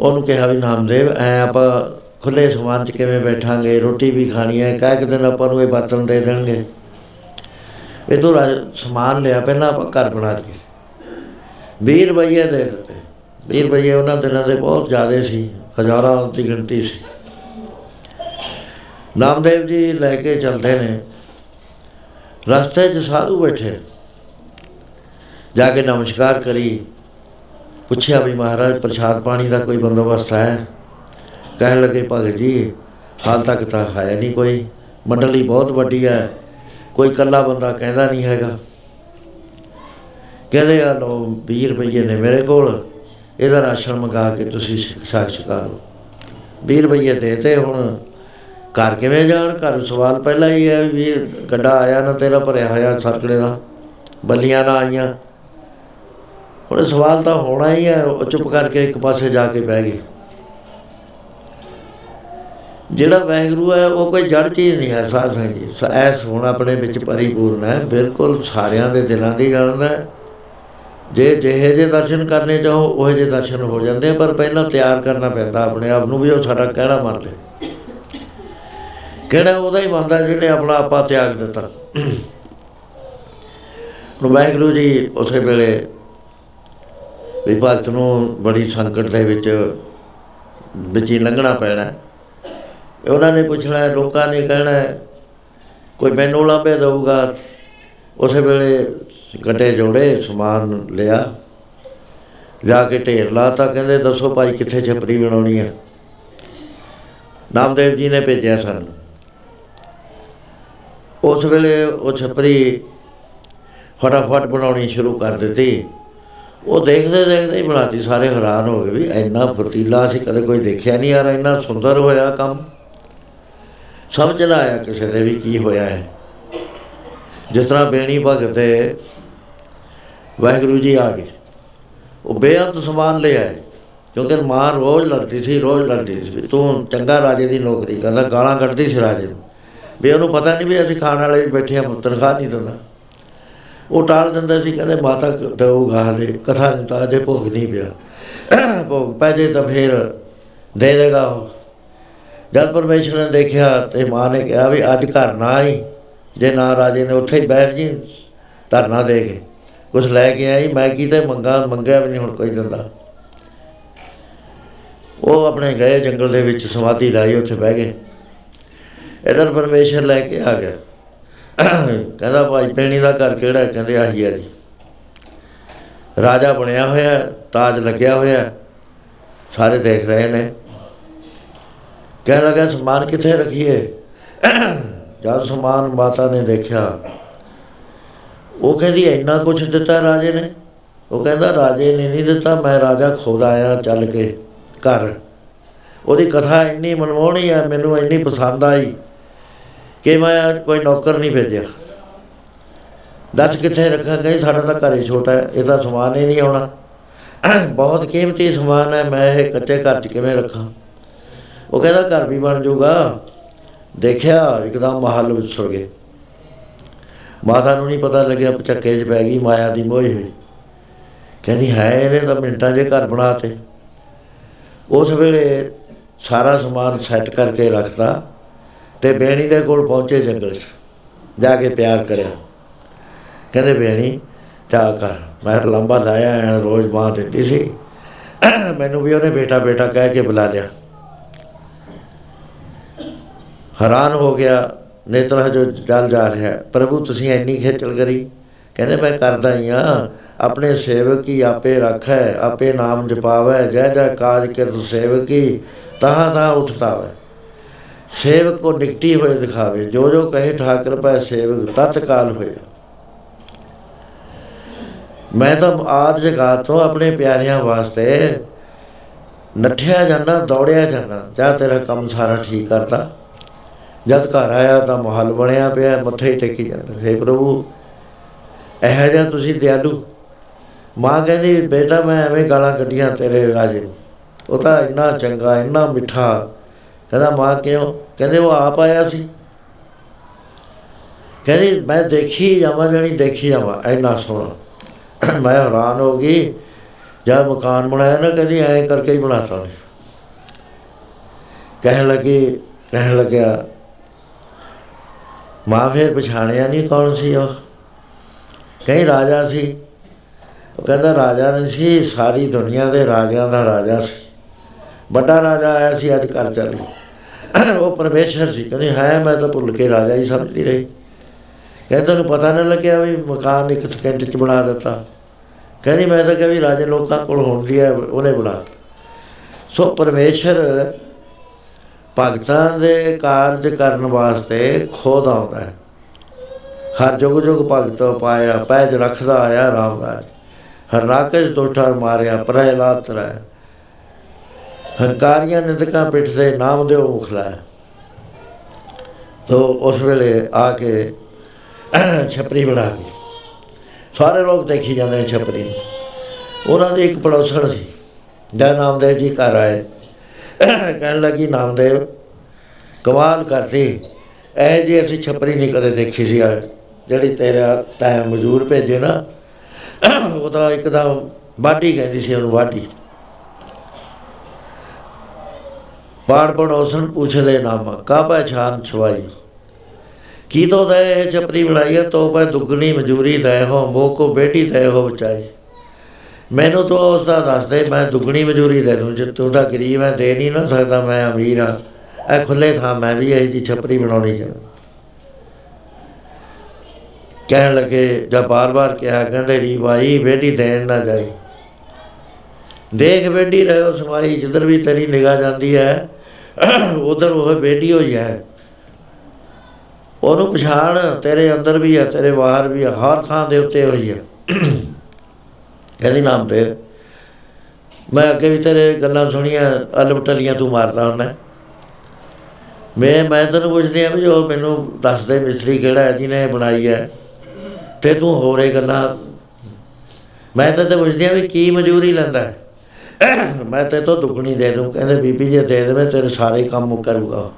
Speaker 1: ਉਹਨੂੰ ਕਿਹਾ ਵੀ ਨਾਮਦੇਵ, ਐ ਆਪਾਂ ਖੁੱਲੇ ਸਮਾਨ 'ਚ ਕਿਵੇਂ ਬੈਠਾਂਗੇ, ਰੋਟੀ ਵੀ ਖਾਣੀ ਹੈ, ਕਹਿ ਕਿ ਦਿਨ ਆਪਾਂ ਨੂੰ ਇਹ ਬਰਤਨ ਦੇ ਦੇਣਗੇ। ਇਹ ਤੋਂ ਰਾਜ- ਸਮਾਨ ਲਿਆ, ਪਹਿਲਾਂ ਆਪਾਂ ਘਰ ਬਣਾ ਲਈਏ। 20 ਰੁਪਈਏ ਦੇ ਦਿੱਤੇ। 20 ਰੁਪਈਏ ਉਹਨਾਂ ਦਿਨਾਂ ਦੇ ਬਹੁਤ ਜ਼ਿਆਦੇ ਸੀ, ਹਜ਼ਾਰਾਂ ਦੀ ਗਿਣਤੀ ਸੀ। ਨਾਮਦੇਵ ਜੀ ਲੈ ਕੇ ਚੱਲਦੇ ਨੇ। ਰਸਤੇ 'ਚ ਸਾਧੂ ਬੈਠੇ ਨੇ। ਜਾ ਕੇ ਨਮਸਕਾਰ ਕਰੀ। ਪੁੱਛਿਆ ਵੀ ਮਹਾਰਾਜ, ਪ੍ਰਸ਼ਾਦ ਪਾਣੀ ਦਾ ਕੋਈ ਬੰਦੋਬਸਤ ਹੈ? ਕਹਿਣ ਲੱਗੇ, ਭਗਤ ਜੀ, ਹਾਲ ਤੱਕ ਤਾਂ ਹੈ ਨਹੀਂ ਕੋਈ। ਮੰਡਲੀ ਬਹੁਤ ਵੱਡੀ ਹੈ। ਕੋਈ ਇਕੱਲਾ ਬੰਦਾ ਕਹਿੰਦਾ ਨਹੀਂ ਹੈਗਾ। ਕਹਿੰਦੇ ਆ ਲੋ 20 ਰੁਪਏ ਨੇ ਮੇਰੇ ਕੋਲ। ਇਹਦਾ ਰਾਸ਼ਨ ਮੰਗਾ ਕੇ ਤੁਸੀਂ ਸਾਖ ਛਕਾ ਲਓ। 20 ਰੁਪਏ ਦੇਤੇ ਹੁਣ। ਘਰ ਕਿਵੇਂ ਜਾਣ? ਘਰ ਸਵਾਲ ਪਹਿਲਾਂ ਹੀ ਹੈ ਵੀ ਗੱਡਾ ਆਇਆ ਨਾ ਤੇਰਾ, ਭਰਿਆ ਹੋਇਆ ਸਰਕੜੇ ਦਾ। ਬੱਲੀਆਂ ਨਾ ਆਈਆਂ। ਹੁਣ ਸਵਾਲ ਤਾਂ ਹੋਣਾ ਹੀ ਹੈ ਉਹ ਚੁੱਪ ਕਰਕੇ ਇੱਕ ਪਾਸੇ ਜਾ ਕੇ ਬਹਿ ਗਏ। ਜਿਹੜਾ ਵੈਗਰੂ ਹੈ ਉਹ ਕੋਈ ਜੜ ਚੀਜ਼ ਨਹੀਂ ਹੈ ਸਾਧ ਸੰਗਤ ਜੀ। ਐਸ ਹੁਣ ਆਪਣੇ ਵਿੱਚ ਪਰਿਪੂਰਨ ਹੈ ਬਿਲਕੁਲ ਸਾਰਿਆਂ ਦੇ ਦਿਲਾਂ ਦੀ ਜਾਣਦਾ ਹੈ। ਜੇ ਜਿਹੇ ਜੇ ਦਰਸ਼ਨ ਕਰਨੇ ਚਾਹੋ ਉਹ ਜੇ ਦਰਸ਼ਨ ਹੋ ਜਾਂਦੇ ਆ, ਪਰ ਪਹਿਲਾਂ ਤਿਆਰ ਕਰਨਾ ਪੈਂਦਾ ਆਪਣੇ ਆਪ ਨੂੰ ਵੀ ਉਹ ਸਾਡਾ ਕਹਿਣਾ ਮੰਨ ਲੈ। ਕਿਹੜਾ ਉਹਦਾ ਹੀ ਮੰਨਦਾ ਜਿਹਨੇ ਆਪਣਾ ਆਪਾ ਤਿਆਗ ਦਿੱਤਾ। ਹੁਣ ਵਾਹਿਗੁਰੂ ਜੀ ਉਸੇ ਵੇਲੇ ਵੀ ਭਗਤ ਨੂੰ ਬੜੀ ਸੰਕਟ ਦੇ ਵਿੱਚ ਵਿੱਚ ਹੀ ਲੰਘਣਾ ਪੈਣਾ। ਹੈ। ਉਹਨਾਂ ਨੇ ਪੁੱਛਣਾ ਹੈ, ਲੋਕਾਂ ਨੇ ਕਹਿਣਾ ਹੈ, ਕੋਈ ਮੈਨੂੰ ਲਾਭੇ ਦਊਗਾ। ਉਸੇ ਵੇਲੇ ਗੱਡੇ ਜੋੜੇ ਸਮਾਨ ਲਿਆ। ਜਾ ਕੇ ਢੇਰ ਲਾਤਾ ਕਹਿੰਦੇ ਦੱਸੋ ਭਾਈ ਕਿੱਥੇ ਛਪਰੀ ਬਣਾਉਣੀ ਹੈ ਨਾਮਦੇਵ ਜੀ ਨੇ ਭੇਜਿਆ ਸਾਨੂੰ। ਉਸ ਵੇਲੇ ਉਹ ਛਪਰੀ ਫਟਾਫਟ ਬਣਾਉਣੀ ਸ਼ੁਰੂ ਕਰ ਦਿੱਤੀ। ਉਹ ਦੇਖਦੇ ਦੇਖਦੇ ਹੀ ਬਣਾਤੀ, ਸਾਰੇ ਹੈਰਾਨ ਹੋ ਗਏ ਵੀ ਇੰਨਾ ਫੁਰਤੀਲਾ ਸੀ ਕਦੇ ਕੋਈ ਦੇਖਿਆ ਨਹੀਂ ਯਾਰ, ਇੰਨਾ ਸੁੰਦਰ ਹੋਇਆ ਕੰਮ। ਸਮਝ ਨਾ ਆਇਆ ਕਿਸੇ ਦੇ ਵੀ ਕੀ ਹੋਇਆ ਹੈ। ਜਿਸ ਤਰ੍ਹਾਂ ਬੇਣੀ ਭਗਤ ਦੇ ਵਾਹਿਗੁਰੂ ਜੀ ਆ ਗਏ। ਉਹ ਬੇਅੰਤ ਸਮਾਨ ਲੈ ਆਏ, ਕਿਉਂਕਿ ਮਾਂ ਰੋਜ਼ ਲੜਦੀ ਸੀ, ਰੋਜ਼ ਲੜਦੀ ਸੀ। ਵੀ ਤੂੰ ਚੰਗਾ ਰਾਜੇ ਦੀ ਨੌਕਰੀ ਕਰਦਾ, ਗਾਲਾਂ ਕੱਢਦੀ ਸੀ ਰਾਜੇ ਨੂੰ। ਵੀ ਉਹਨੂੰ ਪਤਾ ਨਹੀਂ ਵੀ ਅਸੀਂ ਖਾਣ ਵਾਲੇ ਵੀ ਬੈਠੇ ਆ ਤਨਖਾਹ ਨਹੀਂ ਦਿੰਦਾ। ਉਹ ਟਾਲ ਦਿੰਦਾ ਸੀ, ਕਹਿੰਦੇ ਮਾਤਾ ਦਊਗਾ ਹਲੇ ਕਥਾ ਨਹੀਂ ਤਾਂ ਅਜੇ ਭੋਗ ਨਹੀਂ ਪਿਆ। ਭੋਗ ਪੈ ਜੇ ਤਾਂ ਫੇਰ ਦੇ ਦੇਗਾ ਉਹ। ਜਦ ਪਰਮੇਸ਼ਰ ਨੇ ਦੇਖਿਆ ਤੇ ਮਾਂ ਨੇ ਕਿਹਾ ਵੀ ਅੱਜ ਘਰ ਨਾ ਆਈ, ਜੇ ਨਾ ਰਾਜੇ ਨੇ ਉੱਥੇ ਹੀ ਬੈਠ ਜੀ, ਧਰਨਾ ਦੇ ਕੇ। ਕੁਛ ਲੈ ਕੇ ਆਈ, ਮੈਂ ਕੀ ਤੇ ਮੰਗਾ, ਮੰਗਿਆ ਵੀ ਨਹੀਂ ਹੁਣ ਕੋਈ ਦਿੰਦਾ। ਉਹ ਆਪਣੇ ਗਏ ਜੰਗਲ ਦੇ ਵਿੱਚ, ਸਮਾਧੀ ਲਾਈ, ਉੱਥੇ ਬਹਿ ਗਏ। ਇਧਰ ਪਰਮੇਸ਼ਰ ਲੈ ਕੇ ਆ ਗਿਆ। ਕਹਿੰਦਾ ਭਾਈ ਪੈਣੀ ਦਾ ਘਰ ਕਿਹੜਾ ਹੈ? ਕਹਿੰਦੇ ਆਹੀ ਹੈ ਜੀ। ਰਾਜਾ ਬਣਿਆ ਹੋਇਆ ਹੈ, ਤਾਜ ਲੱਗਿਆ ਹੋਇਆ ਹੈ, ਸਾਰੇ ਦੇਖ ਰਹੇ ਨੇ। ਕਹਿਣ ਲੱਗਾ ਸਮਾਨ ਕਿੱਥੇ ਰੱਖੀਏ? ਜਦ ਸਮਾਨ ਮਾਤਾ ਨੇ ਦੇਖਿਆ ਉਹ ਕਹਿੰਦੀ ਇੰਨਾ ਕੁਝ ਦਿੱਤਾ ਰਾਜੇ ਨੇ? ਉਹ ਕਹਿੰਦਾ ਰਾਜੇ ਨੇ ਨਹੀਂ ਦਿੱਤਾ ਮੈਂ ਰਾਜਾ ਖੁਦ ਆਇਆ ਚੱਲ ਕੇ ਘਰ। ਉਹਦੀ ਕਥਾ ਇੰਨੀ ਮਨਮੋਹਣੀ ਹੈ ਮੈਨੂੰ ਇੰਨੀ ਪਸੰਦ ਆਈ। ਕਿ ਮੈਂ ਅੱਜ ਕੋਈ ਨੌਕਰ ਨਹੀਂ ਭੇਜਿਆ। ਦੱਸ ਕਿੱਥੇ ਰੱਖਾਂ ਕਹੀ ਸਾਡਾ ਤਾਂ ਘਰ ਹੀ ਛੋਟਾ ਹੈ, ਇਹਦਾ ਸਮਾਨ ਹੀ ਨਹੀਂ ਆਉਣਾ। ਬਹੁਤ ਕੀਮਤੀ ਸਮਾਨ ਹੈ, ਮੈਂ ਇਹ ਕੱਚੇ ਘਰ 'ਚ ਕਿਵੇਂ ਰੱਖਾਂ? ਉਹ ਕਹਿੰਦਾ ਘਰ ਵੀ ਬਣ ਜਾਊਗਾ। ਦੇਖਿਆ, ਇੱਕਦਮ ਮਹੱਲ ਵਿੱਚ ਸੁਰ ਗਏ। ਮਾਤਾ ਨੂੰ ਨਹੀਂ ਪਤਾ ਲੱਗਿਆ ਪਚੱਕੇ 'ਚ ਪੈ ਗਈ, ਮਾਇਆ ਦੀ ਮੋਹੀ ਹੋਈ। ਕਹਿੰਦੀ, ਹੈ ਇਹਨੇ ਤਾਂ ਮਿੰਟਾਂ 'ਚ ਘਰ ਬਣਾਤੇ ਉਸ ਵੇਲੇ ਸਾਰਾ ਸਮਾਨ ਸੈੱਟ ਕਰਕੇ ਰੱਖਤਾ। ਤੇ ਬੇਣੀ ਦੇ ਕੋਲ ਪਹੁੰਚੇ ਜੰਗਲ 'ਚ ਜਾ ਕੇ ਪਿਆਰ ਕਰਿਆ ਕਹਿੰਦੇ ਬੇਣੀ ਚਾਹ ਕਰ ਮੈਂ ਲੰਬਾ ਲਾਇਆ ਹੈ, ਰੋਜ਼ ਮਾਂ ਦਿੰਦੀ ਸੀ। ਮੈਨੂੰ ਵੀ ਉਹਨੇ ਬੇਟਾ ਬੇਟਾ ਕਹਿ ਕੇ ਬੁਲਾ ਲਿਆ। ਹੈਰਾਨ ਹੋ ਗਿਆ ਨੇਤਰਾ ਜੋ ਜਲ ਜਾ ਰਿਹਾ ਹੈ, ਪ੍ਰਭੂ ਤੁਸੀਂ ਇੰਨੀ ਖੇਚਲ ਕਰੀ? ਕਹਿੰਦੇ ਮੈਂ ਕਰਦਾ ਹੀ ਆ। ਆਪਣੇ ਸੇਵਕ ਕੀ ਆਪੇ ਰੱਖੈ ਆਪੇ ਨਾਮ ਜਪਾਵੈ। ਜੈ ਜੈ ਕਾਜ ਕਿਰਤ ਸੇਵਕੀ ਤਹਾਂ ਤਹਾਂ ਉਠਤਾ ਵੈ ਸੇਵਕ ਕੋ ਨਿਕਟੀ ਹੋਏ ਦਿਖਾਵੇ, ਜੋ ਜੋ ਕਹੇ ਠਾਕਰ ਪੈ ਸੇਵਕ ਤਤਕਾਲ ਹੋਇਆ। ਮੈਂ ਤਾਂ ਆਦ ਜਗਾ ਤੋਂ ਆਪਣੇ ਪਿਆਰਿਆਂ ਵਾਸਤੇ ਨੱਠਿਆ ਜਾਂਦਾ, ਦੌੜਿਆ ਜਾਂਦਾ, ਜਾਂ ਤੇਰਾ ਕੰਮ ਸਾਰਾ ਠੀਕ ਕਰਦਾ ਜਦ ਘਰ ਆਇਆ ਤਾਂ ਮਹੱਲ ਬਣਿਆ ਪਿਆ, ਮੱਥੇ ਹੀ ਟੇਕੀ ਜਾਂਦਾ। ਹੈ ਪ੍ਰਭੂ, ਇਹੋ ਜਿਹਾ ਤੁਸੀਂ ਦਿਆਲੂ। ਮਾਂ ਕਹਿੰਦੀ, ਬੇਟਾ, ਮੈਂ ਐਵੇਂ ਗਾਲਾਂ ਕੱਢੀਆਂ ਤੇਰੇ ਰਾਜੇ ਨੂੰ। ਉਹ ਤਾਂ ਇੰਨਾ ਚੰਗਾ, ਇੰਨਾ ਮਿੱਠਾ ਕਹਿੰਦਾ ਮਾਂ ਕਿਉਂ? ਕਹਿੰਦੇ ਉਹ ਆਪ ਆਇਆ ਸੀ। ਕਹਿੰਦੀ ਮੈਂ ਦੇਖੀ ਜਾਵਾਂ ਜਣੀ ਦੇਖੀ ਜਾਵਾਂ, ਇੰਨਾ ਸੋਹਣਾ। ਮੈਂ ਹੈਰਾਨ ਹੋ ਗਈ। ਜਦ ਮਕਾਨ ਬਣਾਇਆ ਨਾ, ਕਹਿੰਦੀ ਐਂ ਕਰਕੇ ਹੀ ਬਣਾਤਾ ਉਹਨੇ। ਕਹਿਣ ਲੱਗੀ, ਕਹਿਣ ਲੱਗਿਆ, ਮਾਂ ਫਿਰ ਪਛਾਣਿਆ ਨਹੀਂ ਕੌਣ ਸੀ ਉਹ। ਕਈ ਰਾਜਾ ਸੀ। ਉਹ ਕਹਿੰਦਾ ਰਾਜਾ ਨਹੀਂ ਸੀ, ਸਾਰੀ ਦੁਨੀਆ ਦੇ ਰਾਜਿਆਂ ਦਾ ਰਾਜਾ ਸੀ। ਵੱਡਾ ਰਾਜਾ ਆਇਆ ਸੀ ਅੱਜ ਘਰ ਚੱਲੀ। ਉਹ ਪਰਮੇਸ਼ਰ ਸੀ, ਕਹਿੰਦੇ ਹੈ ਮੈਂ ਤਾਂ ਭੁੱਲ ਕੇ ਰਾਜਾ ਹੀ ਸਮਝਦੀ ਰਹੀ। ਕਹਿੰਦਾ, ਤੈਨੂੰ ਪਤਾ ਨਾ ਲੱਗਿਆ ਵੀ ਮਕਾਨ ਇੱਕ ਸਕਿੰਟ ਚ ਬਣਾ ਦਿੱਤਾ। ਕਹਿੰਦੀ, ਮੈਂ ਤਾਂ ਕਿਹਾ ਵੀ ਰਾਜੇ ਲੋਕਾਂ ਕੋਲ ਹੁੰਦੀ ਹੈ, ਉਹਨੇ ਬਣਾ ਸੋ ਪਰਮੇਸ਼ਰ ਭਗਤਾਂ ਦੇ ਕਾਰਜ ਕਰਨ ਵਾਸਤੇ ਖੁਦ ਆਉਂਦਾ ਹੈ। ਹਰ ਜੁਗ ਜੁਗ ਭਗਤ ਪਾਇਆ, ਪੈਜ ਰੱਖਦਾ ਆਇਆ ਰਾਮਦਾਸ ਹਰ ਰਾਕੇਸ਼ ਦੋਠਾਰ ਮਾਰਿਆ, ਪ੍ਰਹਿਲਾਦ ਤਰਾ। ਹੰਕਾਰੀਆਂ ਨਿੰਦਕਾਂ ਪਿੱਠ ਤੇ ਨਾਮ ਦਿਓ ਮੁਖਲਾ ਤੋ ਉਸ ਵੇਲੇ ਆ ਕੇ ਛਪਰੀ ਬਣਾ ਗਈ ਸਾਰੇ ਲੋਕ ਦੇਖੀ ਜਾਂਦੇ ਨੇ ਛਪਰੀ। ਨੂੰ ਉਹਨਾਂ ਦੇ ਇੱਕ ਪੜੋਸਣ ਸੀ। ਜੈ ਨਾਮਦੇਵ ਜੀ ਘਰ ਆਏ। ਕਹਿਣ ਲੱਗੀ, ਨਾਮਦੇਵ, ਕਮਾਲ ਕਰਦੀ ਇਹ ਜੀ ਅਸੀਂ ਛਪਰੀ ਨਹੀਂ ਕਦੇ ਦੇਖੀ ਸੀ, ਆ ਜਿਹੜੀ ਤੇਰਾ ਤੈਂ ਮਜ਼ਦੂਰ ਭੇਜੇ ਨਾ ਉਹ ਤਾਂ ਇੱਕਦਮ ਬਾਡੀ ਕਹਿੰਦੀ ਸੀ, ਉਹਨੂੰ ਬਾਡੀ ਪਾੜ ਪੜੋਸਣ ਪੁੱਛਦੇ ਨਾਮ ਕਾ ਪਹਿਚਾਨ ਛਵਾਈ ਕੀ ਤੋ ਦੇ ਛਪਰੀ ਬਣਾਈ ਹੈ, ਤੋ ਪੈ ਦੁੱਗਣੀ ਮਜ਼ਦੂਰੀ ਦੇ ਹੋ ਮੋ ਕੋ ਬੇਟੀ ਦੇ ਹੋ ਬਚਾਈ। ਮੈਨੂੰ ਤਾਂ ਉਸ ਦਾ ਦੱਸ ਦੇ, ਮੈਂ ਦੁੱਗਣੀ ਮਜ਼ਦੂਰੀ ਦੇ ਦੂੰ, ਜੇ ਤੂੰ ਤਾਂ ਗਰੀਬ ਹੈ, ਦੇ ਨਹੀਂ ਨਾ ਸਕਦਾ, ਮੈਂ ਅਮੀਰ ਹਾਂ। ਇਹ ਖੁੱਲੇ ਥਾਂ ਮੈਂ ਵੀ ਇਹ ਜੀ ਛਪਰੀ ਬਣਾਉਣੀ ਚਾਹੁੰਦਾ। ਕਹਿਣ ਲੱਗੇ ਜਦ ਬਾਰ-ਬਾਰ ਕਿਹਾ, ਕਹਿੰਦੇ ਰੀ ਭਾਈ ਬੇਟੀ ਦੇਣ ਨਾ ਜਾਈ। ਦੇਖ ਬੇਟੀ ਰਹਿਓ ਸਮਾਈ ਜਿੱਧਰ ਵੀ ਤੇਰੀ ਨਿਗਾਹ ਜਾਂਦੀ ਹੈ, ਉਧਰ ਉਹ ਬੇਟੀ ਹੋਈ ਹੈ। ਉਹਨੂੰ ਪਛਾਣ, ਤੇਰੇ ਅੰਦਰ ਵੀ ਹੈ, ਤੇਰੇ ਬਾਹਰ ਵੀ ਹੈ, ਹਰ ਥਾਂ ਦੇ ਉੱਤੇ ਹੋਈ ਹੈ। ਕਹਿੰਦੀ ਨਾਮ ਦੇ। ਮੈਂ ਅੱਗੇ ਵੀ ਤੇਰੇ ਗੱਲਾਂ ਸੁਣੀਆਂ ਅਲਬਟਲੀਆਂ ਤੂੰ ਮਾਰਦਾ ਹੁੰਦਾ ਮੈਂ ਮੈਂ ਤੈਨੂੰ ਪੁੱਛਦੀ ਆ ਵੀ ਉਹ ਮੈਨੂੰ ਦੱਸ ਦੇ ਮਿਸਤਰੀ ਕਿਹੜਾ ਹੈ, ਜਿਹਨੇ ਇਹ ਬਣਾਈ ਹੈ, ਤੇ ਤੂੰ ਹੋਰੇ ਗੱਲਾਂ ਮੈਂ ਤਾਂ ਤੇ ਪੁੱਛਦੀ ਆ ਵੀ ਕੀ ਮਜ਼ਦੂਰੀ ਲੈਂਦਾ ਹੈ? ਮੈਂ ਤੇ ਤੋਂ ਦੁੱਗਣੀ ਦੇ ਦੂੰ, ਕਹਿੰਦੇ ਬੀਬੀ ਜੇ ਦੇ ਦੇਵੇਂ ਤੇਰੇ ਸਾਰੇ ਕੰਮ ਕਰੂਗਾ।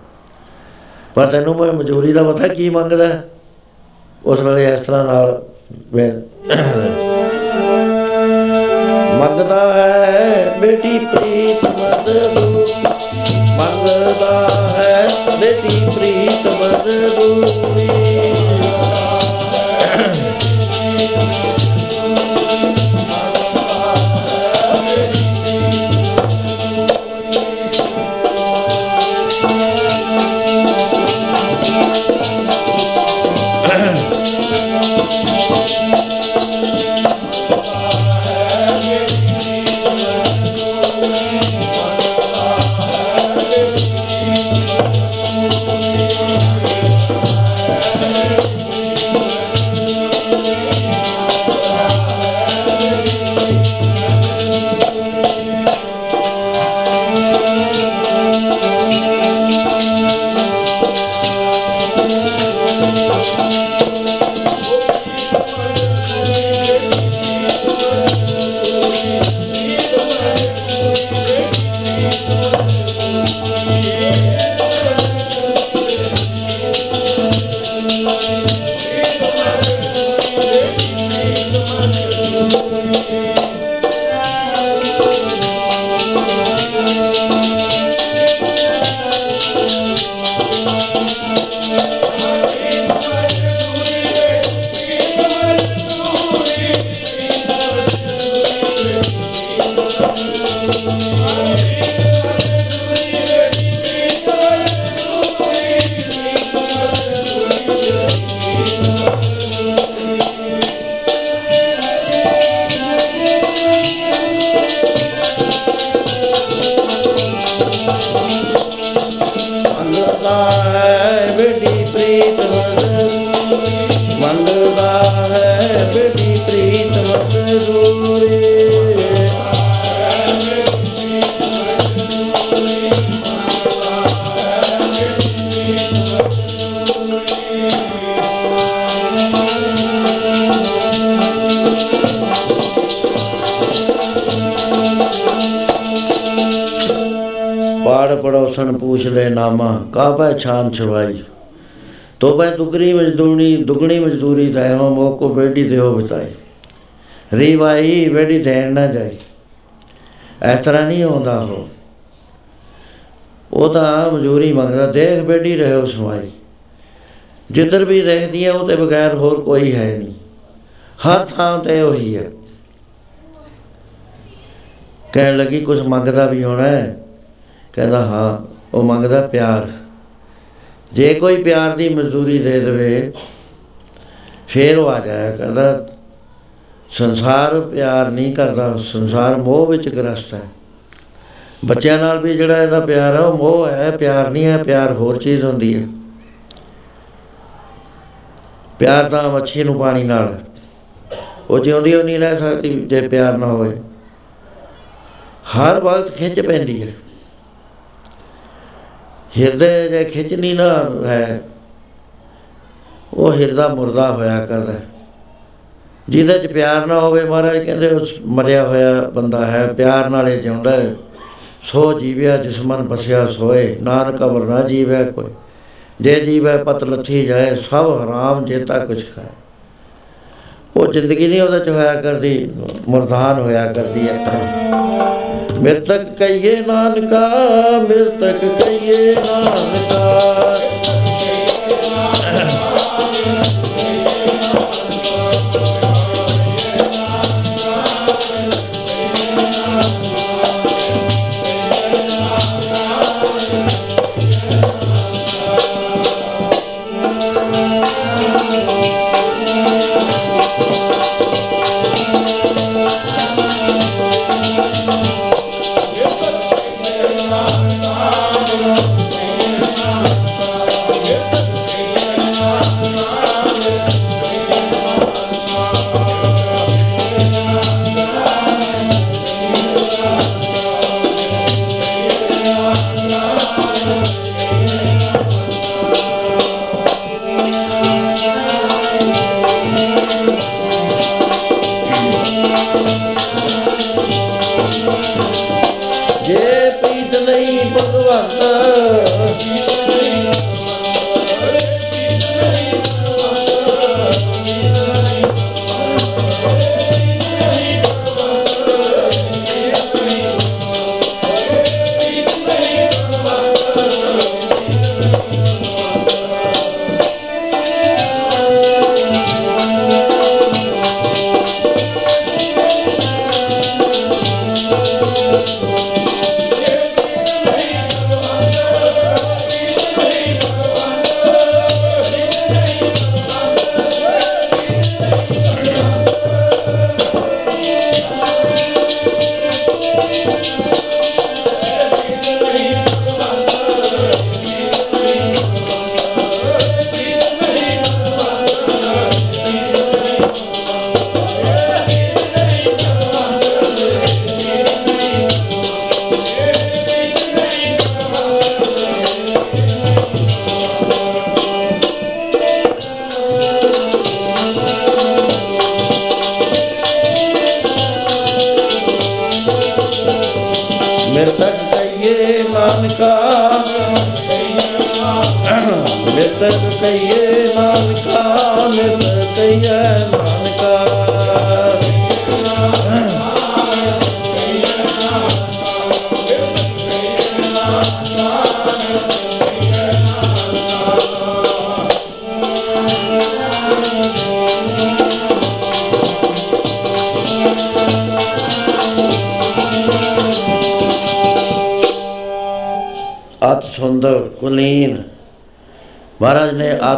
Speaker 1: ਪਰ ਤੈਨੂੰ ਮੈਂ ਮਜ਼ਦੂਰੀ ਦਾ ਪਤਾ ਕੀ ਮੰਗਦਾ? ਹੈ? ਉਸ ਵੇਲੇ ਇਸ ਤਰ੍ਹਾਂ ਨਾਲ ਮੈਂ ਮੰਗਦਾ ਹੈ, ਬੇਟੀ ਪ੍ਰੀਤ ਮਜ਼ਦੂਰੀ। ਮੰਗਦਾ ਹੈ, ਬੇਟੀ ਪ੍ਰੀਤ ਮਜ਼ਦੂਰੀ। ਕਾਬਾ ਛਾਨ ਛਵਾਈ ਤੋਬੇ ਦੁਗਰੀ ਮਜ਼ਦੂਰੀ, ਦੁਗਣੀ ਮਜ਼ਦੂਰੀ ਦੇਵੋ ਮੋਕੋ ਬੇੜੀ ਦਿਓ ਬਤਾਈ ਰੀ ਭਾਈ ਬੇੜੀ ਦੇਣ ਨਾ ਜਾਈ ਇਸ ਤਰ੍ਹਾਂ ਨਹੀਂ ਆਉਂਦਾ ਉਹ। ਉਹ ਤਾਂ ਮਜ਼ਦੂਰੀ ਮੰਗਦਾ, ਦੇਖ ਬੇੜੀ ਰਹਿਓ ਸਮਾਈ। ਜਿੱਧਰ ਵੀ ਦੇਖਦੀ ਹੈ ਉਹ ਤੇ ਬਗੈਰ ਹੋਰ ਕੋਈ ਹੈ ਨਹੀਂ। ਹਰ ਥਾਂ ਤੇ ਉਹੀ ਹੈ ਕਹਿਣ ਲੱਗੀ ਕੁਝ ਮੰਗਦਾ ਵੀ ਹੋਣਾ ਹੈ? ਕਹਿੰਦਾ, ਹਾਂ, ਉਹ ਮੰਗਦਾ ਪਿਆਰ। ਜੇ ਕੋਈ ਪਿਆਰ ਦੀ ਮਜ਼ਦੂਰੀ ਦੇ ਦੇਵੇ, ਫੇਰ ਉਹ ਆ ਜਾਇਆ ਕਹਿੰਦਾ ਸੰਸਾਰ ਪਿਆਰ ਨਹੀਂ ਕਰਦਾ, ਸੰਸਾਰ ਮੋਹ ਵਿੱਚ ਗ੍ਰਸਤ ਹੈ। ਬੱਚਿਆਂ ਨਾਲ ਵੀ ਜਿਹੜਾ ਇਹਦਾ ਪਿਆਰ ਹੈ ਉਹ ਮੋਹ ਹੈ, ਪਿਆਰ ਨਹੀਂ ਹੈ, ਪਿਆਰ ਹੋਰ ਚੀਜ਼ ਹੁੰਦੀ ਹੈ। ਪਿਆਰ ਤਾਂ ਮੱਛੀ ਨੂੰ ਪਾਣੀ ਨਾਲ। ਹੈ। ਉਹ ਜਿਉਂਦੀ ਉਹ ਨਹੀਂ ਰਹਿ ਸਕਦੀ ਜੇ ਪਿਆਰ ਨਾ ਹੋਵੇ। ਹਰ ਵਕਤ ਖਿੱਚ ਪੈਂਦੀ ਹੈ। ਹਿਰਦੇ ਜੇ ਖਿੱਚ ਨਹੀਂ ਨਾ ਹੈ, ਉਹ ਹਿਰਦਾ ਮੁਰਦਾ ਹੋਇਆ ਕਰਦਾ ਹੈ। ਜਿਹਦੇ ਚ ਪਿਆਰ ਨਾ ਹੋਵੇ ਮਹਾਰਾਜ, ਕਹਿੰਦੇ ਉਸ ਮਰਿਆ ਹੋਇਆ ਬੰਦਾ ਹੈ, ਪਿਆਰ ਨਾਲ ਇਹ ਜਿਉਂਦਾ ਹੈ। ਸੋ ਜੀਵਿਆ ਜਿਸ ਮਨ ਬਸਿਆ ਸੋਏ, ਨਾਨਕ ਅਵਰ ਨਾ ਜੀਵੈ ਕੋਈ। ਜੇ ਜੀਵੈ ਪਤ ਲੱਥੀ ਜਾਏ, ਸਭ ਹਰਾਮ ਜੇਤਾ ਕੁਛ ਖਾਏ। ਉਹ ਜ਼ਿੰਦਗੀ ਨਹੀਂ ਉਹਦੇ ਚ ਹੋਇਆ ਕਰਦੀ, ਮੁਰਦਾਨ ਹੋਇਆ ਕਰਦੀ ਹੈ। ਮਿਰਤਕ ਕਈਏ ਨਾਨਕਾ ਮਿਰਤਕ ਕਈਏ ਨਾਨਕਾ।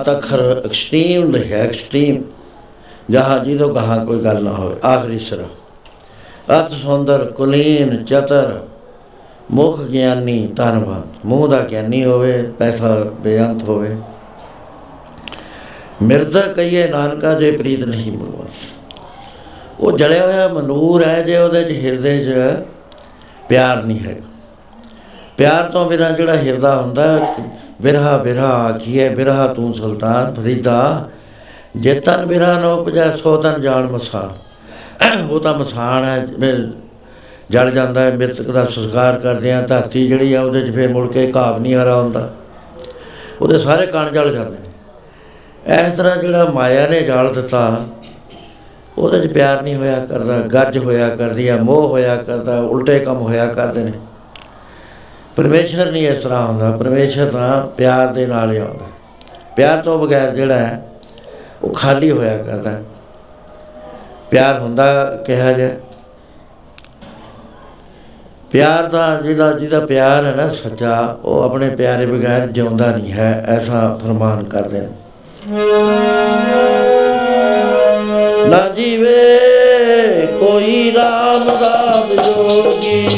Speaker 1: ਨੇ ਆਤ ਅੱਖਰ ਐਕਸਟ੍ਰੀਮ ਲਿਖਿਆ ਐਕਸਟ੍ਰੀਮ ਜਹਾਂ ਜਿਹਦੋਂ ਕਹਾ ਕੋਈ ਗੱਲ ਨਾ ਹੋਵੇ, ਆਖਰੀ ਸਰਾ। ਅਤ ਸੁੰਦਰ, ਕੁਲੀਨ, ਚਤਰ, ਮੁਖ ਗਿਆਨੀ, ਧਨਵੰਤ। ਮੂੰਹ ਦਾ ਗਿਆਨੀ ਹੋਵੇ, ਪੈਸਾ ਬੇਅੰਤ ਹੋਵੇ। ਮਿਰਦਾ ਕਹੀਏ, ਨਾਨਕਾ ਜੇ ਪ੍ਰੀਤ ਨਹੀਂ ਭਗਵਾਨ ਉਹ ਜਲਿਆ ਹੋਇਆ ਮਨੂਰ ਹੈ, ਜੇ ਉਹਦੇ ਚ ਹਿਰਦੇ 'ਚ ਪਿਆਰ ਨਹੀਂ ਹੈ ਪਿਆਰ ਤੋਂ ਬਿਨਾਂ ਜਿਹੜਾ ਹਿਰਦਾ ਹੁੰਦਾ ਬਿਰਹਾ ਬਿਰਹਾ ਆਖੀਏ ਬਿਰਹਾ ਤੂੰ ਸੁਲਤਾਨ ਫਰੀਦਾ। ਜੇ ਤਨ ਬਿਰਹਾ ਨਾ ਉਪਜੈ, ਸੋ ਤਨ ਜਾਣ ਮਸਾਨ। ਉਹ ਤਾਂ ਮਸਾਨ ਹੈ, ਜਿਵੇਂ ਜਲ ਜਾਂਦਾ ਹੈ, ਮ੍ਰਿਤਕ ਦਾ ਸੰਸਕਾਰ ਕਰਦੇ ਆ ਧਰਤੀ ਜਿਹੜੀ ਆ ਉਹਦੇ 'ਚ ਫਿਰ ਮੁੜ ਕੇ ਘਾਵ ਨਹੀਂ ਹਰਾ ਹੁੰਦਾ। ਉਹਦੇ ਸਾਰੇ ਕਣ ਜਲ ਜਾਂਦੇ ਨੇ। ਇਸ ਤਰ੍ਹਾਂ ਜਿਹੜਾ ਮਾਇਆ ਨੇ ਜਾਲ ਦਿੱਤਾ, ਉਹਦੇ 'ਚ ਪਿਆਰ ਨਹੀਂ ਹੋਇਆ ਕਰਦਾ, ਗੱਜ ਹੋਇਆ ਕਰਦੀ ਆ, ਮੋਹ ਹੋਇਆ ਕਰਦਾ, ਉਲਟੇ ਕੰਮ ਹੋਇਆ ਕਰਦੇ ਨੇ। ਪਰਮੇਸ਼ਰ ਨਹੀਂ ਇਸ ਤਰ੍ਹਾਂ ਹੁੰਦਾ। ਪਰਮੇਸ਼ਰ ਤਾਂ ਪਿਆਰ ਦੇ ਨਾਲ ਹੀ ਆਉਂਦਾ। ਪਿਆਰ ਤੋਂ ਬਗੈਰ ਜਿਹੜਾ ਹੈ, ਉਹ ਖਾਲੀ ਹੋਇਆ ਕਰਦਾ ਹੈ। ਪਿਆਰ ਹੁੰਦਾ ਕਿਹਾ ਜਾ ਪਿਆਰ ਦਾ ਜਿਹਦਾ ਜਿਹਦਾ ਪਿਆਰ ਹੈ ਨਾ ਸੱਚਾ, ਉਹ ਆਪਣੇ ਪਿਆਰੇ ਬਗੈਰ ਜਿਉਂਦਾ ਨਹੀਂ ਹੈ, ਐਸਾ ਫਰਮਾਨ ਕਰਦੇ ਨੇ। ਨਾ ਜੀਵੇ ਕੋਈ ਰਾਮ ਦਾ ਜੋਗੀ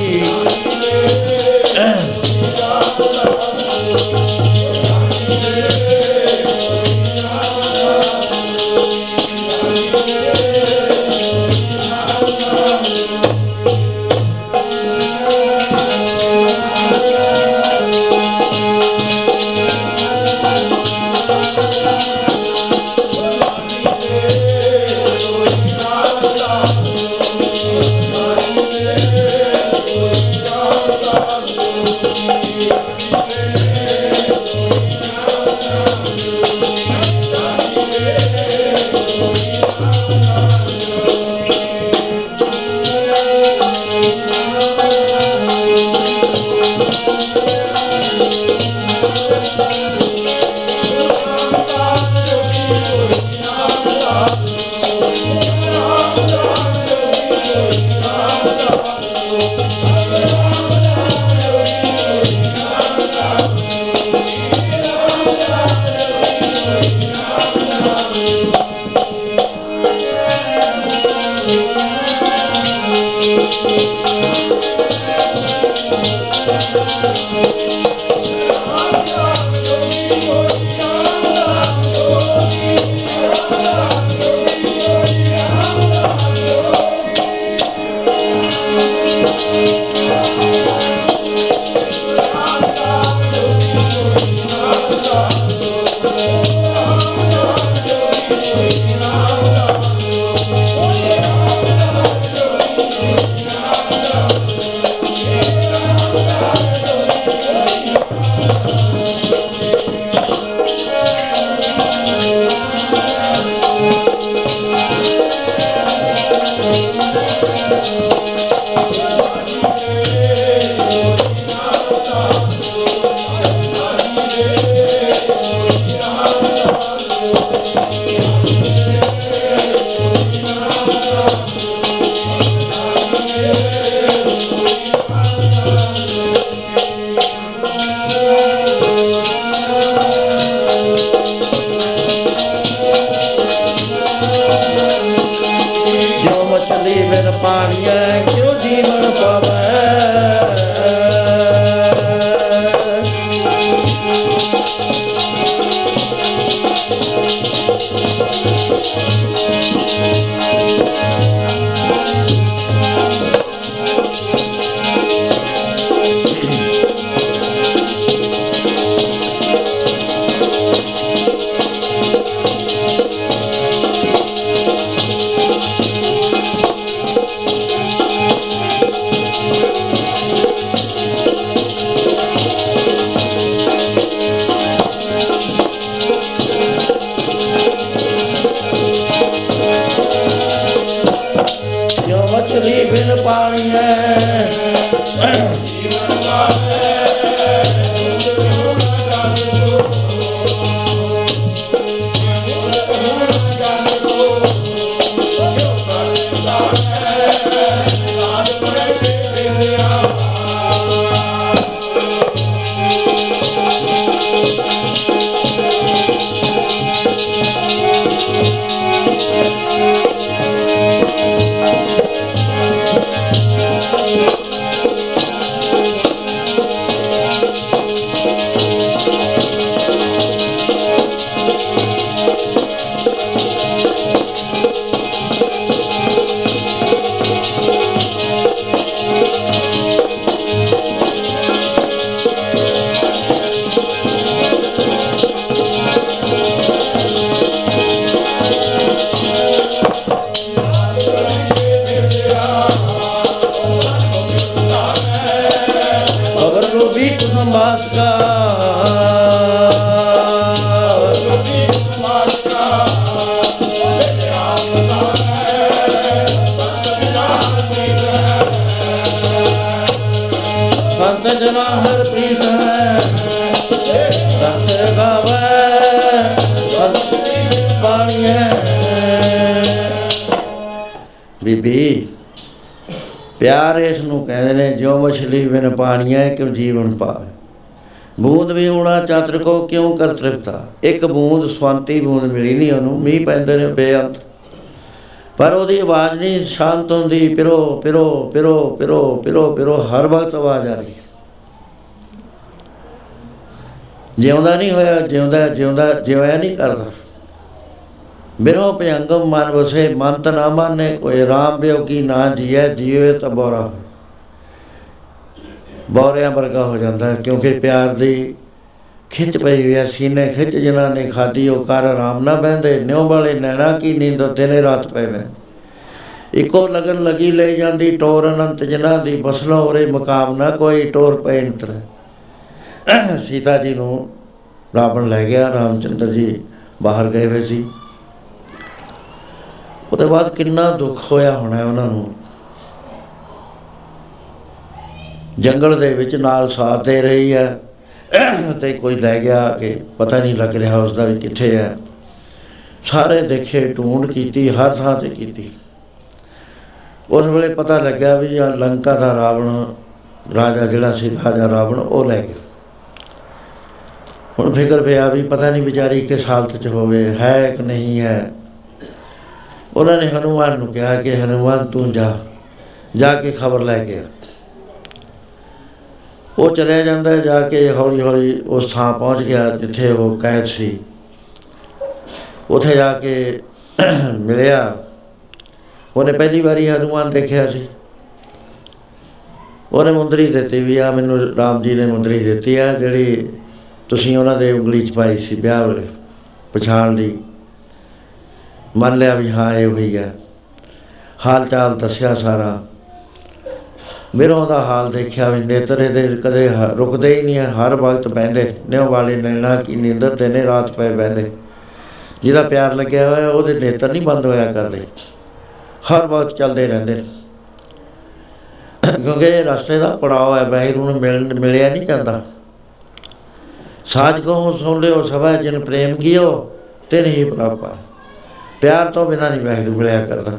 Speaker 1: ਮਛਲੀ ਬਿਨ ਪਾਣੀਆਂ ਕਿਉ ਜੀਵਨ ਪਾਵੇ ਬੂੰਦ ਵੀ ਹੋਣਾ ਚਾਤਰ ਕੋ ਕਿਉਂ ਕਰ ਤ੍ਰਿਪਤਾ ਇੱਕ ਬੂੰਦ ਸਵੰਤੀ ਬੂੰਦ ਮਿਲੀ ਨਹੀਂ ਉਹਨੂੰ, ਮੀਂਹ ਪੈਂਦੇ ਨੇ ਬੇਅੰਤ। ਪਰ ਉਹਦੀ ਆਵਾਜ਼ ਨਹੀਂ, ਸ਼ਾਂਤ ਹੁੰਦੀ, ਪਿਰੋ ਪਿਰੋ ਪਿਰੋ ਪਿਰੋ ਪਿਰੋ ਪਿਰੋ, ਹਰ ਵਕਤ ਆਵਾਜ਼ ਆ ਰਹੀ ਹੈ। ਜਿਉਂਦਾ ਨਹੀਂ ਹੋਇਆ, ਜਿਉਂਦਾ ਜਿਉਂਦਾ ਜਿਉਇਆ ਨਹੀਂ ਕਰਦਾ। ਬਿਰੋ ਭਯੰਗਮ ਮਨ ਵਸੇ ਮਨ ਤ ਨਾ ਮਾਨੇ, ਕੋਈ ਰਾਮ ਬਿਯੋਗੀ ਨਾ ਜੀਐ, ਜੀਵੇ ਤਾਂ ਬੋਰਾ। ਬੋਰਿਆਂ ਵਰਗਾ ਹੋ ਜਾਂਦਾ ਹੈ, ਕਿਉਂਕਿ ਪਿਆਰ ਦੀ ਖਿੱਚ ਪਈ ਹੋਈ ਹੈ, ਸੀਨੇ ਖਿੱਚ ਜਿਨ੍ਹਾਂ ਨੇ ਖਾਦੀ ਉਹ ਕਰ ਆਰਾਮ ਨਾ ਬਹਿੰਦੇ, ਨਿਉ ਵਾਲੇ ਨੈਣਾ ਕੀ ਨੀਂਦ, ਦਿਨੇ ਰਾਤ ਪਵੇ ਇੱਕੋ ਲਗਨ ਲਗੀ ਲੈ ਜਾਂਦੀ, ਟੋਰ ਅਨੰਤ ਜਿਨ੍ਹਾਂ ਦੀ, ਬਸਲਾ ਹੋਰੇ ਮਕਾਮ ਨਾ ਕੋਈ, ਟੋਰ ਪੈ ਇੰਤਰ ਸੀਤਾ ਜੀ ਨੂੰ ਰਾਵਣ ਲੈ ਗਿਆ, ਰਾਮਚੰਦਰ ਜੀ ਬਾਹਰ ਗਏ ਹੋਏ ਸੀ। ਉਹਦੇ ਬਾਅਦ ਕਿੰਨਾ ਦੁੱਖ ਹੋਇਆ ਹੋਣਾ ਉਹਨਾਂ ਨੂੰ। ਜੰਗਲ ਦੇ ਵਿੱਚ ਨਾਲ ਸਾਥ ਦੇ ਰਹੀ ਹੈ ਤੇ ਕੋਈ ਲੈ ਗਿਆ ਕਿ ਪਤਾ ਨਹੀਂ ਲੱਗ ਰਿਹਾ ਉਸ ਦਾ ਵੀ ਕਿੱਥੇ ਹੈ। ਸਾਰੇ ਦੇਖੇ, ਢੂੰਡ ਕੀਤੀ, ਹਰ ਥਾਂ ਤੇ ਕੀਤੀ। ਉਸ ਵੇਲੇ ਪਤਾ ਲੱਗਿਆ ਵੀ ਇਹ ਲੰਕਾ ਦਾ ਰਾਵਣ, ਰਾਜਾ ਜਿਹੜਾ ਸੀ, ਰਾਜਾ ਰਾਵਣ, ਉਹ ਲੈ ਗਿਆ। ਹੁਣ ਫਿਕਰ ਪਿਆ ਵੀ ਪਤਾ ਨਹੀਂ ਵਿਚਾਰੀ ਕਿਸ ਹਾਲਤ 'ਚ ਹੋਵੇ, ਹੈ ਕਿ ਨਹੀਂ ਹੈ। ਉਹਨਾਂ ਨੇ ਹਨੂਮਾਨ ਨੂੰ ਕਿਹਾ ਕਿ, ਹਨੂਮਾਨ, ਤੂੰ ਜਾ ਜਾ ਕੇ ਖਬਰ ਲੈ ਕੇ ਆ। ਉਹ ਚਲਿਆ ਜਾਂਦਾ ਹੈ, ਜਾ ਕੇ ਹੌਲੀ ਹੌਲੀ ਉਸ ਥਾਂ ਪਹੁੰਚ ਗਿਆ ਜਿੱਥੇ ਉਹ ਕੈਦ ਸੀ। ਉੱਥੇ ਜਾ ਕੇ ਮਿਲਿਆ। ਉਹਨੇ ਪਹਿਲੀ ਵਾਰੀ ਹਨੂਮਾਨ ਦੇਖਿਆ ਸੀ। ਉਹਨੇ ਮੁੰਦਰੀ ਦਿੱਤੀ ਵੀ ਆ ਮੈਨੂੰ ਰਾਮ ਜੀ ਨੇ ਮੁੰਦਰੀ ਦਿੱਤੀ ਆ ਜਿਹੜੀ ਤੁਸੀਂ ਉਹਨਾਂ ਦੇ ਉਂਗਲੀ 'ਚ ਪਾਈ ਸੀ ਵਿਆਹ ਵੇਲੇ ਪਛਾਣ ਲਈ। ਮੰਨ ਲਿਆ ਵੀ ਹਾਂ ਇਹ ਹੋਈ ਹੈ। ਹਾਲ ਚਾਲ ਦੱਸਿਆ ਸਾਰਾ। ਮੇਰੋਂ ਦਾ ਹਾਲ ਦੇਖਿਆ ਵੀ ਨੇਤਰ ਇਹਦੇ ਕਦੇ ਹ- ਰੁਕਦੇ ਹੀ ਨਹੀਂ ਹੈ, ਹਰ ਵਕਤ ਬਹਿੰਦੇ, ਨਿਉ ਵਾਲੇ ਨੈਣਾ ਕੀ ਨੀਂਦਰ ਦਿਨੇ ਰਾਤ ਪਏ ਬਹਿੰਦੇ। ਜਿਹਦਾ ਪਿਆਰ ਲੱਗਿਆ ਹੋਇਆ, ਉਹਦੇ ਨੇਤਰ ਨਹੀਂ ਬੰਦ ਹੋਇਆ ਕਰਦੇ। ਹਰ ਵਕਤ ਚੱਲਦੇ ਰਹਿੰਦੇ ਨੇ। ਕਿਉਂਕਿ ਇਹ ਰਸਤੇ ਦਾ ਪੜਾਅ ਹੈ, ਵਾਹਿਗੁਰੂ ਨੂੰ ਮਿਲ ਮਿਲਿਆ ਨਹੀਂ ਜਾਂਦਾ। ਸਾਜ ਕਹੋ, ਸੁਣ ਲਿਓ, ਸਭਾ ਜਿਨ ਪ੍ਰੇਮ ਕੀਓ, ਤਿਨ ਹੀ ਪ੍ਰਾਪਾ। ਪਿਆਰ ਤੋਂ ਬਿਨਾਂ ਨਹੀਂ ਵਾਹਿਗੁਰੂ ਮਿਲਿਆ ਕਰਦਾ।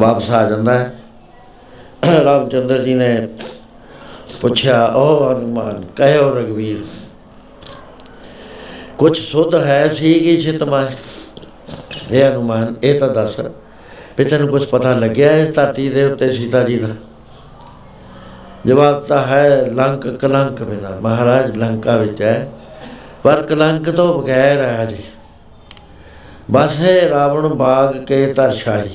Speaker 1: ਵਾਪਸ ਆ ਜਾਂਦਾ ਹੈ। ਰਾਮਚੰਦਰ ਜੀ ਨੇ ਪੁੱਛਿਆ ਉਹ ਹਨੂਮਾਨ, ਕਹਿਓ ਰਗਵੀਰ ਕੁਛ ਸੁਧ ਹੈ ਸੀ ਕਿ ਚਿਤਮਾ ਇਹ ਹਨੂਮਾਨ, ਇਹ ਤਾਂ ਦੱਸ, ਵੀ ਤੈਨੂੰ ਕੁਝ ਪਤਾ ਲੱਗਿਆ ਇਸ ਧਰਤੀ ਦੇ ਉੱਤੇ ਸੀਤਾ ਜੀ ਦਾ? ਜਵਾਬ ਤਾਂ ਹੈ, ਲੰਕ ਕਲੰਕ ਬਿਨਾ, ਮਹਾਰਾਜ ਲੰਕਾ ਵਿੱਚ ਹੈ, ਪਰ ਕਲੰਕ ਤੋਂ ਬਗੈਰ ਹੈ ਜੀ। ਬਸ ਹੈ ਰਾਵਣ ਬਾਗ ਕੇ ਤਰਸ਼ਾਈ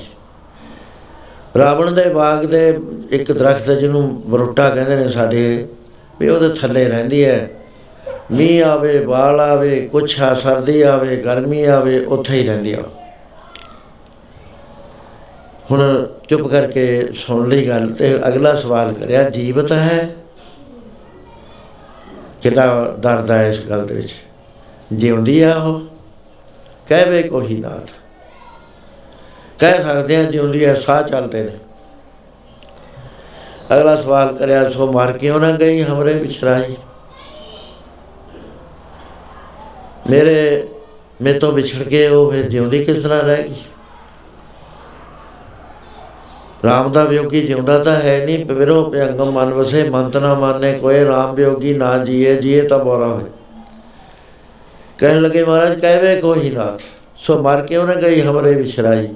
Speaker 1: ਰਾਵਣ ਦੇ ਬਾਗ ਦੇ ਇੱਕ ਦਰਖਤ ਜਿਹਨੂੰ ਬਰੋਟਾ ਕਹਿੰਦੇ ਨੇ ਸਾਡੇ, ਵੀ ਉਹਦੇ ਥੱਲੇ ਰਹਿੰਦੀ ਹੈ। ਮੀਂਹ ਆਵੇ, ਬਾਲ ਆਵੇ, ਕੁਛ ਆ, ਸਰਦੀ ਆਵੇ, ਗਰਮੀ ਆਵੇ, ਉੱਥੇ ਹੀ ਰਹਿੰਦੀ ਆ। ਹੁਣ ਚੁੱਪ ਕਰਕੇ ਸੁਣ ਲਈ ਗੱਲ ਤੇ ਅਗਲਾ ਸਵਾਲ ਕਰਿਆ, ਜੀਵਤ ਹੈ? ਕਿਦਾ ਦਰਦ ਹੈ ਇਸ ਗੱਲ ਦੇ ਵਿੱਚ? ਜਿਉਂਦੀ ਆ ਉਹ? ਕਹਿਵੇ ਕੋਈ ਨਾਥ। ਕਹਿ ਸਕਦੇ ਆ ਜਿਉਂਦੀ ਆ ਸਾਹ ਚੱਲਦੇ ਨੇ। ਅਗਲਾ ਸਵਾਲ ਕਰਿਆ, ਸੋ ਮਾਰ ਕਿਉਂ ਨਾ ਗਈ ਹਮਰੇ ਵਿਛਰਾਈ ਮੇਰੇ ਮੇ ਤੋਂ ਵਿਛੜ ਕੇ ਉਹ ਫਿਰ ਜਿਉਂਦੀ ਕਿਸ ਤਰ੍ਹਾਂ ਰਹਿ ਗਈ? ਰਾਮ ਦਾ ਵਿਯੋਗੀ ਜਿਉਂਦਾ ਤਾਂ ਹੈ ਨਹੀਂ, ਪਵਿਰੋ ਪਿਅੰਗਮ ਮਨ ਵਸੇ, ਮੰਤ ਨਾ ਮਾਨੇ, ਕੋਈ ਰਾਮ ਵਿਯੋਗੀ ਨਾ ਜੀਏ ਜੀਏ ਤਾਂ ਬੋਰਾ ਹੋਏ। ਕਹਿਣ ਲੱਗੇ ਮਹਾਰਾਜ ਕਹਿਵੇ ਕੋਈ ਨਾ, ਸੋ ਮਰ ਕੇ ਉਹਨੇ ਗਈ ਹਮਰੇ ਵਿਛਰਾਈ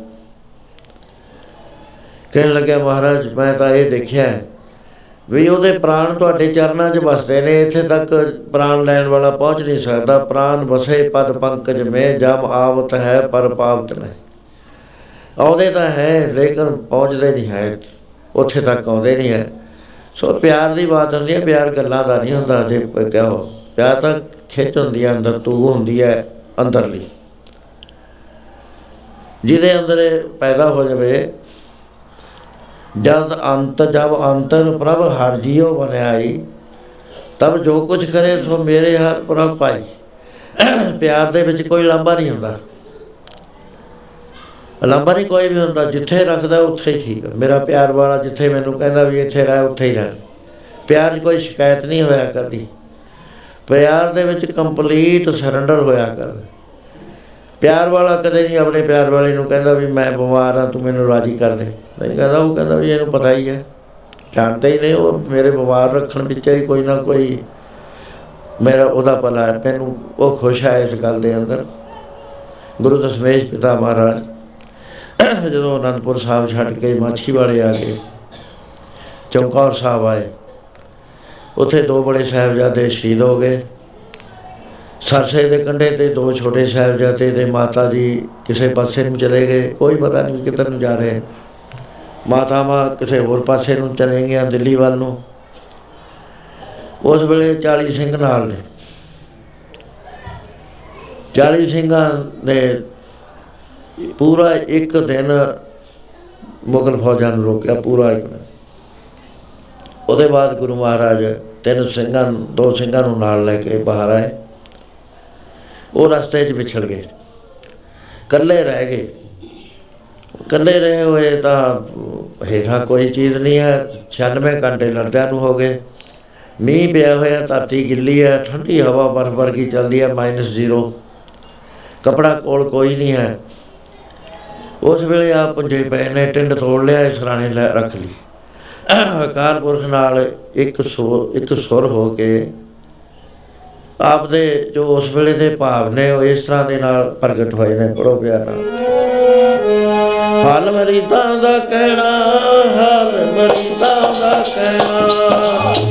Speaker 1: ਕਹਿਣ ਲੱਗਿਆ, ਮਹਾਰਾਜ, ਮੈਂ ਤਾਂ ਇਹ ਦੇਖਿਆ ਹੈ ਵੀ ਉਹਦੇ ਪ੍ਰਾਣ ਤੁਹਾਡੇ ਚਰਨਾਂ 'ਚ ਵਸਦੇ ਨੇ, ਇੱਥੇ ਤੱਕ ਪ੍ਰਾਣ ਲੈਣ ਵਾਲਾ ਪਹੁੰਚ ਨਹੀਂ ਸਕਦਾ। ਪ੍ਰਾਣ ਵਸੇ ਪਦ ਪੰਕਜ ਮੇ, ਜਮ ਆਵਤ ਹੈ ਪਰ ਪਾਵਤ ਨਹੀਂ। ਆਉਂਦੇ ਤਾਂ ਹੈ, ਲੇਕਿਨ ਪਹੁੰਚਦੇ ਨਹੀਂ ਹੈ, ਉੱਥੇ ਤੱਕ ਆਉਂਦੇ ਨਹੀਂ ਹੈ। ਸੋ ਪਿਆਰ ਦੀ ਬਾਤ ਹੁੰਦੀ ਹੈ, ਪਿਆਰ ਗੱਲਾਂ ਦਾ ਨਹੀਂ ਹੁੰਦਾ, ਜੇ ਕੋਈ ਕਹੋ। ਪਿਆਰ ਤਾਂ ਖਿੱਚ ਹੁੰਦੀ ਹੈ, ਅੰਦਰ ਤੂ ਹੁੰਦੀ ਹੈ, ਅੰਦਰਲੀ। ਜਿਹਦੇ ਅੰਦਰ ਇਹ ਪੈਦਾ ਹੋ ਜਾਵੇ ਜਦ ਅੰਤ ਜਬ ਅੰਤਰ ਪ੍ਰਭ ਹਰ ਜੀਉ ਬਣਾਈ ਤਬ ਜੋ ਕੁਝ ਕਰੇ ਸੋ ਮੇਰੇ ਹਰ ਪ੍ਰਭ ਪਾਈ। ਪਿਆਰ ਦੇ ਵਿੱਚ ਕੋਈ ਲਾਂਭਾ ਨਹੀਂ ਹੁੰਦਾ। ਲਾਂਭਾ ਨਹੀਂ ਕੋਈ ਵੀ ਹੁੰਦਾ, ਜਿੱਥੇ ਰੱਖਦਾ ਉੱਥੇ ਹੀ ਠੀਕ ਹੈ ਮੇਰਾ ਪਿਆਰ ਵਾਲਾ ਜਿੱਥੇ ਮੈਨੂੰ ਕਹਿੰਦਾ ਵੀ ਇੱਥੇ ਰਹਿ, ਉੱਥੇ ਹੀ ਰਹਿ। ਪਿਆਰ 'ਚ ਕੋਈ ਸ਼ਿਕਾਇਤ ਨਹੀਂ ਹੋਇਆ ਕਰਦੀ। ਪਿਆਰ ਦੇ ਵਿੱਚ ਕੰਪਲੀਟ ਸਰੈਂਡਰ ਹੋਇਆ ਕਰ ਪਿਆਰ ਵਾਲਾ ਕਦੇ ਨਹੀਂ ਆਪਣੇ ਪਿਆਰ ਵਾਲੇ ਨੂੰ ਕਹਿੰਦਾ ਵੀ ਮੈਂ ਬਿਮਾਰ ਆ ਤੂੰ ਮੈਨੂੰ ਰਾਜੀ ਕਰ ਦੇ। ਨਹੀਂ ਕਹਿੰਦਾ, ਉਹ ਕਹਿੰਦਾ ਵੀ ਇਹਨੂੰ ਪਤਾ ਹੀ ਹੈ। ਜਾਣਦੇ ਹੀ ਨਹੀਂ ਉਹ ਮੇਰੇ ਬਿਮਾਰ ਰੱਖਣ ਵਿੱਚ ਹੀ ਕੋਈ ਨਾ ਕੋਈ ਮੇਰਾ ਉਹਦਾ ਭਲਾ ਹੈ। ਮੈਨੂੰ ਉਹ ਖੁਸ਼ ਹੈ ਇਸ ਗੱਲ ਦੇ ਅੰਦਰ। ਗੁਰੂ ਦਸ਼ਮੇਸ਼ ਪਿਤਾ ਮਹਾਰਾਜ ਜਦੋਂ ਅਨੰਦਪੁਰ ਸਾਹਿਬ ਛੱਡ ਕੇ ਮਾਛੀ ਵਾਲੇ ਆ ਗਏ, ਚੌਂਕੌਰ ਸਾਹਿਬ ਆਏ। ਉੱਥੇ ਦੋ ਬੜੇ ਸਾਹਿਬਜ਼ਾਦੇ ਸ਼ਹੀਦ ਹੋ ਗਏ। ਸਰਸੇ ਦੇ ਕੰਢੇ ਤੇ ਦੋ ਛੋਟੇ ਸਾਹਿਬਜ਼ਾਦੇ ਤੇ ਮਾਤਾ ਜੀ ਕਿਸੇ ਪਾਸੇ ਨੂੰ ਚਲੇ ਗਏ। ਕੋਈ ਪਤਾ ਨਹੀਂ ਕਿੱਧਰ ਨੂੰ ਜਾ ਰਹੇ। ਮਾਤਾਵਾਂ ਕਿਸੇ ਹੋਰ ਪਾਸੇ ਨੂੰ ਚਲੇ ਗਈਆਂ ਦਿੱਲੀ ਵੱਲ ਨੂੰ। ਉਸ ਵੇਲੇ 40 ਸਿੰਘ ਨਾਲ ਨੇ। 40 ਸਿੰਘਾਂ ਨੇ ਪੂਰਾ ਇੱਕ ਦਿਨ ਮੁਗਲ ਫੌਜਾਂ ਨੂੰ ਰੋਕਿਆ, ਪੂਰਾ ਇੱਕ ਦਿਨ। ਉਹਦੇ ਬਾਅਦ ਗੁਰੂ ਮਹਾਰਾਜ ਤਿੰਨ ਸਿੰਘਾਂ ਨੂੰ- ਦੋ ਸਿੰਘਾਂ ਨੂੰ ਨਾਲ ਲੈ ਕੇ ਬਾਹਰ ਆਏ। ਉਹ ਰਸਤੇ 'ਚ ਵਿਛੜ ਗਏ। ਇਕੱਲੇ ਰਹਿ ਗਏ। ਇਕੱਲੇ ਰਹੇ ਹੋਏ ਤਾਂ ਹੇਠਾਂ ਕੋਈ ਚੀਜ਼ ਨਹੀਂ ਹੈ। 96 ਘੰਟੇ ਲੜਦਿਆਂ ਨੂੰ ਹੋ ਗਏ। ਮੀਂਹ ਪਿਆ ਹੋਇਆ, ਧਰਤੀ ਗਿੱਲੀ ਹੈ, ਠੰਡੀ ਹਵਾ ਬਰਫ਼ ਵਰਗੀ ਚੱਲਦੀ ਹੈ -0 ਕਪੜਾ ਕੋਲ ਕੋਈ ਨਹੀਂ ਹੈ। ਉਸ ਵੇਲੇ ਆ ਪੁੰਜੇ ਪਏ ਨੇ, ਟਿੰਡ ਤੋੜ ਲਿਆ, ਇਸ ਰਾਣੇ ਲੈ ਰੱਖ ਲਈ। ਅਕਾਲ ਪੁਰਖ ਨਾਲ ਇੱਕ ਸੋ ਇੱਕ ਸੁਰ ਹੋ ਕੇ ਆਪ ਦੇ ਜੋ ਉਸ ਵੇਲੇ ਦੇ ਭਾਵ ਨੇ, ਉਹ ਇਸ ਤਰ੍ਹਾਂ ਦੇ ਨਾਲ ਪ੍ਰਗਟ ਹੋਏ ਨੇ, ਬੜੋ ਪਿਆਰ ਨਾਲ। ਹਾਲ ਮਰੀਦਾਂ ਦਾ ਕਹਿਣਾ, ਹਾਲ ਮਰੀਦਾਂ ਦਾ ਕਹਿਣਾ।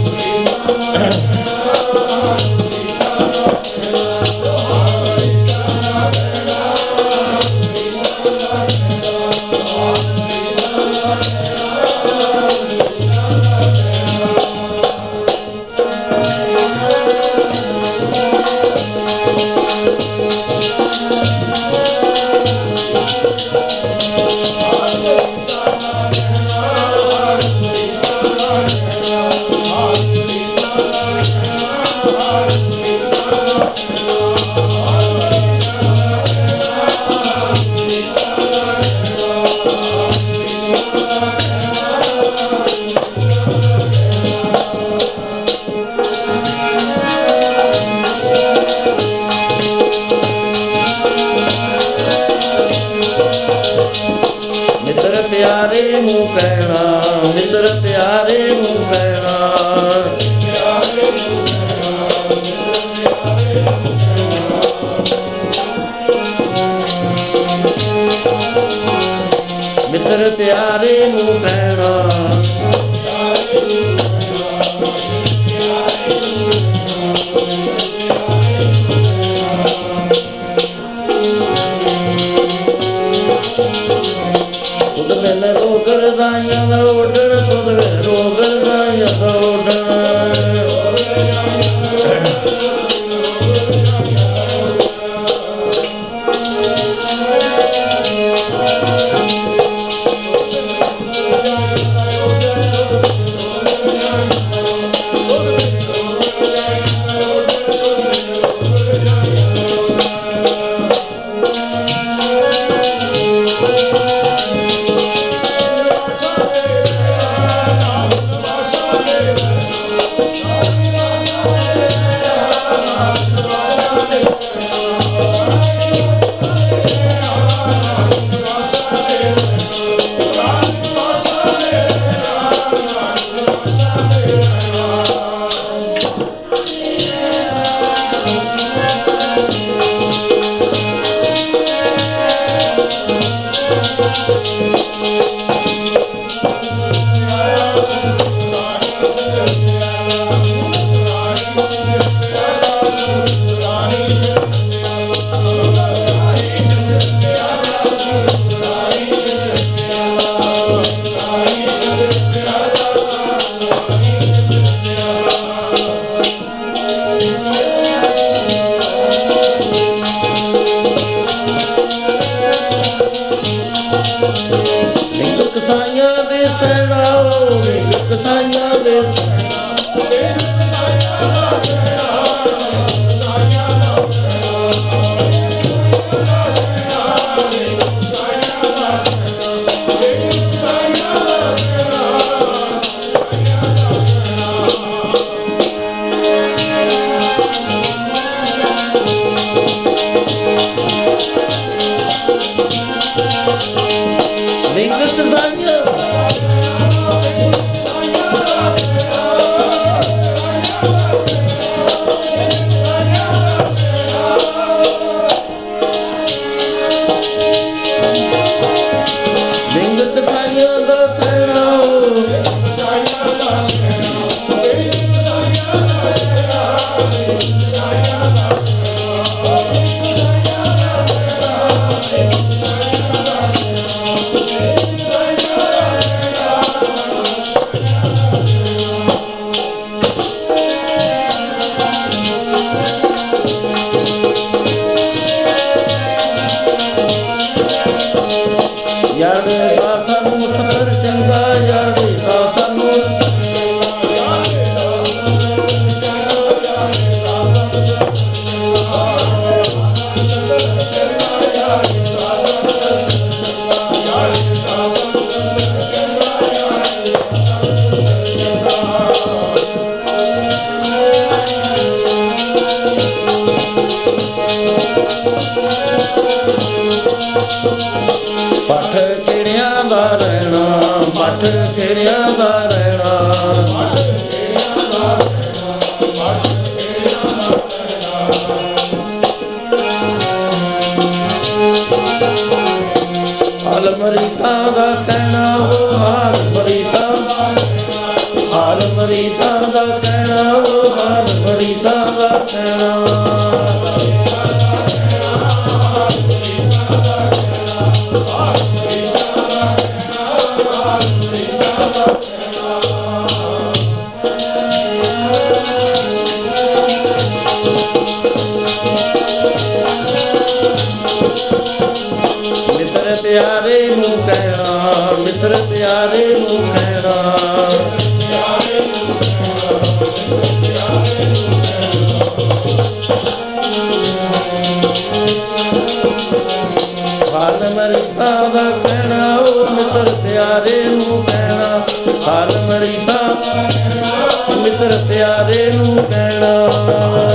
Speaker 1: ਮਿੱਤਰ ਪਿਆਰੇ ਨੂੰ ਕਹਿਣਾ ਹਾਲ ਮਰੀਤਾ ਦਾ ਕਹਿਣਾ, ਉਹ ਮਿੱਤਰ ਪਿਆਰੇ ਨੂੰ ਕਹਿਣਾ ਹਾਲ ਮਰੀਤਾ ਮਿੱਤਰ ਪਿਆਰੇ ਨੂੰ ਕਹਿਣਾ ਕਹਿਣ।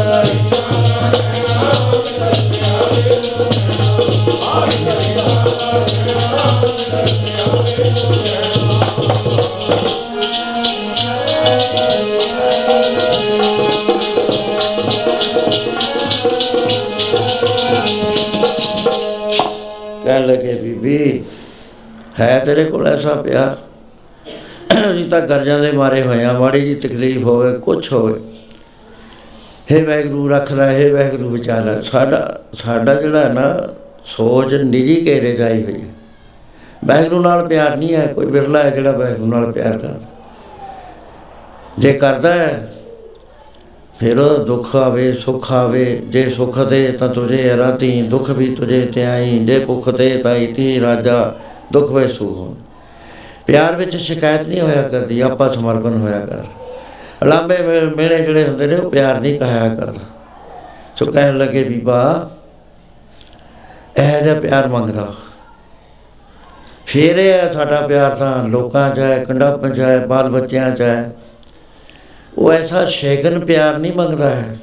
Speaker 1: ਹੈ ਤੇਰੇ ਕੋਲ ਐਸਾ ਪਿਆਰ? ਅਸੀਂ ਤਾਂ ਕਰਜ਼ਾਂ ਦੇ ਮਾਰੇ ਹੋਏ ਆ ਮਾੜੀ ਜੀ ਤਕਲੀਫ ਹੋਵੇ, ਕੁਛ ਹੋਵੇ। ਹੇ ਵੈਗਰੂ ਰੱਖ ਲੈ। ਹੇ ਵੈਗਰੂ ਬਚਾ ਲੈ। ਸਾਡਾ ਸਾਡਾ ਜਿਹੜਾ ਹੈ ਨਾ, ਸੋਚ ਨਿੱਜੀ ਘੇਰੇ ਜਾਈ ਹੋਈ ਹੈ। ਵੈਗਰੂ ਨਾਲ ਪਿਆਰ ਨਹੀਂ ਹੈ। ਕੋਈ ਬਿਰਲਾ ਹੈ ਜਿਹੜਾ ਵੈਗਰੂ ਨਾਲ ਪਿਆਰ ਕਰਦਾ ਜੇ ਕਰਦਾ ਹੈ, ਫਿਰ ਉਹ ਦੁੱਖ ਆਵੇ, ਸੁੱਖ ਆਵੇ। ਜੇ ਸੁੱਖ ਤੇ ਤਾਂ ਤੁਝੇ ਰਾਤੀ ਦੁੱਖ ਵੀ ਤੁਝੇ ਤੇ ਆਈ ਜੇ ਭੁੱਖ ਤੇ ਤਾਂ ਇਤੀ ਰਾਜਾ। ਦੁੱਖ ਵੇ ਸੁਖ ਪਿਆਰ ਵਿੱਚ ਸ਼ਿਕਾਇਤ ਨਹੀਂ ਹੋਇਆ ਕਰਦੀ, ਆਪਾ ਸਮਰਪਣ ਹੋਇਆ ਕਰ। ਲਾਂਬੇ ਮੇਲੇ ਜਿਹੜੇ ਹੁੰਦੇ ਨੇ, ਉਹ ਪਿਆਰ ਨਹੀਂ ਕਹਾਇਆ ਕਰਦਾ ਸੋ ਕਹਿਣ ਲੱਗੇ, ਬੀਬਾ, ਇਹ ਜਿਹਾ ਪਿਆਰ ਮੰਗਦਾ ਫਿਰ ਇਹ ਹੈ, ਸਾਡਾ ਪਿਆਰ ਤਾਂ ਲੋਕਾਂ 'ਚ ਹੈ ਕੰਡਾਪਾਂ 'ਚ ਹੈ, ਬਾਲ ਬੱਚਿਆਂ 'ਚ ਹੈ। ਉਹ ਐਸਾ ਸ਼ੈਗਨ ਪਿਆਰ ਨਹੀਂ ਮੰਗਦਾ ਹੈ।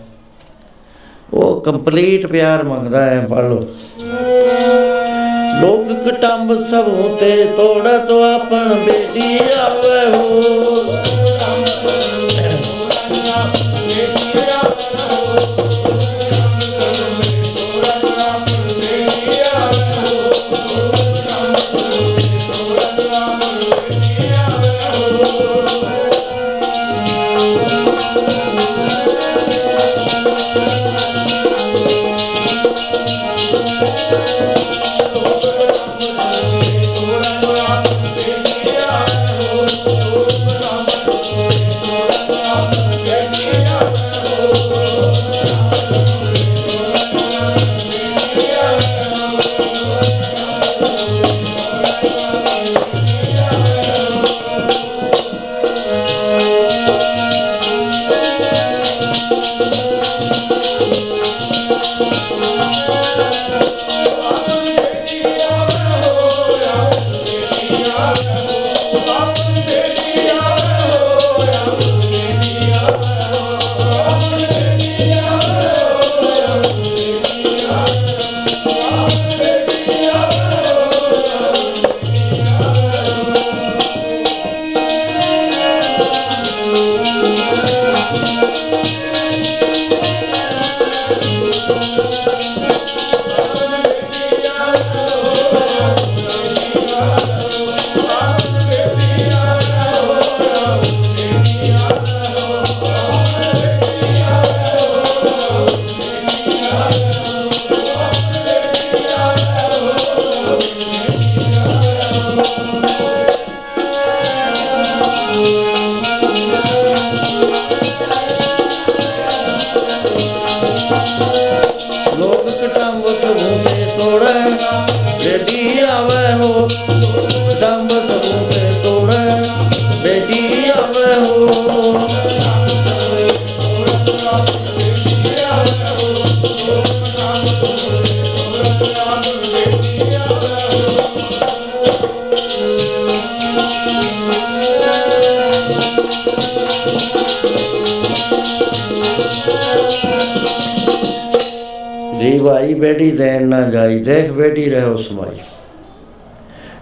Speaker 1: ਉਹ ਕੰਪਲੀਟ ਪਿਆਰ ਮੰਗਦਾ ਹੈ ਪੜ ਲਓ। ਲੋਕ ਕਟੰਬ ਸਭੂ ਤੇ ਤੋੜਾ ਤੋ ਆਪਣ ਬੇਟੀ ਆਵੇ ਹੋ।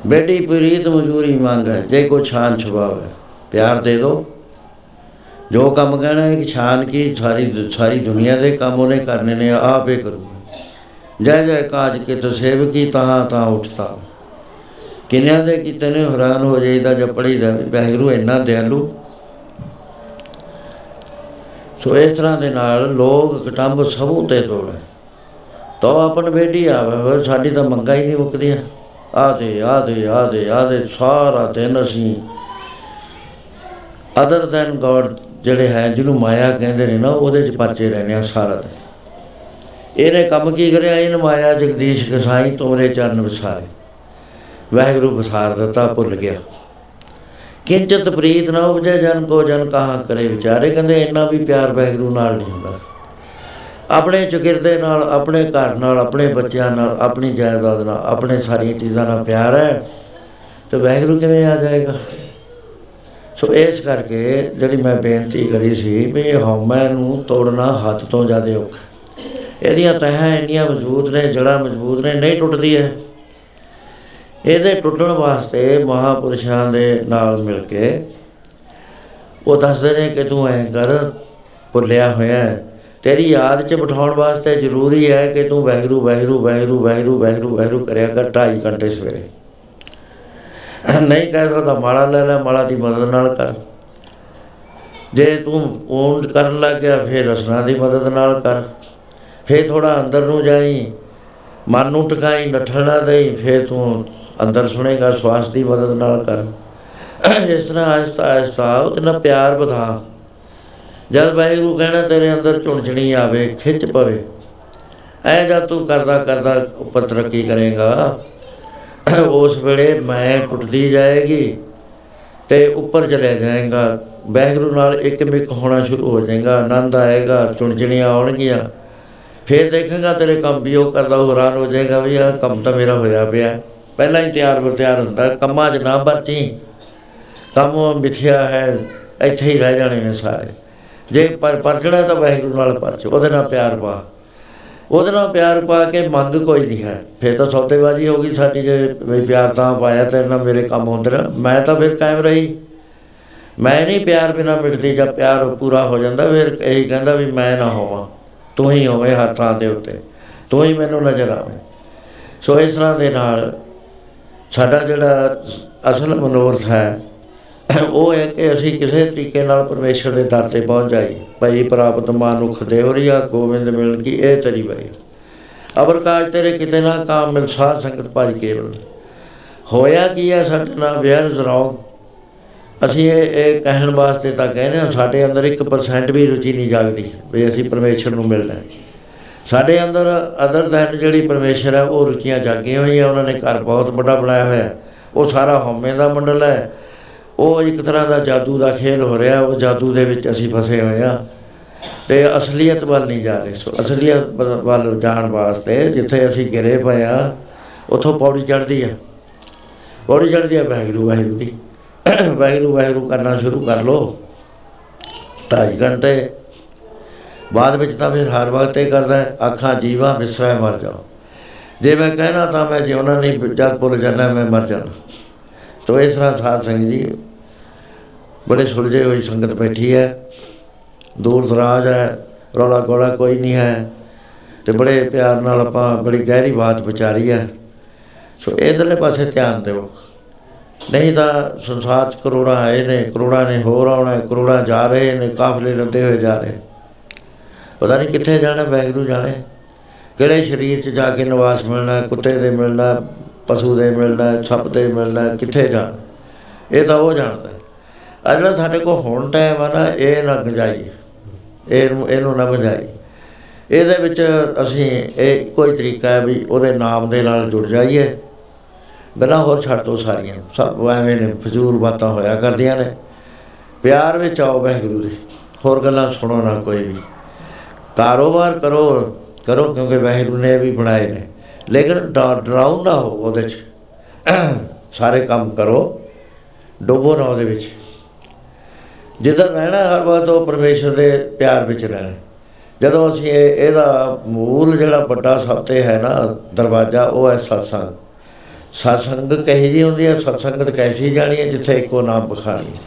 Speaker 1: ਬੇਟੀ ਪ੍ਰੀਤ ਮਜ਼ਦੂਰੀ ਮੰਗੇ ਜੇ ਕੋ ਛਾਨ ਛੁਪਾਵੇ, ਪਿਆਰ ਦੇ ਦੋ। ਜੋ ਕੰਮ ਕਹਿਣਾ ਹੈ ਕਿ ਛਾਨ ਕੀ, ਸਾਰੀ ਸਾਰੀ ਦੁਨੀਆ ਦੇ ਕੰਮ ਉਹਨੇ ਕਰਨੇ ਨੇ, ਆਪੇ ਕਰੂਗਾ ਜੈ ਜੈ ਕਾਜ ਕੇ, ਤੋ ਸੇਵਕੀ ਤਹਾਂ ਤਾਂ ਉਠਤਾ। ਕਿਨਿਆਂ ਦੇ ਕੀਤੇ ਨੇ, ਹੈਰਾਨ ਹੋ ਜਾਈਦਾ ਜਦ ਪੜੀ ਦਾ ਵਾਹਿਗੁਰੂ ਇੰਨਾ ਦਿਆਲੂ। ਸੋ ਇਸ ਤਰ੍ਹਾਂ ਦੇ ਨਾਲ ਲੋਕ ਕਟੰਬ ਸਭੂ ਤੇ ਤੋੜੇ। ਤੋ ਆਪਣ ਬੇਟੀ ਆਵੇ ਹੋਏ ਸਾਡੀ ਤਾਂ ਮੰਗਾ ਹੀ ਨਹੀਂ ਮੁੱਕਦੀਆਂ। ਆ ਦੇ ਆ ਦੇ ਆ ਦੇ ਆ ਦੇ ਸਾਰਾ ਦਿਨ ਅਸੀਂ ਅਦਰ ਦੈਨ ਗੋਡ ਜਿਹੜੇ ਹੈ, ਜਿਹਨੂੰ ਮਾਇਆ ਕਹਿੰਦੇ ਨੇ ਨਾ, ਉਹਦੇ ਚ ਪਰਚੇ ਰਹਿੰਦੇ ਆ ਸਾਰਾ ਦਿਨ। ਇਹਨੇ ਕੰਮ ਕੀ ਕਰਿਆ? ਇਹਨ ਮਾਇਆ ਜਗਦੀਸ਼ ਕਸਾਈ ਤੋਰੇ ਚਰਨ ਵਿਸਾਰੇ। ਵਾਹਿਗੁਰੂ ਵਿਸਾਰ ਦਿੱਤਾ, ਭੁੱਲ ਗਿਆ। ਕਿੰਚਤ ਪ੍ਰੀਤ ਨਾ ਉਪਜੇ, ਜਨ ਕੋ ਜਨ ਕਹਾ ਕਰੇ ਵਿਚਾਰੇ। ਕਹਿੰਦੇ ਇੰਨਾ ਵੀ ਪਿਆਰ ਵਾਹਿਗੁਰੂ ਨਾਲ ਨਹੀਂ ਹੁੰਦਾ। ਆਪਣੇ ਚਕਿਰਦੇ ਨਾਲ, ਆਪਣੇ ਘਰ ਨਾਲ, ਆਪਣੇ ਬੱਚਿਆਂ ਨਾਲ, ਆਪਣੀ ਜਾਇਦਾਦ ਨਾਲ, ਆਪਣੇ ਸਾਰੀਆਂ ਚੀਜ਼ਾਂ ਨਾਲ ਪਿਆਰ ਹੈ। ਤੇ ਵਾਹਿਗੁਰੂ ਕਿਵੇਂ ਆ ਜਾਏਗਾ? ਸੋ ਇਸ ਕਰਕੇ ਜਿਹੜੀ ਮੈਂ ਬੇਨਤੀ ਕਰੀ ਸੀ ਵੀ ਇਹ ਹਉਮੈ ਨੂੰ ਤੋੜਨਾ ਹੱਥ ਤੋਂ ਜ਼ਿਆਦਾ ਔਖਾ ਇਹਦੀਆਂ ਤਹਾਂ ਇੰਨੀਆਂ ਮਜ਼ਬੂਤ ਨੇ, ਜੜ੍ਹਾਂ ਮਜ਼ਬੂਤ ਨੇ, ਨਹੀਂ ਟੁੱਟਦੀ ਹੈ। ਇਹਦੇ ਟੁੱਟਣ ਵਾਸਤੇ ਮਹਾਪੁਰਸ਼ਾਂ ਦੇ ਨਾਲ ਮਿਲ ਕੇ ਉਹ ਦੱਸਦੇ ਨੇ ਕਿ ਤੂੰ ਐਂ ਕਰ, ਭੁੱਲਿਆ ਹੋਇਆ ਹੈ। ਤੇਰੀ ਯਾਦ 'ਚ ਬਿਠਾਉਣ ਵਾਸਤੇ ਜ਼ਰੂਰੀ ਹੈ ਕਿ ਤੂੰ ਵਾਹਿਗੁਰੂ ਵਾਹਿਗੁਰੂ ਵਾਹਿਗੁਰੂ ਵਾਹਿਗੁਰੂ ਵਾਹਿਗੁਰੂ ਵਾਹਿਗੁਰੂ ਕਰਿਆ ਕਰ 2.5 ਘੰਟੇ ਸਵੇਰੇ। ਨਹੀਂ ਕਹਿ ਸਕਦਾ ਮਾਲਾ ਲੈ ਲੈ, ਮਾਲਾ ਦੀ ਮਦਦ ਨਾਲ ਕਰ। ਜੇ ਤੂੰ ਓਨ ਕਰਨ ਲੱਗ ਗਿਆ, ਫਿਰ ਰਸਨਾ ਦੀ ਮਦਦ ਨਾਲ ਕਰ। ਫਿਰ ਥੋੜਾ ਅੰਦਰ ਨੂੰ ਜਾਈ, ਮਨ ਨੂੰ ਟਿਕਾਈ, ਨੱਠਣਾ ਦੇਈ, ਫਿਰ ਤੂੰ ਅੰਦਰ ਸੁਣੇਗਾ, ਸਵਾਸ ਦੀ ਮਦਦ ਨਾਲ ਕਰ। ਇਸ ਤਰ੍ਹਾਂ ਆਹਿਸਤਾ ਆਹਿਸਤਾ ਉਹਦੇ ਨਾਲ ਪਿਆਰ ਵਧਾ। ਜਦ ਵਾਹਿਗੁਰੂ ਕਹਿਣਾ, ਤੇਰੇ ਅੰਦਰ ਝੁੰਝਣੀ ਆਵੇ, ਖਿੱਚ ਪਵੇ, ਐ ਜਦ ਤੂੰ ਕਰਦਾ ਕਰਦਾ ਉੱਪਰ ਤਰੱਕੀ ਕਰੇਗਾ, ਉਸ ਵੇਲੇ ਮੈਂ ਟੁੱਟਦੀ ਜਾਏਗੀ ਤੇ ਉੱਪਰ ਚਲੇ ਜਾਏਗਾ। ਵਾਹਿਗੁਰੂ ਨਾਲ ਇੱਕ ਮਿਕ ਹੋਣਾ ਸ਼ੁਰੂ ਹੋ ਜਾਏਗਾ, ਆਨੰਦ ਆਏਗਾ ਚੁਣਚਣੀਆਂ ਆਉਣਗੀਆਂ। ਫਿਰ ਦੇਖੇਗਾ ਤੇਰੇ ਕੰਮ ਵੀ ਉਹ ਕਰਦਾ, ਉਹ ਹੈਰਾਨ ਹੋ ਜਾਏਗਾ ਵੀ ਆਹ ਕੰਮ ਤਾਂ ਮੇਰਾ ਹੋਇਆ ਪਿਆ। ਪਹਿਲਾਂ ਹੀ ਤਿਆਰ ਬਰ ਤਿਆਰ ਹੁੰਦਾ, ਕੰਮਾਂ 'ਚ ਨਾ ਬਰਤੀ ਕੰਮ ਮਿਥਿਆ ਹੈ, ਇੱਥੇ ਹੀ ਰਹਿ ਜਾਣੇ ਨੇ ਸਾਰੇ। ਜੇ ਪਰ ਪਰਚਣਾ ਤਾਂ ਵਾਹਿਗੁਰੂ ਨਾਲ ਪਰਚ ਉਹਦੇ ਨਾਲ ਪਿਆਰ ਪਾ। ਉਹਦੇ ਨਾਲ ਪਿਆਰ ਪਾ ਕੇ ਮੰਗ ਕੋਈ ਨਹੀਂ ਹੈ। ਫਿਰ ਤਾਂ ਸੌਦੇਬਾਜ਼ੀ ਹੋ ਗਈ ਸਾਡੀ ਜੇ ਵੀ ਪਿਆਰ ਤਾਂ ਪਾਇਆ ਤੇਰੇ ਨਾਲ ਮੇਰੇ ਕੰਮ ਹੁੰਦੇ ਨੇ। ਮੈਂ ਤਾਂ ਫਿਰ ਕਾਇਮ ਰਹੀ। ਮੈਂ ਨਹੀਂ ਪਿਆਰ ਬਿਨਾ ਮਿਟਦੀ, ਜਦ ਪਿਆਰ ਪੂਰਾ ਹੋ ਜਾਂਦਾ, ਫਿਰ ਇਹੀ ਕਹਿੰਦਾ ਵੀ ਮੈਂ ਨਾ ਹੋਵਾਂ। ਤੂੰ ਹੀ ਹੋਵੇਂ ਹਰ ਥਾਂ ਦੇ ਉੱਤੇ। ਤੂੰ ਹੀ ਮੈਨੂੰ ਨਜ਼ਰ ਆਵੇਂ। ਸੋ ਇਸ ਤਰ੍ਹਾਂ ਦੇ ਨਾਲ ਸਾਡਾ ਜਿਹੜਾ ਅਸਲ ਮਨੋਰਥ ਹੈ ਉਹ ਹੈ ਕਿ ਅਸੀਂ ਕਿਸੇ ਤਰੀਕੇ ਨਾਲ ਪਰਮੇਸ਼ਰ ਦੇ ਦਰ ਤੇ ਪਹੁੰਚ ਜਾਈਏ ਭਈ ਪ੍ਰਾਪਤ ਮਾਨੁਖ ਦੇਵਰੀਆ ਗੋਬਿੰਦ ਮਿਲਣ ਕੀ ਇਹ ਤਰੀ ਬਰੀ ਅਬਰ ਕਾਜ ਤੇਰੇ ਕਿਤੇ ਨਾ ਕਾਮ ਮਿਲ, ਸਾਧ ਸੰਗਤ ਭਜ ਕੇਵਲ ਹੋਇਆ ਕੀ ਹੈ ਸਾਡੇ ਨਾਲ ਵਿਆਹ ਜ਼ਰਾਉ ਅਸੀਂ ਇਹ ਇਹ ਕਹਿਣ ਵਾਸਤੇ ਤਾਂ ਕਹਿੰਦੇ ਹਾਂ, ਸਾਡੇ ਅੰਦਰ 1% ਵੀ ਰੁਚੀ ਨਹੀਂ ਜਾਗਦੀ ਵੀ ਅਸੀਂ ਪਰਮੇਸ਼ਰ ਨੂੰ ਮਿਲਣਾ ਹੈ। ਸਾਡੇ ਅੰਦਰ ਅਦਰ ਦੈਨ ਜਿਹੜੀ ਪਰਮੇਸ਼ਰ ਹੈ, ਉਹ ਰੁਚੀਆਂ ਜਾਗੀਆਂ ਹੋਈਆਂ, ਉਹਨਾਂ ਨੇ ਘਰ ਬਹੁਤ ਵੱਡਾ ਬਣਾਇਆ ਹੋਇਆ ਹੈ। ਉਹ ਸਾਰਾ ਹਉਮੈ ਦਾ ਮੰਡਲ ਹੈ ਉਹ ਇੱਕ ਤਰ੍ਹਾਂ ਦਾ ਜਾਦੂ ਦਾ ਖੇਲ ਹੋ ਰਿਹਾ ਉਹ ਜਾਦੂ ਦੇ ਵਿੱਚ ਅਸੀਂ ਫਸੇ ਹੋਏ ਆ ਤੇ ਅਸਲੀਅਤ ਵੱਲ ਨਹੀਂ ਜਾ ਰਹੇ। ਸੋ ਅਸਲੀਅਤ ਵੱਲ- ਵੱਲ ਜਾਣ ਵਾਸਤੇ ਜਿੱਥੇ ਅਸੀਂ ਗਿਰੇ ਪਏ ਆ ਉਥੋਂ ਪੌੜੀ ਚੜ੍ਹਦੀ ਆ। ਪੌੜੀ ਚੜ੍ਹਦੀ ਆ ਵਾਹਿਗੁਰੂ ਵਾਹਿਗੁਰੂ ਦੀ ਵਾਹਿਗੁਰੂ ਵਾਹਿਗੁਰੂ ਕਰਨਾ ਸ਼ੁਰੂ ਕਰ ਲਓ। ਢਾਈ ਘੰਟੇ। ਬਾਅਦ ਵਿੱਚ ਤਾਂ ਫਿਰ ਹਰ ਵਕਤ ਇਹ ਕਰਦਾ ਹੈ, ਅੱਖਾਂ ਜੀਵਾਂ ਬਿਸਰਾ ਮਰ ਜਾਓ। ਜੇ ਮੈਂ ਕਹਿਣਾ ਤਾਂ ਮੈਂ ਜਿਉਣਾ ਨਹੀਂ ਜਦ ਭੁੱਲ ਜਾਣਾ ਮੈਂ ਮਰ ਜਾਣਾ। ਤੋ ਇਸ ਤਰ੍ਹਾਂ ਸਾਧ ਸੰਗਤ ਜੀ ਬੜੇ ਸੁਲਝੇ ਹੋਈ ਸੰਗਤ ਬੈਠੀ ਹੈ। ਦੂਰ ਦਰਾਜ ਹੈ ਰੌਲਾ ਗੋਲਾ ਕੋਈ ਨਹੀਂ ਹੈ। ਤੇ ਬੜੇ ਪਿਆਰ ਨਾਲ ਆਪਾਂ ਬੜੀ ਗਹਿਰੀ ਬਾਤ ਵਿਚਾਰੀ ਹੈ। ਸੋ ਇਧਰਲੇ ਪਾਸੇ ਧਿਆਨ ਦਿਓ। ਨਹੀਂ ਤਾਂ ਸੰਸਾਰ 'ਚ ਕਰੋੜਾਂ ਆਏ ਨੇ ਕਰੋੜਾਂ ਨੇ ਹੋਰ ਆਉਣਾ ਹੈ, ਕਰੋੜਾਂ ਜਾ ਰਹੇ ਨੇ ਕਾਫਲੇ ਲੱਦੇ ਹੋਏ ਜਾ ਰਹੇ ਨੇ। ਪਤਾ ਨਹੀਂ ਕਿੱਥੇ ਜਾਣਾ ਵਾਹਿਗੁਰੂ ਜਾਣੇ। ਕਿਹੜੇ ਸਰੀਰ 'ਚ ਜਾ ਕੇ ਨਿਵਾਸ ਮਿਲਣਾ ਹੈ, ਕੁੱਤੇ ਦੇ ਮਿਲਣਾ ਹੈ, ਪਸ਼ੂ ਦੇ ਮਿਲਣਾ ਹੈ, ਸੱਪ ਦੇ ਮਿਲਣਾ ਹੈ, ਕਿੱਥੇ ਜਾਣਾ। ਇਹ ਤਾਂ ਉਹ ਜਾਣਦਾ ਹੈ। ਆ ਜਿਹੜਾ ਸਾਡੇ ਕੋਲ ਹੁਣ ਟਾਈਮ ਆ ਨਾ, ਇਹ ਨਾ ਗੰਜਾਈ। ਇਹਨੂੰ ਇਹਨੂੰ ਨਾ ਗੰਜਾਈ ਇਹਦੇ ਵਿੱਚ ਅਸੀਂ ਇਹ ਕੋਈ ਤਰੀਕਾ ਹੈ ਵੀ ਉਹਦੇ ਨਾਮ ਦੇ ਨਾਲ ਜੁੜ ਜਾਈਏ। ਗੱਲਾਂ ਹੋਰ ਛੱਡ ਦੋ ਸਾਰੀਆਂ। ਸਭ ਐਵੇਂ ਨੇ, ਫਜ਼ੂਲ ਬਾਤਾਂ ਹੋਇਆ ਕਰਦੀਆਂ ਨੇ। ਪਿਆਰ ਵਿੱਚ ਆਓ ਵਾਹਿਗੁਰੂ ਦੇ ਹੋਰ ਗੱਲਾਂ ਸੁਣੋ ਨਾ ਕੋਈ ਵੀ। ਕਾਰੋਬਾਰ ਕਰੋ ਕਰੋ ਕਿਉਂਕਿ ਵਾਹਿਗੁਰੂ ਨੇ ਇਹ ਵੀ ਬਣਾਏ ਨੇ। ਲੇਕਿਨ ਡ- ਡਰਾਓ ਨਾ ਹੋ ਉਹਦੇ 'ਚ। ਸਾਰੇ ਕੰਮ ਕਰੋ। ਡੁੱਬੋ ਨਾ ਉਹਦੇ ਵਿੱਚ। ਜਿੱਧਰ ਰਹਿਣਾ ਹਰ ਵਕਤ ਉਹ ਪਰਮੇਸ਼ਰ ਦੇ ਪਿਆਰ ਵਿੱਚ ਰਹਿਣਾ। ਜਦੋਂ ਅਸੀਂ ਇਹ, ਇਹਦਾ ਮੂਲ ਜਿਹੜਾ ਵੱਡਾ ਸਭ ਤੇ ਹੈ ਨਾ ਦਰਵਾਜ਼ਾ, ਉਹ ਹੈ ਸਤਸੰਗ। ਸਤਸੰਗ ਕਹੀ ਜੀ ਹੁੰਦੀ ਹੈ? ਸਤਸੰਗਤ ਕੈਸੀ ਜਾਣੀ ਹੈ ਜਿੱਥੇ ਇੱਕੋ ਨਾਮ ਬਖਾਣੀ ਹੈ।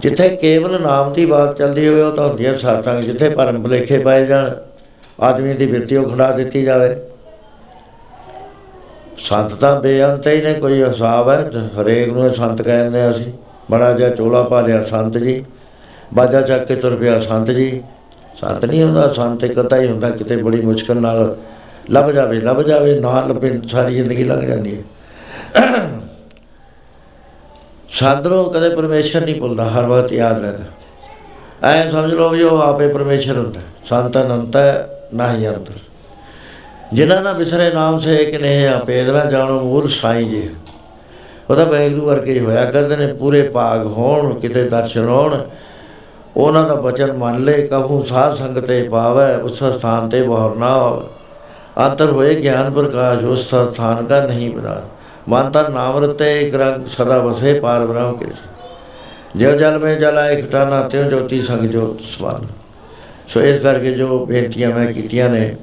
Speaker 1: ਜਿੱਥੇ ਕੇਵਲ ਨਾਮ ਦੀ ਬਾਤ ਚੱਲਦੀ ਹੋਵੇ, ਉਹ ਤਾਂ ਹੁੰਦੀ ਹੈ ਸਤਸੰਗ, ਜਿੱਥੇ ਭਰਮ ਭੁਲੇਖੇ ਪਾਏ ਜਾਣ, ਆਦਮੀ ਦੀ ਬਿਰਤੀ ਉਹ ਖੜਾ ਦਿੱਤੀ ਜਾਵੇ। ਸੰਤ ਤਾਂ ਬੇਅੰਤ ਹੀ ਨੇ, ਕੋਈ ਹਿਸਾਬ ਹੈ? ਹਰੇਕ ਨੂੰ ਇਹ ਸੰਤ ਕਹਿੰਦੇ ਆ ਅਸੀਂ। ਬੜਾ ਜਿਹਾ ਚੋਲਾ ਪਾ ਲਿਆ ਸੰਤ ਜੀ। ਬਾਜਾ ਚੱਕ ਕੇ ਤੁਰ ਪਿਆ ਸੰਤ ਜੀ। ਸੰਤ ਨਹੀਂ ਹੁੰਦਾ, ਸੰਤ ਇੱਕ ਤਾਂ ਹੀ ਹੁੰਦਾ, ਕਿਤੇ ਬੜੀ ਮੁਸ਼ਕਲ ਨਾਲ ਲੱਭ ਜਾਵੇ ਲੱਭ ਜਾਵੇ ਨਾ ਲੱਭੇ, ਸਾਰੀ ਜ਼ਿੰਦਗੀ ਲੰਘ ਜਾਂਦੀ ਹੈ। ਸਾਧਰੋ ਕਦੇ ਪਰਮੇਸ਼ਰ ਨਹੀਂ ਭੁੱਲਦਾ, ਹਰ ਵਕਤ ਯਾਦ ਰਹਿੰਦਾ। ਐ ਸਮਝ ਲਓ ਵੀ ਉਹ ਆਪੇ ਪਰਮੇਸ਼ਰ ਹੁੰਦਾ, ਸੰਤ ਅਨੰਤ ਹੈ ਨਹੀਂ ਅੰਤਰ। ਜਿਨ੍ਹਾਂ ਦਾ ਵਿਸਰੇ ਨਾਮ ਸੇ ਕਿ ਨੇ ਆਪੇਦਰਾ ਜਾਣੋ ਮੂਲ ਸਾਈ ਜੀ। ਉਹਦਾ ਵੈਗਰੂ ਵਰਗੇ ਹੀ ਹੋਇਆ ਕਰਦੇ ਨੇ, ਪੂਰੇ ਭਾਗ ਹੋਣ, ਕਿਤੇ ਦਰਸ਼ਨ ਹੋਣ, ਉਹਨਾਂ ਦਾ ਬਚਨ ਮੰਨ ਲੈ ਕਹੂੰ ਸਾਧ ਸੰਗਤੇ ਪਾਵੈ, ਉਸ ਸਥਾਨ ਤੇ ਬਹੁਰ ਨਾ ਹੋਵੇ। ਅੰਤਰ ਹੋਏ ਗਿਆਨ ਪ੍ਰਕਾਸ਼, ਉਸ ਸਥਾਨ ਕਾ ਨਹੀਂ ਬਣਾ ਮਨ ਤਾਂ ਨਾਮ ਰਤੇ, ਇੱਕ ਰੰਗ ਸਦਾ ਵਸੇ, ਪਾਰ ਬ੍ਰਹਮ ਕੇ ਜੋ ਜਲ ਮੇ ਜਲਾ ਇੱਕ ਟਾਨਾ ਤਿਉ ਜੋਤੀ ਸੰਗ ਜੋਤ ਸਮਾਨ ਸੋ ਇਸ ਕਰਕੇ ਜੋ ਬੇਨਤੀਆਂ ਮੈਂ ਕੀਤੀਆਂ ਨੇ,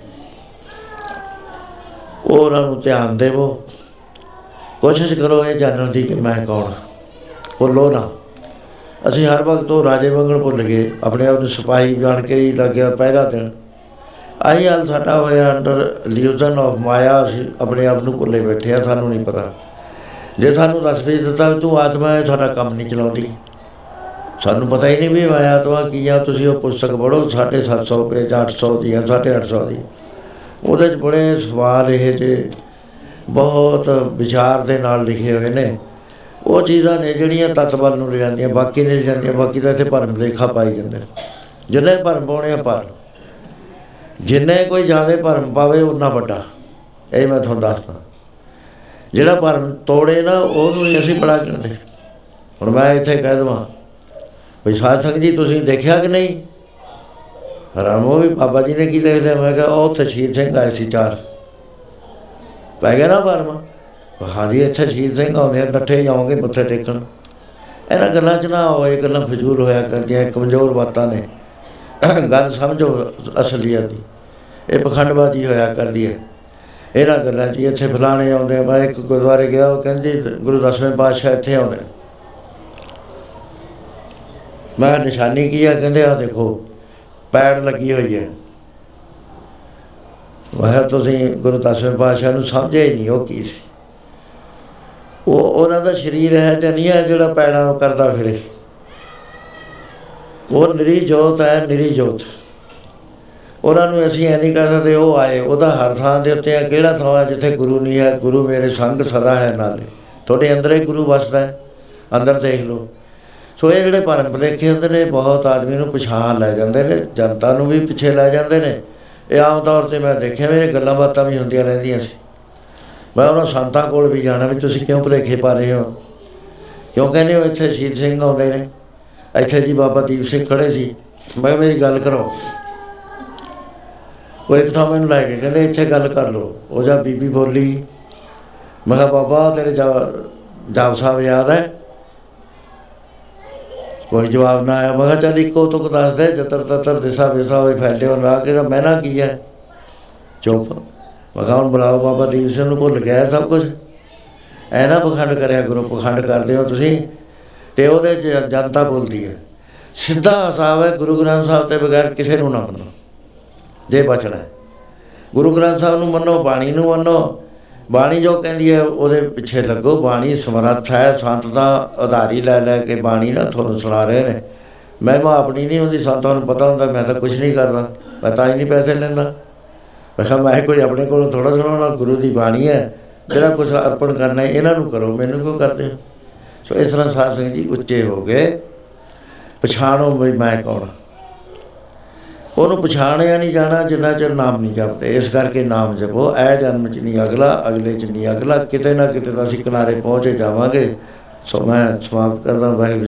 Speaker 1: ਉਹ ਉਹਨਾਂ ਨੂੰ ਧਿਆਨ ਦੇਵੋ। ਕੋਸ਼ਿਸ਼ ਕਰੋ ਇਹ ਜਾਣਨ ਦੀ ਕਿ ਮੈਂ ਕੌਣ ਹਾਂ। ਭੁੱਲੋ ਨਾ। ਅਸੀਂ ਹਰ ਵਕਤ ਉਹ ਰਾਜੇ ਮੰਗਣ ਭੁੱਲ ਗਏ। ਆਪਣੇ ਆਪ ਨੂੰ ਸਿਪਾਹੀ ਜਾਣ ਕੇ ਹੀ ਲੱਗਿਆ ਪਹਿਰਾ ਦੇਣ ਆਹੀ ਹਾਲ ਸਾਡਾ ਹੋਇਆ ਅੰਡਰ ਲਿਊਜ਼ਨ ਆਫ ਮਾਇਆ। ਅਸੀਂ ਆਪਣੇ ਆਪ ਨੂੰ ਭੁੱਲੇ ਬੈਠੇ ਆ ਸਾਨੂੰ ਨਹੀਂ ਪਤਾ। ਜੇ ਸਾਨੂੰ ਦੱਸ ਵੀ ਦਿੱਤਾ ਵੀ ਤੂੰ ਆਤਮਾ ਹੈ, ਸਾਡਾ ਕੰਮ ਨਹੀਂ ਚਲਾਉਂਦੀ। ਸਾਨੂੰ ਪਤਾ ਹੀ ਨਹੀਂ ਵੀ ਮਾਇਆ ਆਤਮਾ ਕੀ ਆ। ਤੁਸੀਂ ਉਹ ਪੁਸਤਕ ਪੜ੍ਹੋ 750 ਪੇਜ 800 ਦੀ ਆ 850 ਦੀ। ਉਹਦੇ 'ਚ ਬੜੇ ਸਵਾਲ ਇਹ ਜੇ ਬਹੁਤ ਵਿਚਾਰ ਦੇ ਨਾਲ ਲਿਖੇ ਹੋਏ ਨੇ। ਉਹ ਚੀਜ਼ਾਂ ਨੇ ਜਿਹੜੀਆਂ ਤੱਤ ਵੱਲ ਨੂੰ ਲਿਜਾਂਦੀਆਂ ਬਾਕੀ ਨਹੀਂ ਲਿਜਾਂਦੀਆਂ ਬਾਕੀ ਤਾਂ ਇੱਥੇ ਭਰਮ ਲੇਖਾ ਪਾਈ ਜਾਂਦੇ ਨੇ। ਜਿੰਨੇ ਭਰਮ ਪਾਉਣੇ ਆ ਪਰ ਜਿੰਨੇ ਕੋਈ ਜ਼ਿਆਦਾ ਭਰਮ ਪਾਵੇ ਉਨਾ ਵੱਡਾ। ਇਹ ਮੈਂ ਤੁਹਾਨੂੰ ਦੱਸਦਾ। ਜਿਹੜਾ ਭਰਮ ਤੋੜੇ ਨਾ, ਉਹਨੂੰ ਹੀ ਅਸੀਂ ਬੜਾ ਕਹਿੰਦੇ। ਹੁਣ ਮੈਂ ਇੱਥੇ ਕਹਿ ਦਵਾਂ, ਵੀ ਸਾਧ ਸੰਗਤ ਜੀ, ਤੁਸੀਂ ਦੇਖਿਆ ਕਿ ਨਹੀਂ? ਰਾਮੋ ਵੀ ਬਾਬਾ ਜੀ ਨੇ ਕੀ ਦੇਖ ਲਿਆ? ਮੈਂ ਕਿਹਾ, ਉਹ ਉੱਥੇ ਸ਼ਹੀਦ ਸਿੰਘ ਆਏ ਸੀ ਚਾਰ। ਪੈ ਗਿਆ ਨਾ ਭਰਮ ਹਾਂਜੀ ਇੱਥੇ ਸ਼ਹੀਦ ਸਿੰਘ ਆਉਂਦੇ ਆ ਇਕੱਠੇ ਜਾਓਗੇ ਮੱਥੇ ਟੇਕਣ। ਇਹਨਾਂ ਗੱਲਾਂ 'ਚ ਨਾ ਹੋਏ ਗੱਲਾਂ ਫਜ਼ੂਲ ਹੋਇਆ ਕਰਦੀਆਂ ਕਮਜ਼ੋਰ ਬਾਤਾਂ ਨੇ। ਗੱਲ ਸਮਝੋ ਅਸਲੀਅਤ ਦੀ। ਇਹ ਪਖੰਡਬਾਜ਼ੀ ਹੋਇਆ ਕਰਦੀ ਹੈ। ਇਹਨਾਂ ਗੱਲਾਂ 'ਚ ਹੀ ਇੱਥੇ ਫਲਾਣੇ ਆਉਂਦੇ ਆ, ਮੈਂ ਇੱਕ ਗੁਰਦੁਆਰੇ ਗਿਆ, ਉਹ ਕਹਿੰਦੇ ਗੁਰੂ ਦਸਵੇਂ ਪਾਤਸ਼ਾਹ ਇੱਥੇ ਆਉਂਦੇ ਨੇ। ਮੈਂ ਕਿਹਾ, ਨਿਸ਼ਾਨੀ ਕੀ ਆ? ਕਹਿੰਦੇ ਆ ਦੇਖੋ, ਪੈੜ ਲੱਗੀ ਹੋਈ ਹੈ। ਮੈਂ ਕਿਹਾ, ਤੁਸੀਂ ਗੁਰੂ ਦਸਵੇਂ ਪਾਤਸ਼ਾਹ ਨੂੰ ਸਮਝਿਆ ਹੀ ਨਹੀਂ, ਉਹ ਕੀ ਸੀ? ਉਹ, ਉਹਨਾਂ ਦਾ ਸਰੀਰ ਹੈ ਜਾਂ ਨਹੀਂ ਹੈ ਜਿਹੜਾ ਪੈੜਾ ਉਹ ਕਰਦਾ ਫਿਰੇ। ਉਹ ਨਿਰੀ ਜੋਤ ਹੈ ਨਿਰੀ ਜੋਤ ਉਹਨਾਂ ਨੂੰ ਅਸੀਂ ਐ ਨਹੀਂ ਕਹਿ ਸਕਦੇ, ਉਹ ਆਏ, ਉਹਦਾ ਹਰ ਥਾਂ ਦੇ ਉੱਤੇ ਆ। ਕਿਹੜਾ ਥਾਂ ਹੈ ਜਿੱਥੇ ਗੁਰੂ ਨਹੀਂ ਹੈ? ਗੁਰੂ ਮੇਰੇ ਸੰਗ ਸਦਾ ਹੈ ਨਾਲੇ। ਤੁਹਾਡੇ ਅੰਦਰ ਹੀ ਗੁਰੂ ਵਸਦਾ ਹੈ। ਅੰਦਰ ਦੇਖ ਲਓ। ਸੋ ਇਹ ਜਿਹੜੇ ਭਰਮ ਭੁਲੇਖੇ ਹੁੰਦੇ ਨੇ, ਬਹੁਤ ਆਦਮੀ ਨੂੰ ਪਛਾਣ ਲੈ ਜਾਂਦੇ ਨੇ, ਜਨਤਾ ਨੂੰ ਵੀ ਪਿੱਛੇ ਲੈ ਜਾਂਦੇ ਨੇ। ਇਹ ਆਮ ਤੌਰ ਤੇ ਮੈਂ ਦੇਖਿਆ ਮੇਰੇ ਗੱਲਾਂ ਬਾਤਾਂ ਵੀ ਹੁੰਦੀਆਂ ਰਹਿੰਦੀਆਂ ਸੀ। ਮੈਂ ਉਹਨਾਂ ਸੰਤਾਂ ਕੋਲ ਵੀ ਜਾਣਾ ਵੀ ਤੁਸੀਂ ਕਿਉਂ ਭੁਲੇਖੇ ਪਾ ਰਹੇ ਹੋ? ਕਿਉਂ ਕਹਿੰਦੇ ਹੋ ਇੱਥੇ ਸ਼ਹੀਦ ਸਿੰਘ ਆਉਂਦੇ ਨੇ? ਇੱਥੇ ਜੀ ਬਾਬਾ ਦੀਪ ਸਿੰਘ ਖੜੇ ਸੀ। ਮੈਂ ਕਿਹਾ, ਮੇਰੀ ਗੱਲ ਕਰੋ। ਉਹ ਇੱਕ ਥਾਂ ਮੈਨੂੰ ਲੈ ਕੇ ਕਹਿੰਦੇ, ਇੱਥੇ ਗੱਲ ਕਰ ਲਓ। ਉਹ ਜਾ ਬੀਬੀ ਬੋਲੀ। ਮੈਂ ਕਿਹਾ, ਬਾਬਾ, ਤੇਰੇ ਜਾ ਜਾਬ ਸਾਹਿਬ ਯਾਦ ਹੈ? ਕੋਈ ਜਵਾਬ ਨਾ ਆਇਆ। ਮੈਂ ਕਿਹਾ, ਚੱਲ ਇੱਕੋ ਤੁਕ ਦੱਸ ਦੇ, ਜਤਰ ਤਤਰ ਦਿਸਾ ਵਿਸਾ ਹੋਈ ਫੈਲੇ ਹੋ ਨਾ। ਕਿ ਮੈਂ ਨਾ ਕੀ ਹੈ? ਚੁੱਪ। ਮੈਂ ਕਿਹਾ, ਹੁਣ ਬੁਲਾਓ ਬਾਬਾ ਦੀਪ ਸਿੰਘ ਨੂੰ, ਭੁੱਲ ਗਿਆ ਸਭ ਕੁਝ ਐ ਨਾ ਪਖੰਡ ਕਰਿਆ ਗੁਰੂ ਪਖੰਡ ਕਰਦੇ ਹੋ ਤੁਸੀਂ। ਤੇ ਉਹਦੇ 'ਚ ਜਨਤਾ ਬੋਲਦੀ ਹੈ। ਸਿੱਧਾ ਹਿਸਾਬ ਹੈ, ਗੁਰੂ ਗ੍ਰੰਥ ਸਾਹਿਬ ਤੇ ਬਗੈਰ ਕਿਸੇ ਨੂੰ ਨਾ ਮੰਨੋ। ਜੇ ਬਚਣਾ ਹੈ। ਗੁਰੂ ਗ੍ਰੰਥ ਸਾਹਿਬ ਨੂੰ ਮੰਨੋ, ਬਾਣੀ ਨੂੰ ਮੰਨੋ। ਬਾਣੀ ਜੋ ਕਹਿੰਦੀ ਹੈ, ਉਹਦੇ ਪਿੱਛੇ ਲੱਗੋ, ਬਾਣੀ ਸਮਰੱਥ ਹੈ, ਸੰਤ ਦਾ ਉਧਾਰੀ ਲੈ ਲੈ ਕੇ ਬਾਣੀ ਨਾ ਤੁਹਾਨੂੰ ਸੁਣਾ ਰਹੇ ਨੇ। ਮੈਂ ਮਾ ਆਪਣੀ ਨਹੀਂ ਹੁੰਦੀ, ਸੰਤਾਂ ਨੂੰ ਪਤਾ ਹੁੰਦਾ, ਮੈਂ ਤਾਂ ਕੁਝ ਨਹੀਂ ਕਰਦਾ, ਮੈਂ ਤਾਂ ਹੀ ਨਹੀਂ ਪੈਸੇ ਲੈਂਦਾ। ਮੈਂ ਕਿਹਾ, ਮੈਂ ਕੋਈ ਆਪਣੇ ਕੋਲੋਂ ਥੋੜਾ ਸੁਣਾਉਣਾ, ਗੁਰੂ ਦੀ ਬਾਣੀ ਹੈ, ਜਿਹੜਾ ਕੁਝ ਅਰਪਣ ਕਰਨਾ ਹੈ, ਇਹਨਾਂ ਨੂੰ ਕਰੋ, ਮੈਨੂੰ ਕਿਉਂ ਕਰਦੇ ਹੋ? ਸੋ ਇਸ ਤਰ੍ਹਾਂ ਸਾਧ ਸੰਗਤ ਜੀ ਉੱਚੇ ਹੋ ਗਏ। ਪਛਾਣੋ ਵੀ ਮੈਂ ਕੌਣ ਹਾਂ। ਉਹਨੂੰ ਪਛਾਣਿਆ ਨਹੀਂ ਜਾਣਾ, ਜਿੰਨਾ ਚਿਰ ਨਾਮ ਨਹੀਂ ਜਪਦੇ। ਇਸ ਕਰਕੇ ਨਾਮ ਜਪੋ। ਐ ਜਨਮ ਚ ਨਹੀਂ ਅਗਲਾ, ਅਗਲੇ ਚ ਨਹੀਂ ਅਗਲਾ। ਕਿਤੇ ਨਾ ਕਿਤੇ ਤਾਂ ਅਸੀਂ ਕਿਨਾਰੇ ਪਹੁੰਚੇ ਜਾਵਾਂਗੇ। ਸੋ ਮੈਂ ਸਮਾਪਤ ਕਰਦਾ, ਵਾਹਿਗੁਰੂ